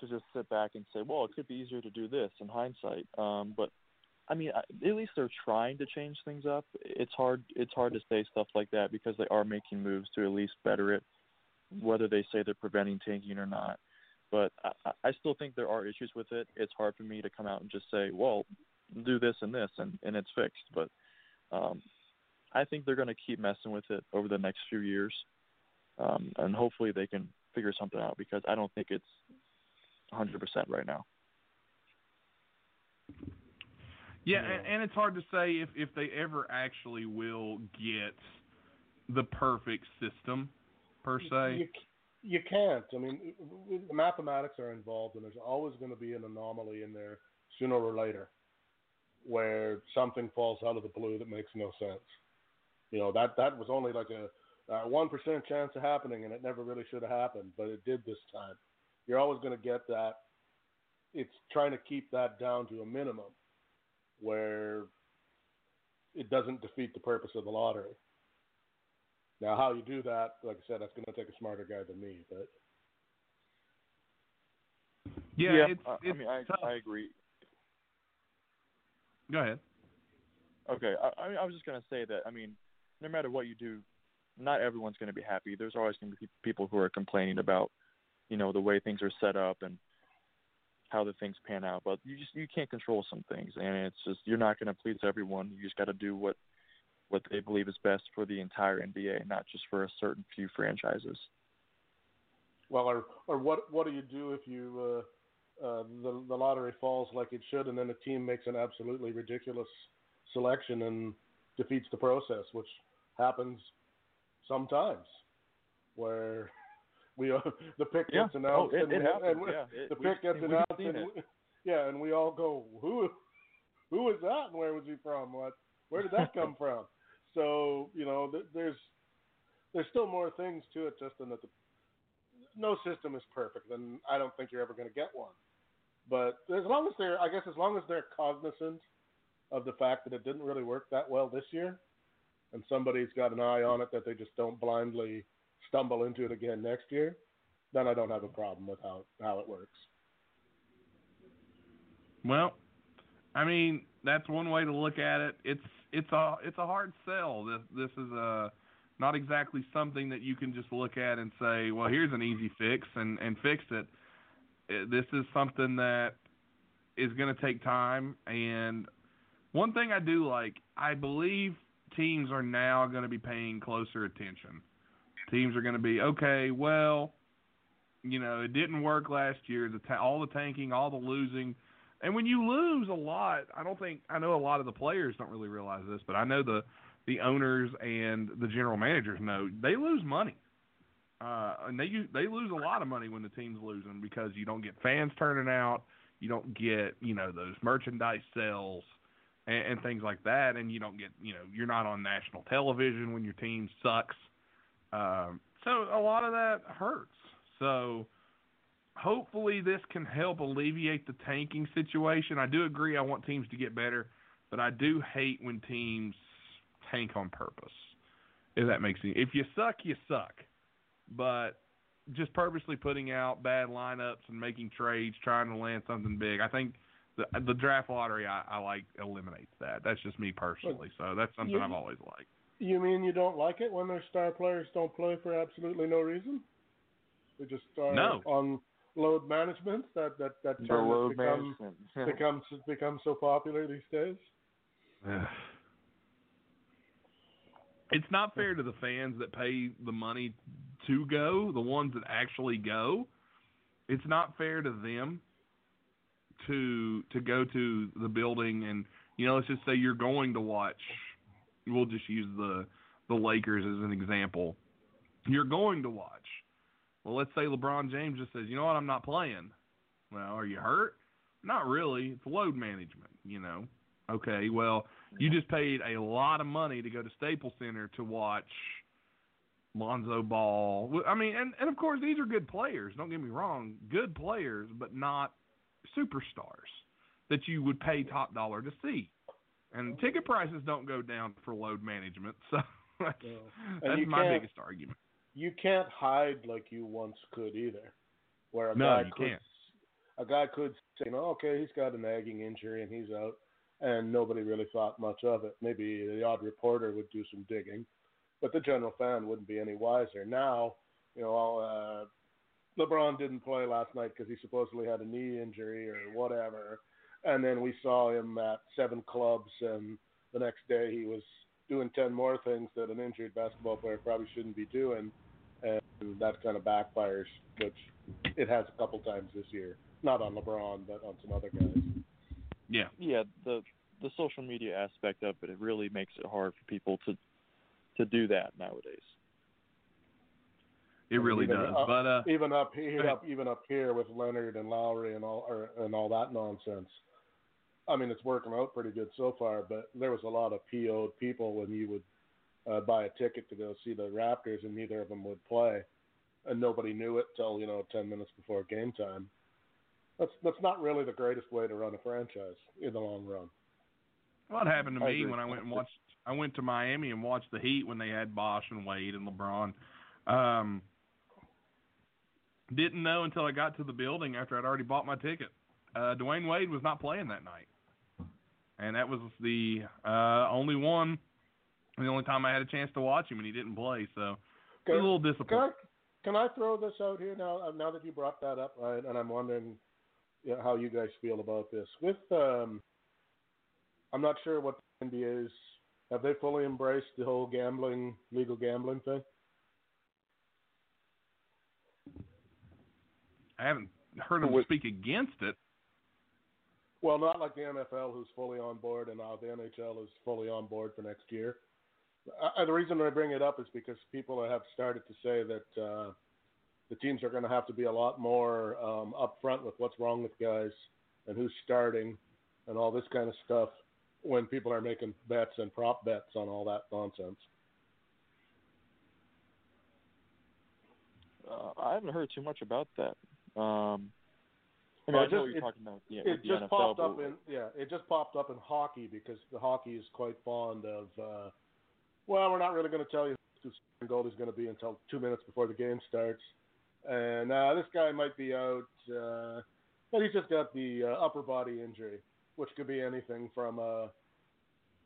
to just sit back and say, "Well, it could be easier to do this." In hindsight, um, but I mean, at least they're trying to change things up. It's hard. It's hard to say stuff like that because they are making moves to at least better it, whether they say they're preventing tanking or not. But I, I- still think there are issues with it. It's hard for me to come out and just say, "Well, do this and this," and and it's fixed. But um, I think they're going to keep messing with it over the next few years, um, and hopefully they can figure something out because I don't think it's 100% right now. Yeah, and, and it's hard to say if if they ever actually will get the perfect system per se. You, you can't. I mean, the mathematics are involved, and there's always going to be an anomaly in there sooner or later, where something falls out of the blue that makes no sense. You know that that was only like a one percent chance of happening, and it never really should have happened, but it did this time. You're always going to get that. It's trying to keep that down to a minimum, where it doesn't defeat the purpose of the lottery. Now, how you do that, like I said, that's going to take a smarter guy than me. But Yeah, it's, uh, it's I mean, I tough. I agree. Go ahead. Okay, I, I mean, I was just gonna say that. I mean, no matter what you do, not everyone's gonna be happy. There's always gonna be people who are complaining about, you know, the way things are set up and how the things pan out. But you just you can't control some things, and it's just you're not gonna please everyone. You just got to do what what they believe is best for the entire NBA, not just for a certain few franchises. well, or or what what do you do if you uh, uh, the the lottery falls like it should, and then the team makes an absolutely ridiculous selection and defeats the process, which happens sometimes, where [LAUGHS] We uh, the pick Yeah. gets announced oh, it, and, it and, happens. we- yeah, the pick gets announced and we, yeah, and we all go, who who was that and where was he from? What where did that come [LAUGHS] from? So you know, th- there's there's still more things to it just than that the no system is perfect, and I don't think you're ever going to get one. But as long as they're, I guess, as long as they're cognizant of the fact that it didn't really work that well this year, and somebody's got an eye on it that they just don't blindly stumble into it again next year, then I don't have a problem with how how it works. Well, I mean, that's one way to look at it. It's it's a it's a hard sell. This this is a not exactly something that you can just look at and say, well, here's an easy fix and and fix it. Uh, This is something that is going to take time. And one thing I do like, I believe teams are now going to be paying closer attention. Teams are going to be okay. Well, you know, it didn't work last year. The ta- all the tanking, all the losing. And when you lose a lot, I don't think I know a lot of the players don't really realize this, but I know the the owners and the general managers know they lose money. Uh, and they they lose a lot of money when the team's losing because you don't get fans turning out, you don't get you know those merchandise sales and, and things like that, and you don't get you know you're not on national television when your team sucks. Um, so a lot of that hurts. So hopefully this can help alleviate the tanking situation. I do agree I want teams to get better, but I do hate when teams tank on purpose. If that makes sense. If you suck, you suck. But just purposely putting out bad lineups and making trades, trying to land something big, I think the the draft lottery I, I like eliminates that. That's just me personally. So that's something You- I've always liked. You mean you don't like it when their star players don't play for absolutely no reason? They just are No. on load management. That that that The term has load become management. [LAUGHS] becomes become so popular these days. [SIGHS] it's not fair to the fans that pay the money to go, the ones that actually go. It's not fair to them to to go to the building and you know let's just say you're going to watch we'll just use the the Lakers as an example. You're going to watch. Well, let's say LeBron James just says, "You know what? I'm not playing." Well, are you hurt? Not really. It's load management, you know. Okay, well, you just paid a lot of money to go to Staples Center to watch Lonzo Ball. I mean, and and of course these are good players. Don't get me wrong, good players, but not superstars that you would pay top dollar to see. And ticket prices don't go down for load management, so [LAUGHS] that's. And that's my biggest argument. You can't hide like you once could either. Where a No, guy could can't. a guy could say, "No, okay, he's got a nagging injury and he's out," and nobody really thought much of it. Maybe the odd reporter would do some digging, but the general fan wouldn't be any wiser. Now, you know, uh, LeBron didn't play last night because he supposedly had a knee injury or whatever, and then we saw him at seven clubs, and the next day he was doing ten more things that an injured basketball player probably shouldn't be doing, and that kind of backfires, which it has a couple times this year. Not on LeBron, but on some other guys. Yeah, yeah, the the social media aspect of it, it really makes it hard for people to to do that nowadays. It really Even, does. uh, But uh, Even up here, up even up here with Leonard and Lowry and all or, and all that nonsense. I mean, it's working out pretty good so far, but there was a lot of PO'd people when you would uh, buy a ticket to go see the Raptors, and neither of them would play, and nobody knew it till you know ten minutes before game time. That's that's not really the greatest way to run a franchise in the long run. What happened to I me agree. when I went and watched? I went to Miami and watched the Heat when they had Bosh and Wade and LeBron. Um, didn't know until I got to the building after I'd already bought my ticket. Uh, Dwyane Wade was not playing that night, and that was the uh, only one, the only time I had a chance to watch him, and he didn't play. So was a Can, little can I disappointing. can I throw this out here now? uh, Now that you brought that up, right, and I'm wondering you know, how you guys feel about this. With um, I'm not sure what the NBA's have they fully embraced the whole gambling, legal gambling thing. I haven't heard him With- speak against it. Well, not like the NFL, who's fully on board, and now the NHL is fully on board for next year. Uh, the reason I bring it up is because people have started to say that uh, the teams are going to have to be a lot more um, upfront with what's wrong with guys and who's starting and all this kind of stuff when people are making bets and prop bets on all that nonsense. Uh, I haven't heard too much about that. Um, I mean, Well, I know just- what you're it- talking about. Yeah, it the just NFL, popped up in yeah, it just popped up in hockey because the hockey is quite fond of. Uh, well, we're not really going to tell you who the goal is going to be until two minutes before the game starts, and uh, this guy might be out, uh, but he's just got the uh, upper body injury, which could be anything from a,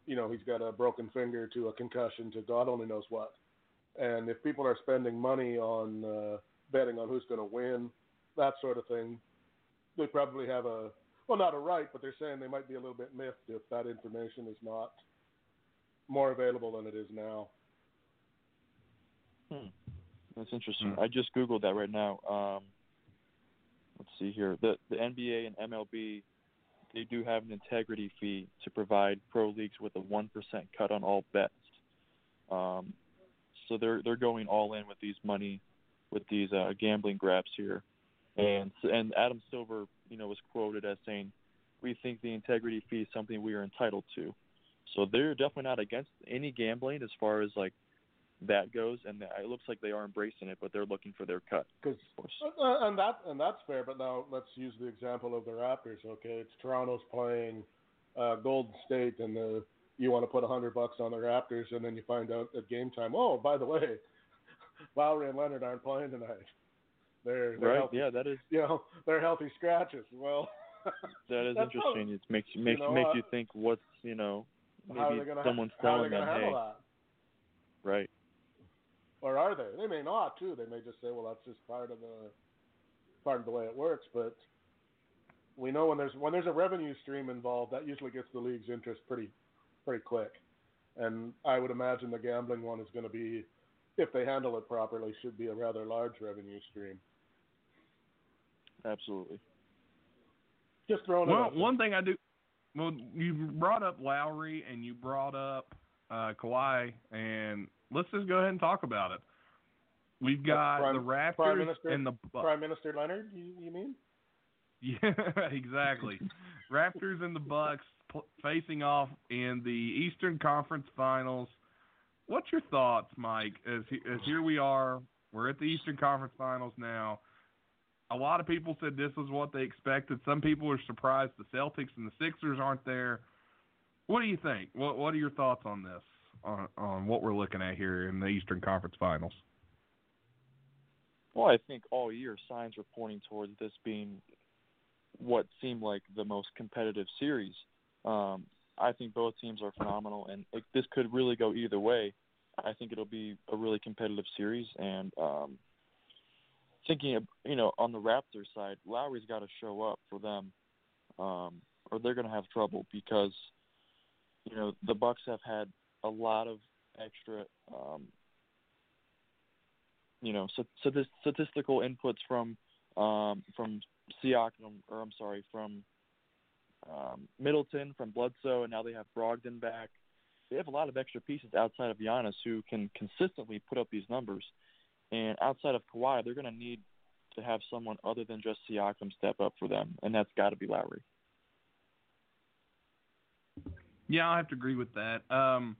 you know, he's got a broken finger to a concussion to God only knows what, and if people are spending money on uh, betting on who's going to win, that sort of thing, they probably have a well, not a right, but they're saying they might be a little bit miffed if that information is not more available than it is now. Hmm. That's interesting. Hmm. I just googled that right now. Um, let's see here. The the NBA and MLB they do have an integrity fee to provide pro leagues with a one percent cut on all bets. Um, so they're they're going all in with these money, with these uh, gambling grabs here, and and Adam Silver, you know, was quoted as saying, "We think the integrity fee is something we are entitled to." So they're definitely not against any gambling as far as like that goes, and it looks like they are embracing it, but they're looking for their cut. Because course. uh, and that and that's fair, but now let's use the example of the Raptors. Okay, it's Toronto's playing uh, Golden State, and the you want to put a hundred bucks on the Raptors, and then you find out at game time, oh, by the way, [LAUGHS] Lowry and Leonard aren't playing tonight. They're, they're Right? healthy, Yeah, that is you know [LAUGHS] they're healthy scratches. Well, [LAUGHS] that is interesting. It makes you makes know, makes uh, you think what's you know maybe someone's they telling them, hey, that? right? or are they? They may not too. They may just say, well, that's just part of the part of the way it works. But we know when there's when there's a revenue stream involved, that usually gets the league's interest pretty pretty quick. And I would imagine the gambling one is going to be, if they handle it properly, should be a rather large revenue stream. Absolutely. Just throwing it. Well, out one thing I do. Well, you brought up Lowry and you brought up uh, Kawhi, and let's just go ahead and talk about it. We've got Prime- the Raptors Prime Minister- and the Bu- Prime Minister Leonard, you, you mean? Yeah, [LAUGHS] exactly. Raptors and the Bucks pl- facing off in the Eastern Conference Finals. What's your thoughts, Mike? As he, as here we are, we're at the Eastern Conference Finals now. A lot of people said this was what they expected. Some people are surprised the Celtics and the Sixers aren't there. What do you think? What What are your thoughts on this? On on what we're looking at here in the Eastern Conference Finals? Well, I think all year signs were pointing towards this being what seemed like the most competitive series. Um, I think both teams are phenomenal, and it, this could really go either way. I think it'll be a really competitive series, and um, thinking, of, you know, on the Raptors side, Lowry's got to show up for them, um, or they're going to have trouble because, you know, the Bucks have had a lot of extra um, you know st- st- statistical inputs from um, from Siakam, or I'm sorry, from um, Middleton, from Bledsoe, and now they have Brogdon back. They have a lot of extra pieces outside of Giannis who can consistently put up these numbers. And outside of Kawhi, they're going to need to have someone other than just Siakam step up for them, and that's got to be Lowry. Yeah, I have to agree with that. Um,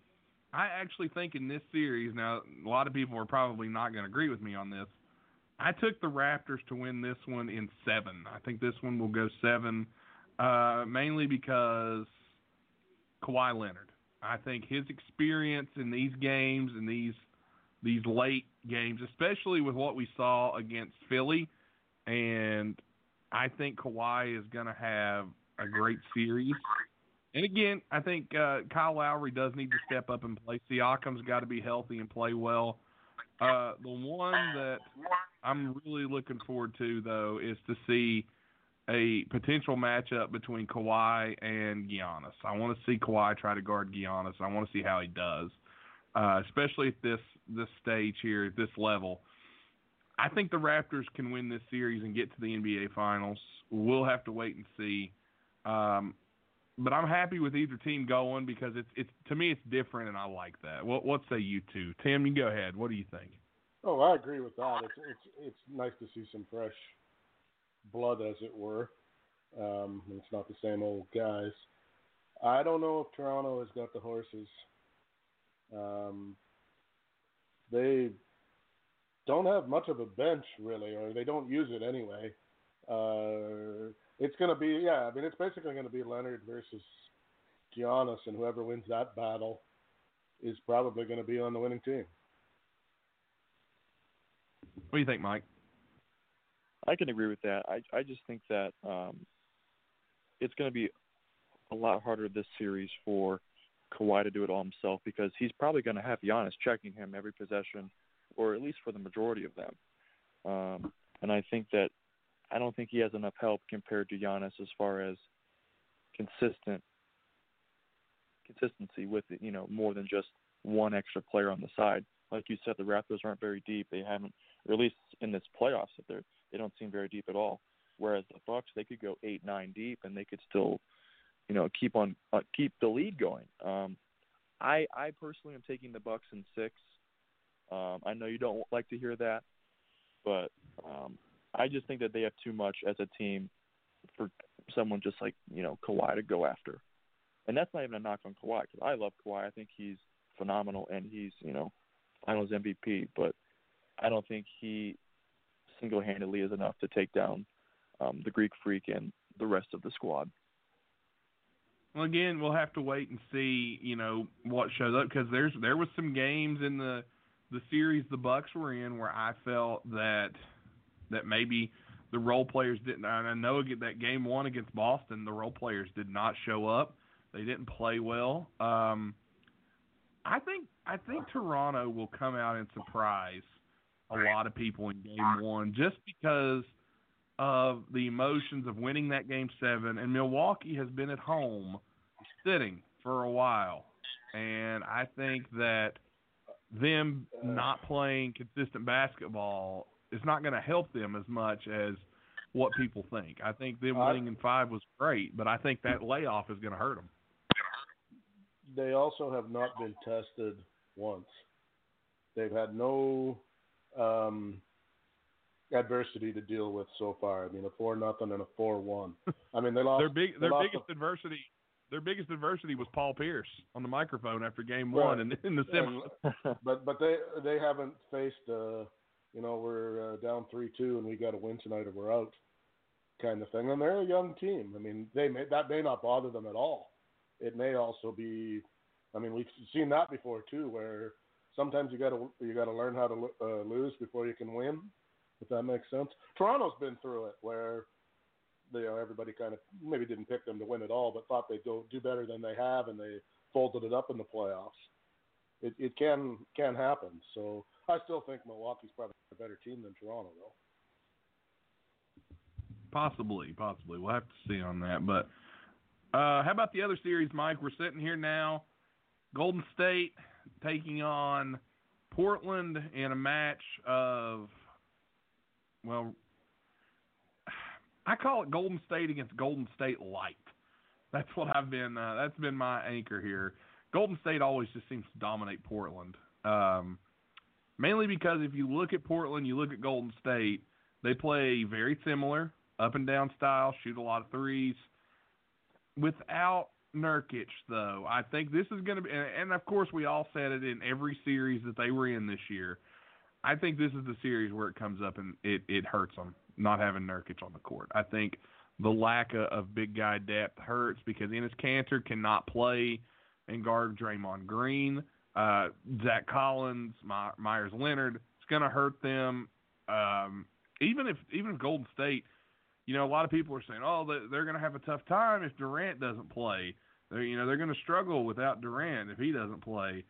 I actually think in this series, now a lot of people are probably not going to agree with me on this. I took the Raptors to win this one in seven. I think this one will go seven, uh, mainly because Kawhi Leonard. I think his experience in these games and these these late games, especially with what we saw against Philly, and I think Kawhi is going to have a great series. And again, I think uh, Kyle Lowry does need to step up and play. Siakam's got to be healthy and play well. Uh, the one that I'm really looking forward to, though, is to see a potential matchup between Kawhi and Giannis. I want to see Kawhi try to guard Giannis. I want to see how he does, uh, especially at this this stage here, at this level. I think the Raptors can win this series and get to the NBA Finals. We'll have to wait and see. Um, but I'm happy with either team going because it's it's to me it's different and I like that. What what say you two? Tim, you go ahead. What do you think? Oh, I agree with that. It's it's it's nice to see some fresh blood, as it were. Um, it's not the same old guys. I don't know if Toronto has got the horses. Um, they don't have much of a bench really, or they don't use it anyway. Uh, it's going to be yeah. I mean, it's basically going to be Leonard versus Giannis, and whoever wins that battle is probably going to be on the winning team. What do you think, Mike? I can agree with that. I I just think that um, it's going to be a lot harder this series for Kawhi to do it all himself because he's probably going to have Giannis checking him every possession, or at least for the majority of them. Um, and I think that I don't think he has enough help compared to Giannis as far as consistent consistency with it, you know, more than just one extra player on the side. Like you said, the Raptors aren't very deep. They haven't, or at least in this playoffs, that they're they don't seem very deep at all. Whereas the Bucks, they could go eight, nine deep, and they could still, you know, keep on uh, keep the lead going. Um, I I personally am taking the Bucks in six. Um, I know you don't like to hear that, but um, I just think that they have too much as a team for someone just like you know Kawhi to go after. And that's not even a knock on Kawhi because I love Kawhi. I think he's phenomenal and he's you know Finals MVP. But I don't think he single-handedly is enough to take down um, the Greek Freak and the rest of the squad. Well, again, we'll have to wait and see, you know, what shows up because there's there was some games in the the series the Bucks were in where I felt that that maybe the role players didn't. I know that game one against Boston, the role players did not show up. They didn't play well. Um, I think I think Toronto will come out and surprise a lot of people in game one just because of the emotions of winning that game seven and Milwaukee has been at home sitting for a while. And I think that them not playing consistent basketball is not going to help them as much as what people think. I think them winning in five was great, but I think that layoff is going to hurt them. They also have not been tested once. They've had no um, adversity to deal with so far. I mean, a four nothing and a four one. [LAUGHS] I mean, they lost their big their biggest a, adversity. Their biggest adversity was Paul Pierce on the microphone after game one, and in the semi. [LAUGHS] but but they they haven't faced uh you know we're uh, down three two and we got to win tonight or we're out kind of thing. And they're a young team. I mean, they may that may not bother them at all. It may also be. I mean, we've seen that before too, where sometimes you got to you got to learn how to uh, lose before you can win. If that makes sense. Toronto's been through it where you know everybody kind of maybe didn't pick them to win it all, but thought they'd go do better than they have, and they folded it up in the playoffs. It it can can happen. So I still think Milwaukee's probably a better team than Toronto, though. Possibly, possibly. We'll have to see on that. But uh, how about the other series, Mike? We're sitting here now. Golden State taking on Portland in a match of, well, I call it Golden State against Golden State Light. That's what I've been. Uh, that's been my anchor here. Golden State always just seems to dominate Portland. Um, mainly because if you look at Portland, you look at Golden State, they play very similar, up and down style, shoot a lot of threes. Without Nurkic, though. I think this is going to be, and of course, we all said it in every series that they were in this year. I think this is the series where it comes up and it, it hurts them not having Nurkic on the court. I think the lack of, of big guy depth hurts because Enes Kanter cannot play and guard Draymond Green. Uh, Zach Collins, My, Meyers Leonard, it's going to hurt them. Um, even if even if Golden State – you know, a lot of people are saying, oh, they're going to have a tough time if Durant doesn't play. They're, you know, they're going to struggle without Durant if he doesn't play.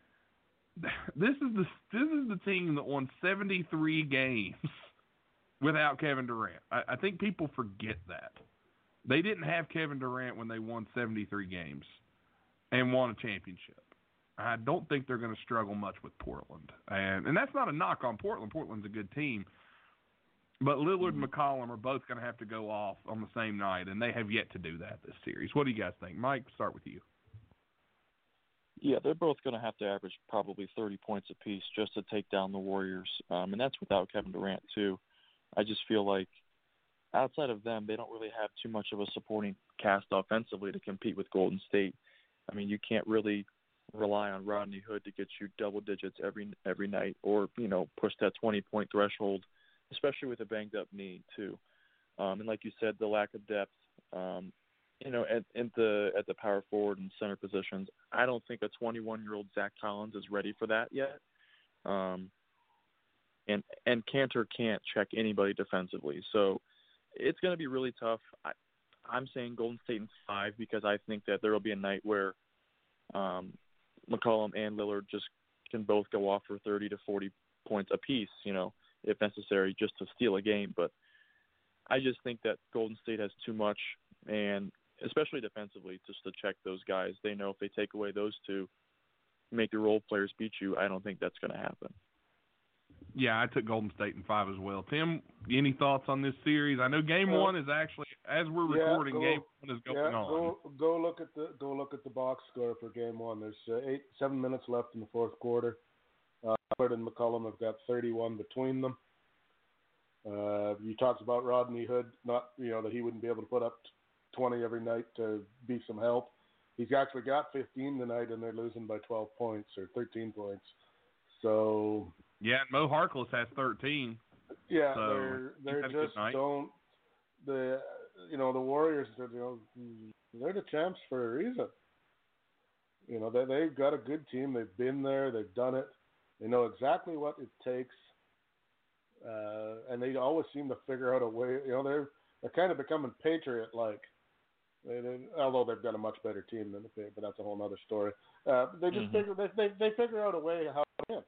[LAUGHS] This is the this is the team that won 73 games [LAUGHS] without Kevin Durant. I, I think people forget that they didn't have Kevin Durant when they won 73 games and won a championship. I don't think they're going to struggle much with Portland, and and that's not a knock on Portland. Portland's a good team, but Lillard and Mm-hmm. McCollum are both going to have to go off on the same night, and they have yet to do that this series. What do you guys think, Mike? Start with you. Yeah, they're both going to have to average probably 30 points apiece just to take down the Warriors, um, and that's without Kevin Durant too. I just feel like outside of them, they don't really have too much of a supporting cast offensively to compete with Golden State. I mean, you can't really rely on Rodney Hood to get you double digits every every night, or you know, push that 20 point threshold, especially with a banged up knee too. Um, and like you said, the lack of depth. Um, you know, at, at the at the power forward and center positions, I don't think a 21 year old Zach Collins is ready for that yet. Um, and and Kanter can't check anybody defensively, so it's going to be really tough. I, I'm saying Golden State in five because I think that there will be a night where um, McCollum and Lillard just can both go off for 30 to 40 points apiece, you know, if necessary, just to steal a game. But I just think that Golden State has too much, and especially defensively, just to check those guys. They know if they take away those two, make the role players beat you. I don't think that's going to happen. Yeah, I took Golden State in five as well. Tim, any thoughts on this series? I know Game Uh, One is actually, as we're yeah, recording, go- Game One is going yeah, on. go go look at the go look at the box score for game one. There's uh, eight seven minutes left in the fourth quarter. Uh, and McCollum have got 31 between them. Uh, you talked about Rodney Hood, not you know that he wouldn't be able to put up 20 every night to be some help. He's actually got 15 tonight, and they're losing by 12 points or 13 points. So Yeah, and Mo Harkless has 13. yeah, So, they're they're had a good just don't the you know the Warriors you know they're the champs for a reason. You know they they've got a good team. They've been there. They've done it. They know exactly what it takes, uh, and they always seem to figure out a way. You know they're they're kind of becoming patriot like. They, they, although they've got a much better team than the Patriots, but that's a whole other story. Uh, they just Mhm. figure they, they they figure out a way how to win,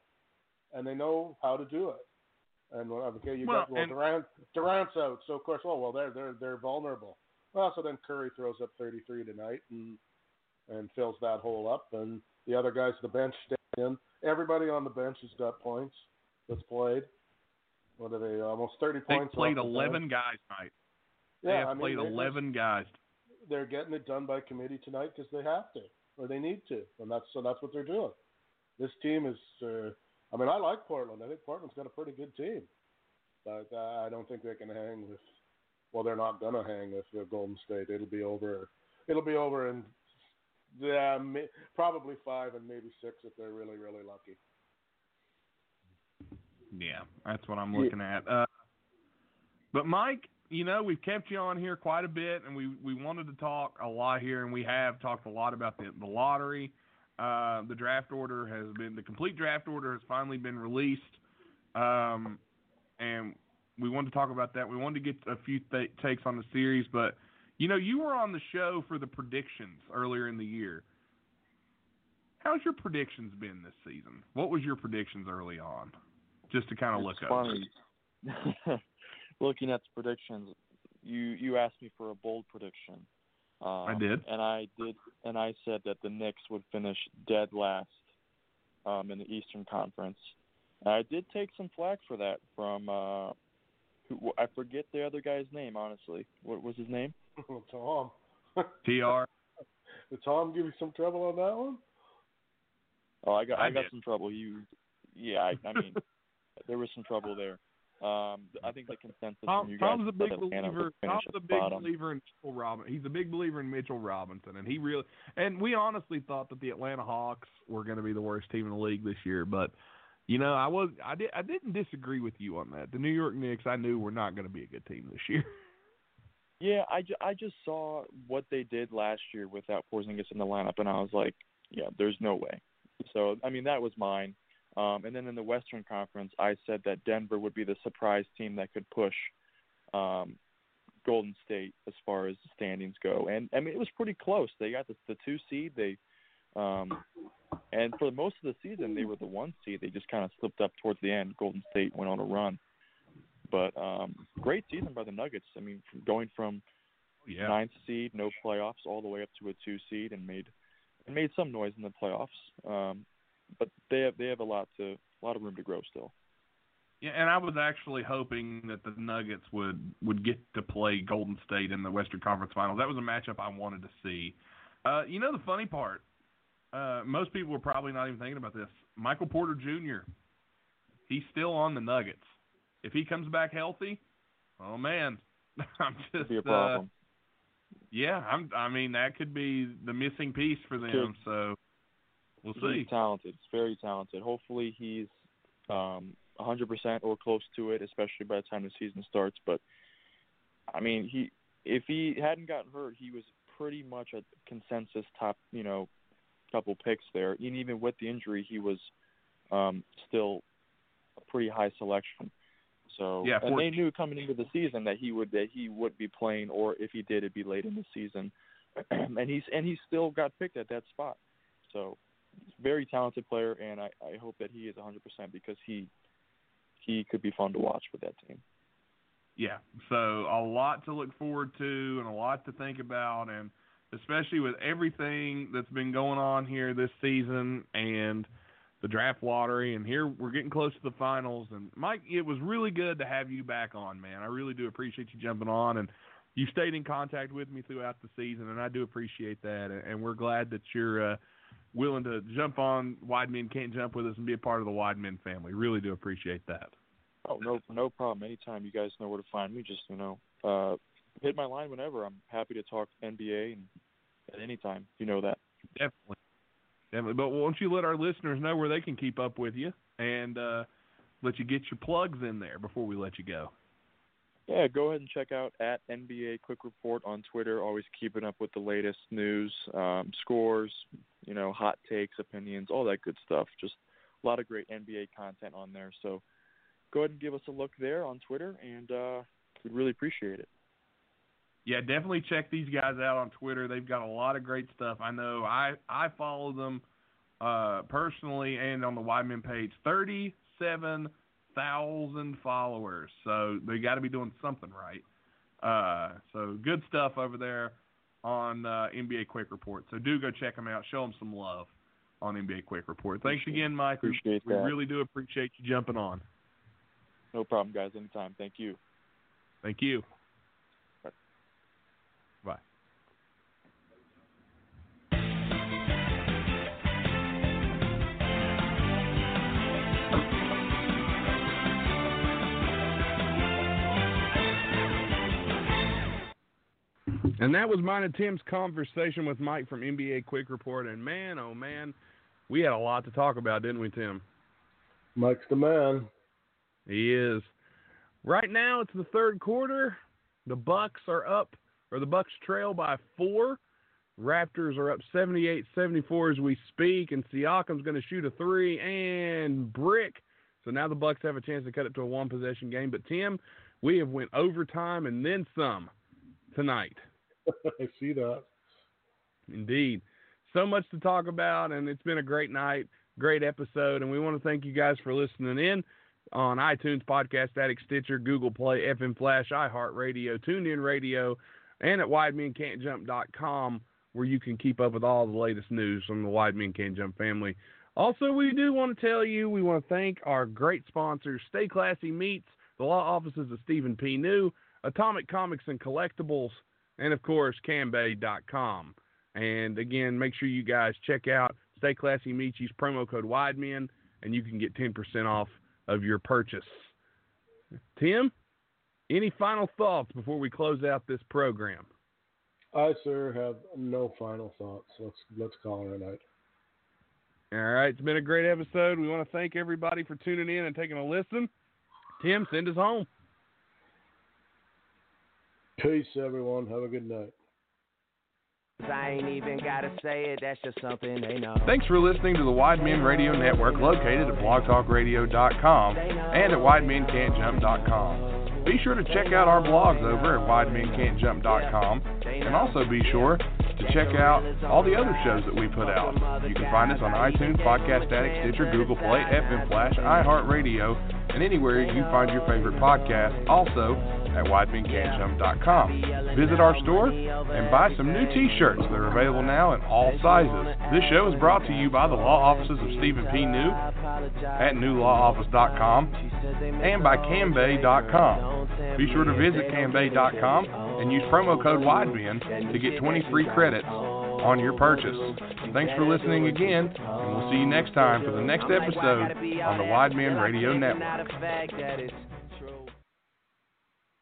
and they know how to do it. And okay, you Well, got well and- Durant Durant's out, so of course, oh well, they're they're they're vulnerable. Well, so then Curry throws up 33 tonight and and fills that hole up, and the other guys at the bench stay in. Everybody on the bench has got points that's played. What are they? Almost 30 They points. They played the 11 bench. guys tonight. They Yeah, have I mean, played they're just- 11 guys. they're getting it done by committee tonight because they have to or they need to, and that's so that's what they're doing. This team is. Uh, I mean, I like Portland. I think Portland's got a pretty good team, but uh, I don't think they can hang with. Well, they're not gonna hang with Golden State. It'll be over. It'll be over in. Yeah, may, probably five and maybe six if they're really really lucky. Yeah, that's what I'm Yeah. looking at. Uh, but Mike, you know, we've kept you on here quite a bit, and we we wanted to talk a lot here, and we have talked a lot about the the lottery. Uh, the draft order has been the complete draft order has finally been released, um, and we wanted to talk about that. We wanted to get a few th- takes on the series, but you know, you were on the show for the predictions earlier in the year. How's your predictions been this season? What was your predictions early on? Just to kind of look funny. [LAUGHS] Looking at the predictions, you you asked me for a bold prediction. Um, I did. and I did, and I said that the Knicks would finish dead last um, in the Eastern Conference. And I did take some flack for that from uh, who I forget the other guy's name. Honestly, what was his name? [LAUGHS] Tom, Tr. [LAUGHS] did Tom give you some trouble on that one? Oh, I got I I, got did. some trouble. You, yeah, I, I mean, [LAUGHS] there was some trouble there. Um, I think the consensus Tom, from you Tom's a big believer. Tom's a big bottom. believer in Mitchell Robinson. He's a big believer in Mitchell Robinson, and he really and we honestly thought that the Atlanta Hawks were going to be the worst team in the league this year. But you know, I was I did I didn't disagree with you on that. The New York Knicks, I knew were not going to be a good team this year. Yeah, I, ju- I just saw what they did last year without Porzingis in the lineup, and I was like, yeah, there's no way. So I mean, that was mine. Um, and then in the Western Conference, I said that Denver would be the surprise team that could push um, Golden State as far as the standings go. And I mean, it was pretty close. They got the, the two seed. They um, and for most of the season, they were the one seed. They just kind of slipped up towards the end. Golden State went on a run. But um, great season by the Nuggets. I mean, from going from yeah. ninth seed, no playoffs, all the way up to a two seed, and made and made some noise in the playoffs. Um, but they have they have a lot to a lot of room to grow still. Yeah, and I was actually hoping that the Nuggets would would get to play Golden State in the Western Conference Finals. That was a matchup I wanted to see. Uh, you know the funny part, uh, most people are probably not even thinking about this. Michael Porter Jr. He's still on the Nuggets. If he comes back healthy, oh man, [LAUGHS] I'm just be a uh, problem. yeah, I'm. I mean, that could be the missing piece for them. So we'll He's see. talented. He's very talented. Hopefully, he's um, 100% or close to it, especially by the time the season starts. But I mean, he if he hadn't gotten hurt, he was pretty much a consensus top, you know, couple picks there. And even with the injury, he was um, still a pretty high selection. So Yeah, and for- they knew coming into the season that he would that he would be playing, or if he did, it'd be late in the season. [CLEARS THROAT] and he's and he still got picked at that spot. So very talented player, and I, I hope that he is 100% because he he could be fun to watch for that team. Yeah, so a lot to look forward to and a lot to think about, and especially with everything that's been going on here this season and the draft lottery, and here we're getting close to the finals. And Mike, it was really good to have you back on, man. I really do appreciate you jumping on, and you stayed in contact with me throughout the season, and I do appreciate that. And, we're glad that you're uh, willing to jump on Wide Men Can't Jump with us and be a part of the Wide Men family. Really do appreciate that. Oh no, no problem. Anytime you guys know where to find me, just you know, uh, hit my line whenever. I'm happy to talk NBA and at any time. You know that. Definitely. Definitely. But won't you let our listeners know where they can keep up with you and uh, let you get your plugs in there before we let you go? Yeah, go ahead and check out at NBA Quick Report on Twitter. Always keeping up with the latest news, um, scores, you know, hot takes, opinions, all that good stuff. Just a lot of great NBA content on there. So go ahead and give us a look there on Twitter, and uh, we'd really appreciate it. Yeah, definitely check these guys out on Twitter. They've got a lot of great stuff. I know I I follow them uh, personally and on the Wideman page. Thirty-seven thousand followers, so they got to be doing something right. Uh, so good stuff over there on uh, NBA Quick Report. So do go check them out. Show them some love on NBA Quick Report. Thanks Appreciate- again, Mike. We- appreciate we that. really do appreciate you jumping on. No problem, guys. Anytime. Thank you. Thank you. And that was mine and Tim's conversation with Mike from NBA Quick Report. And man, oh man, we had a lot to talk about, didn't we, Tim? Mike's the man. He is. Right now, it's the third quarter. The Bucks are up, or the Bucks trail by four. Raptors are up 78-74 as we speak, and Siakam's going to shoot a three and brick. So now the Bucks have a chance to cut it to a one-possession game. But Tim, we have went overtime and then some tonight. [LAUGHS] I see that. Indeed. So much to talk about, and it's been a great night, great episode. And we want to thank you guys for listening in on iTunes, Podcast Addict, Stitcher, Google Play, FM Flash, iHeartRadio, TuneIn Radio, and at WideMenCan'tJump.com, where you can keep up with all the latest news from the Wide Men Can't Jump family. Also, we do want to tell you, we want to thank our great sponsors, Stay Classy Meats, the law offices of Stephen P. New, Atomic Comics and Collectibles, and of course, Cambay.com. And again, make sure you guys check out Stay Classy. Use promo code WIDEMEN, and you can get 10% off of your purchase. Tim, any final thoughts before we close out this program? I, sir, have no final thoughts. Let's let's call it a night. All right, it's been a great episode. We want to thank everybody for tuning in and taking a listen. Tim, send us home. Peace, everyone. Have a good night. I ain't even gotta say it, that's just something they know. Thanks for listening to the Wide Men Radio Network located at blogtalkradio.com and at widemencan'tjump.com. Be sure to check out our blogs over at widemencan'tjump.com and also be sure to check out all the other shows that we put out. You can find us on iTunes, Podcast Addict, Stitcher, Google Play, FM Flash, iHeartRadio, and anywhere you find your favorite podcast. Also at widemencan'tjump.com. Visit our store and buy some new t-shirts. They're available now in all sizes. This show is brought to you by the law offices of Stephen P. New at newlawoffice.com and by Cambay.com. Be sure to visit Cambay.com and use promo code WIDEMEN to get 20 free credits on your purchase. Thanks for listening again, and we'll see you next time for the next episode on the Wide Men Radio Network.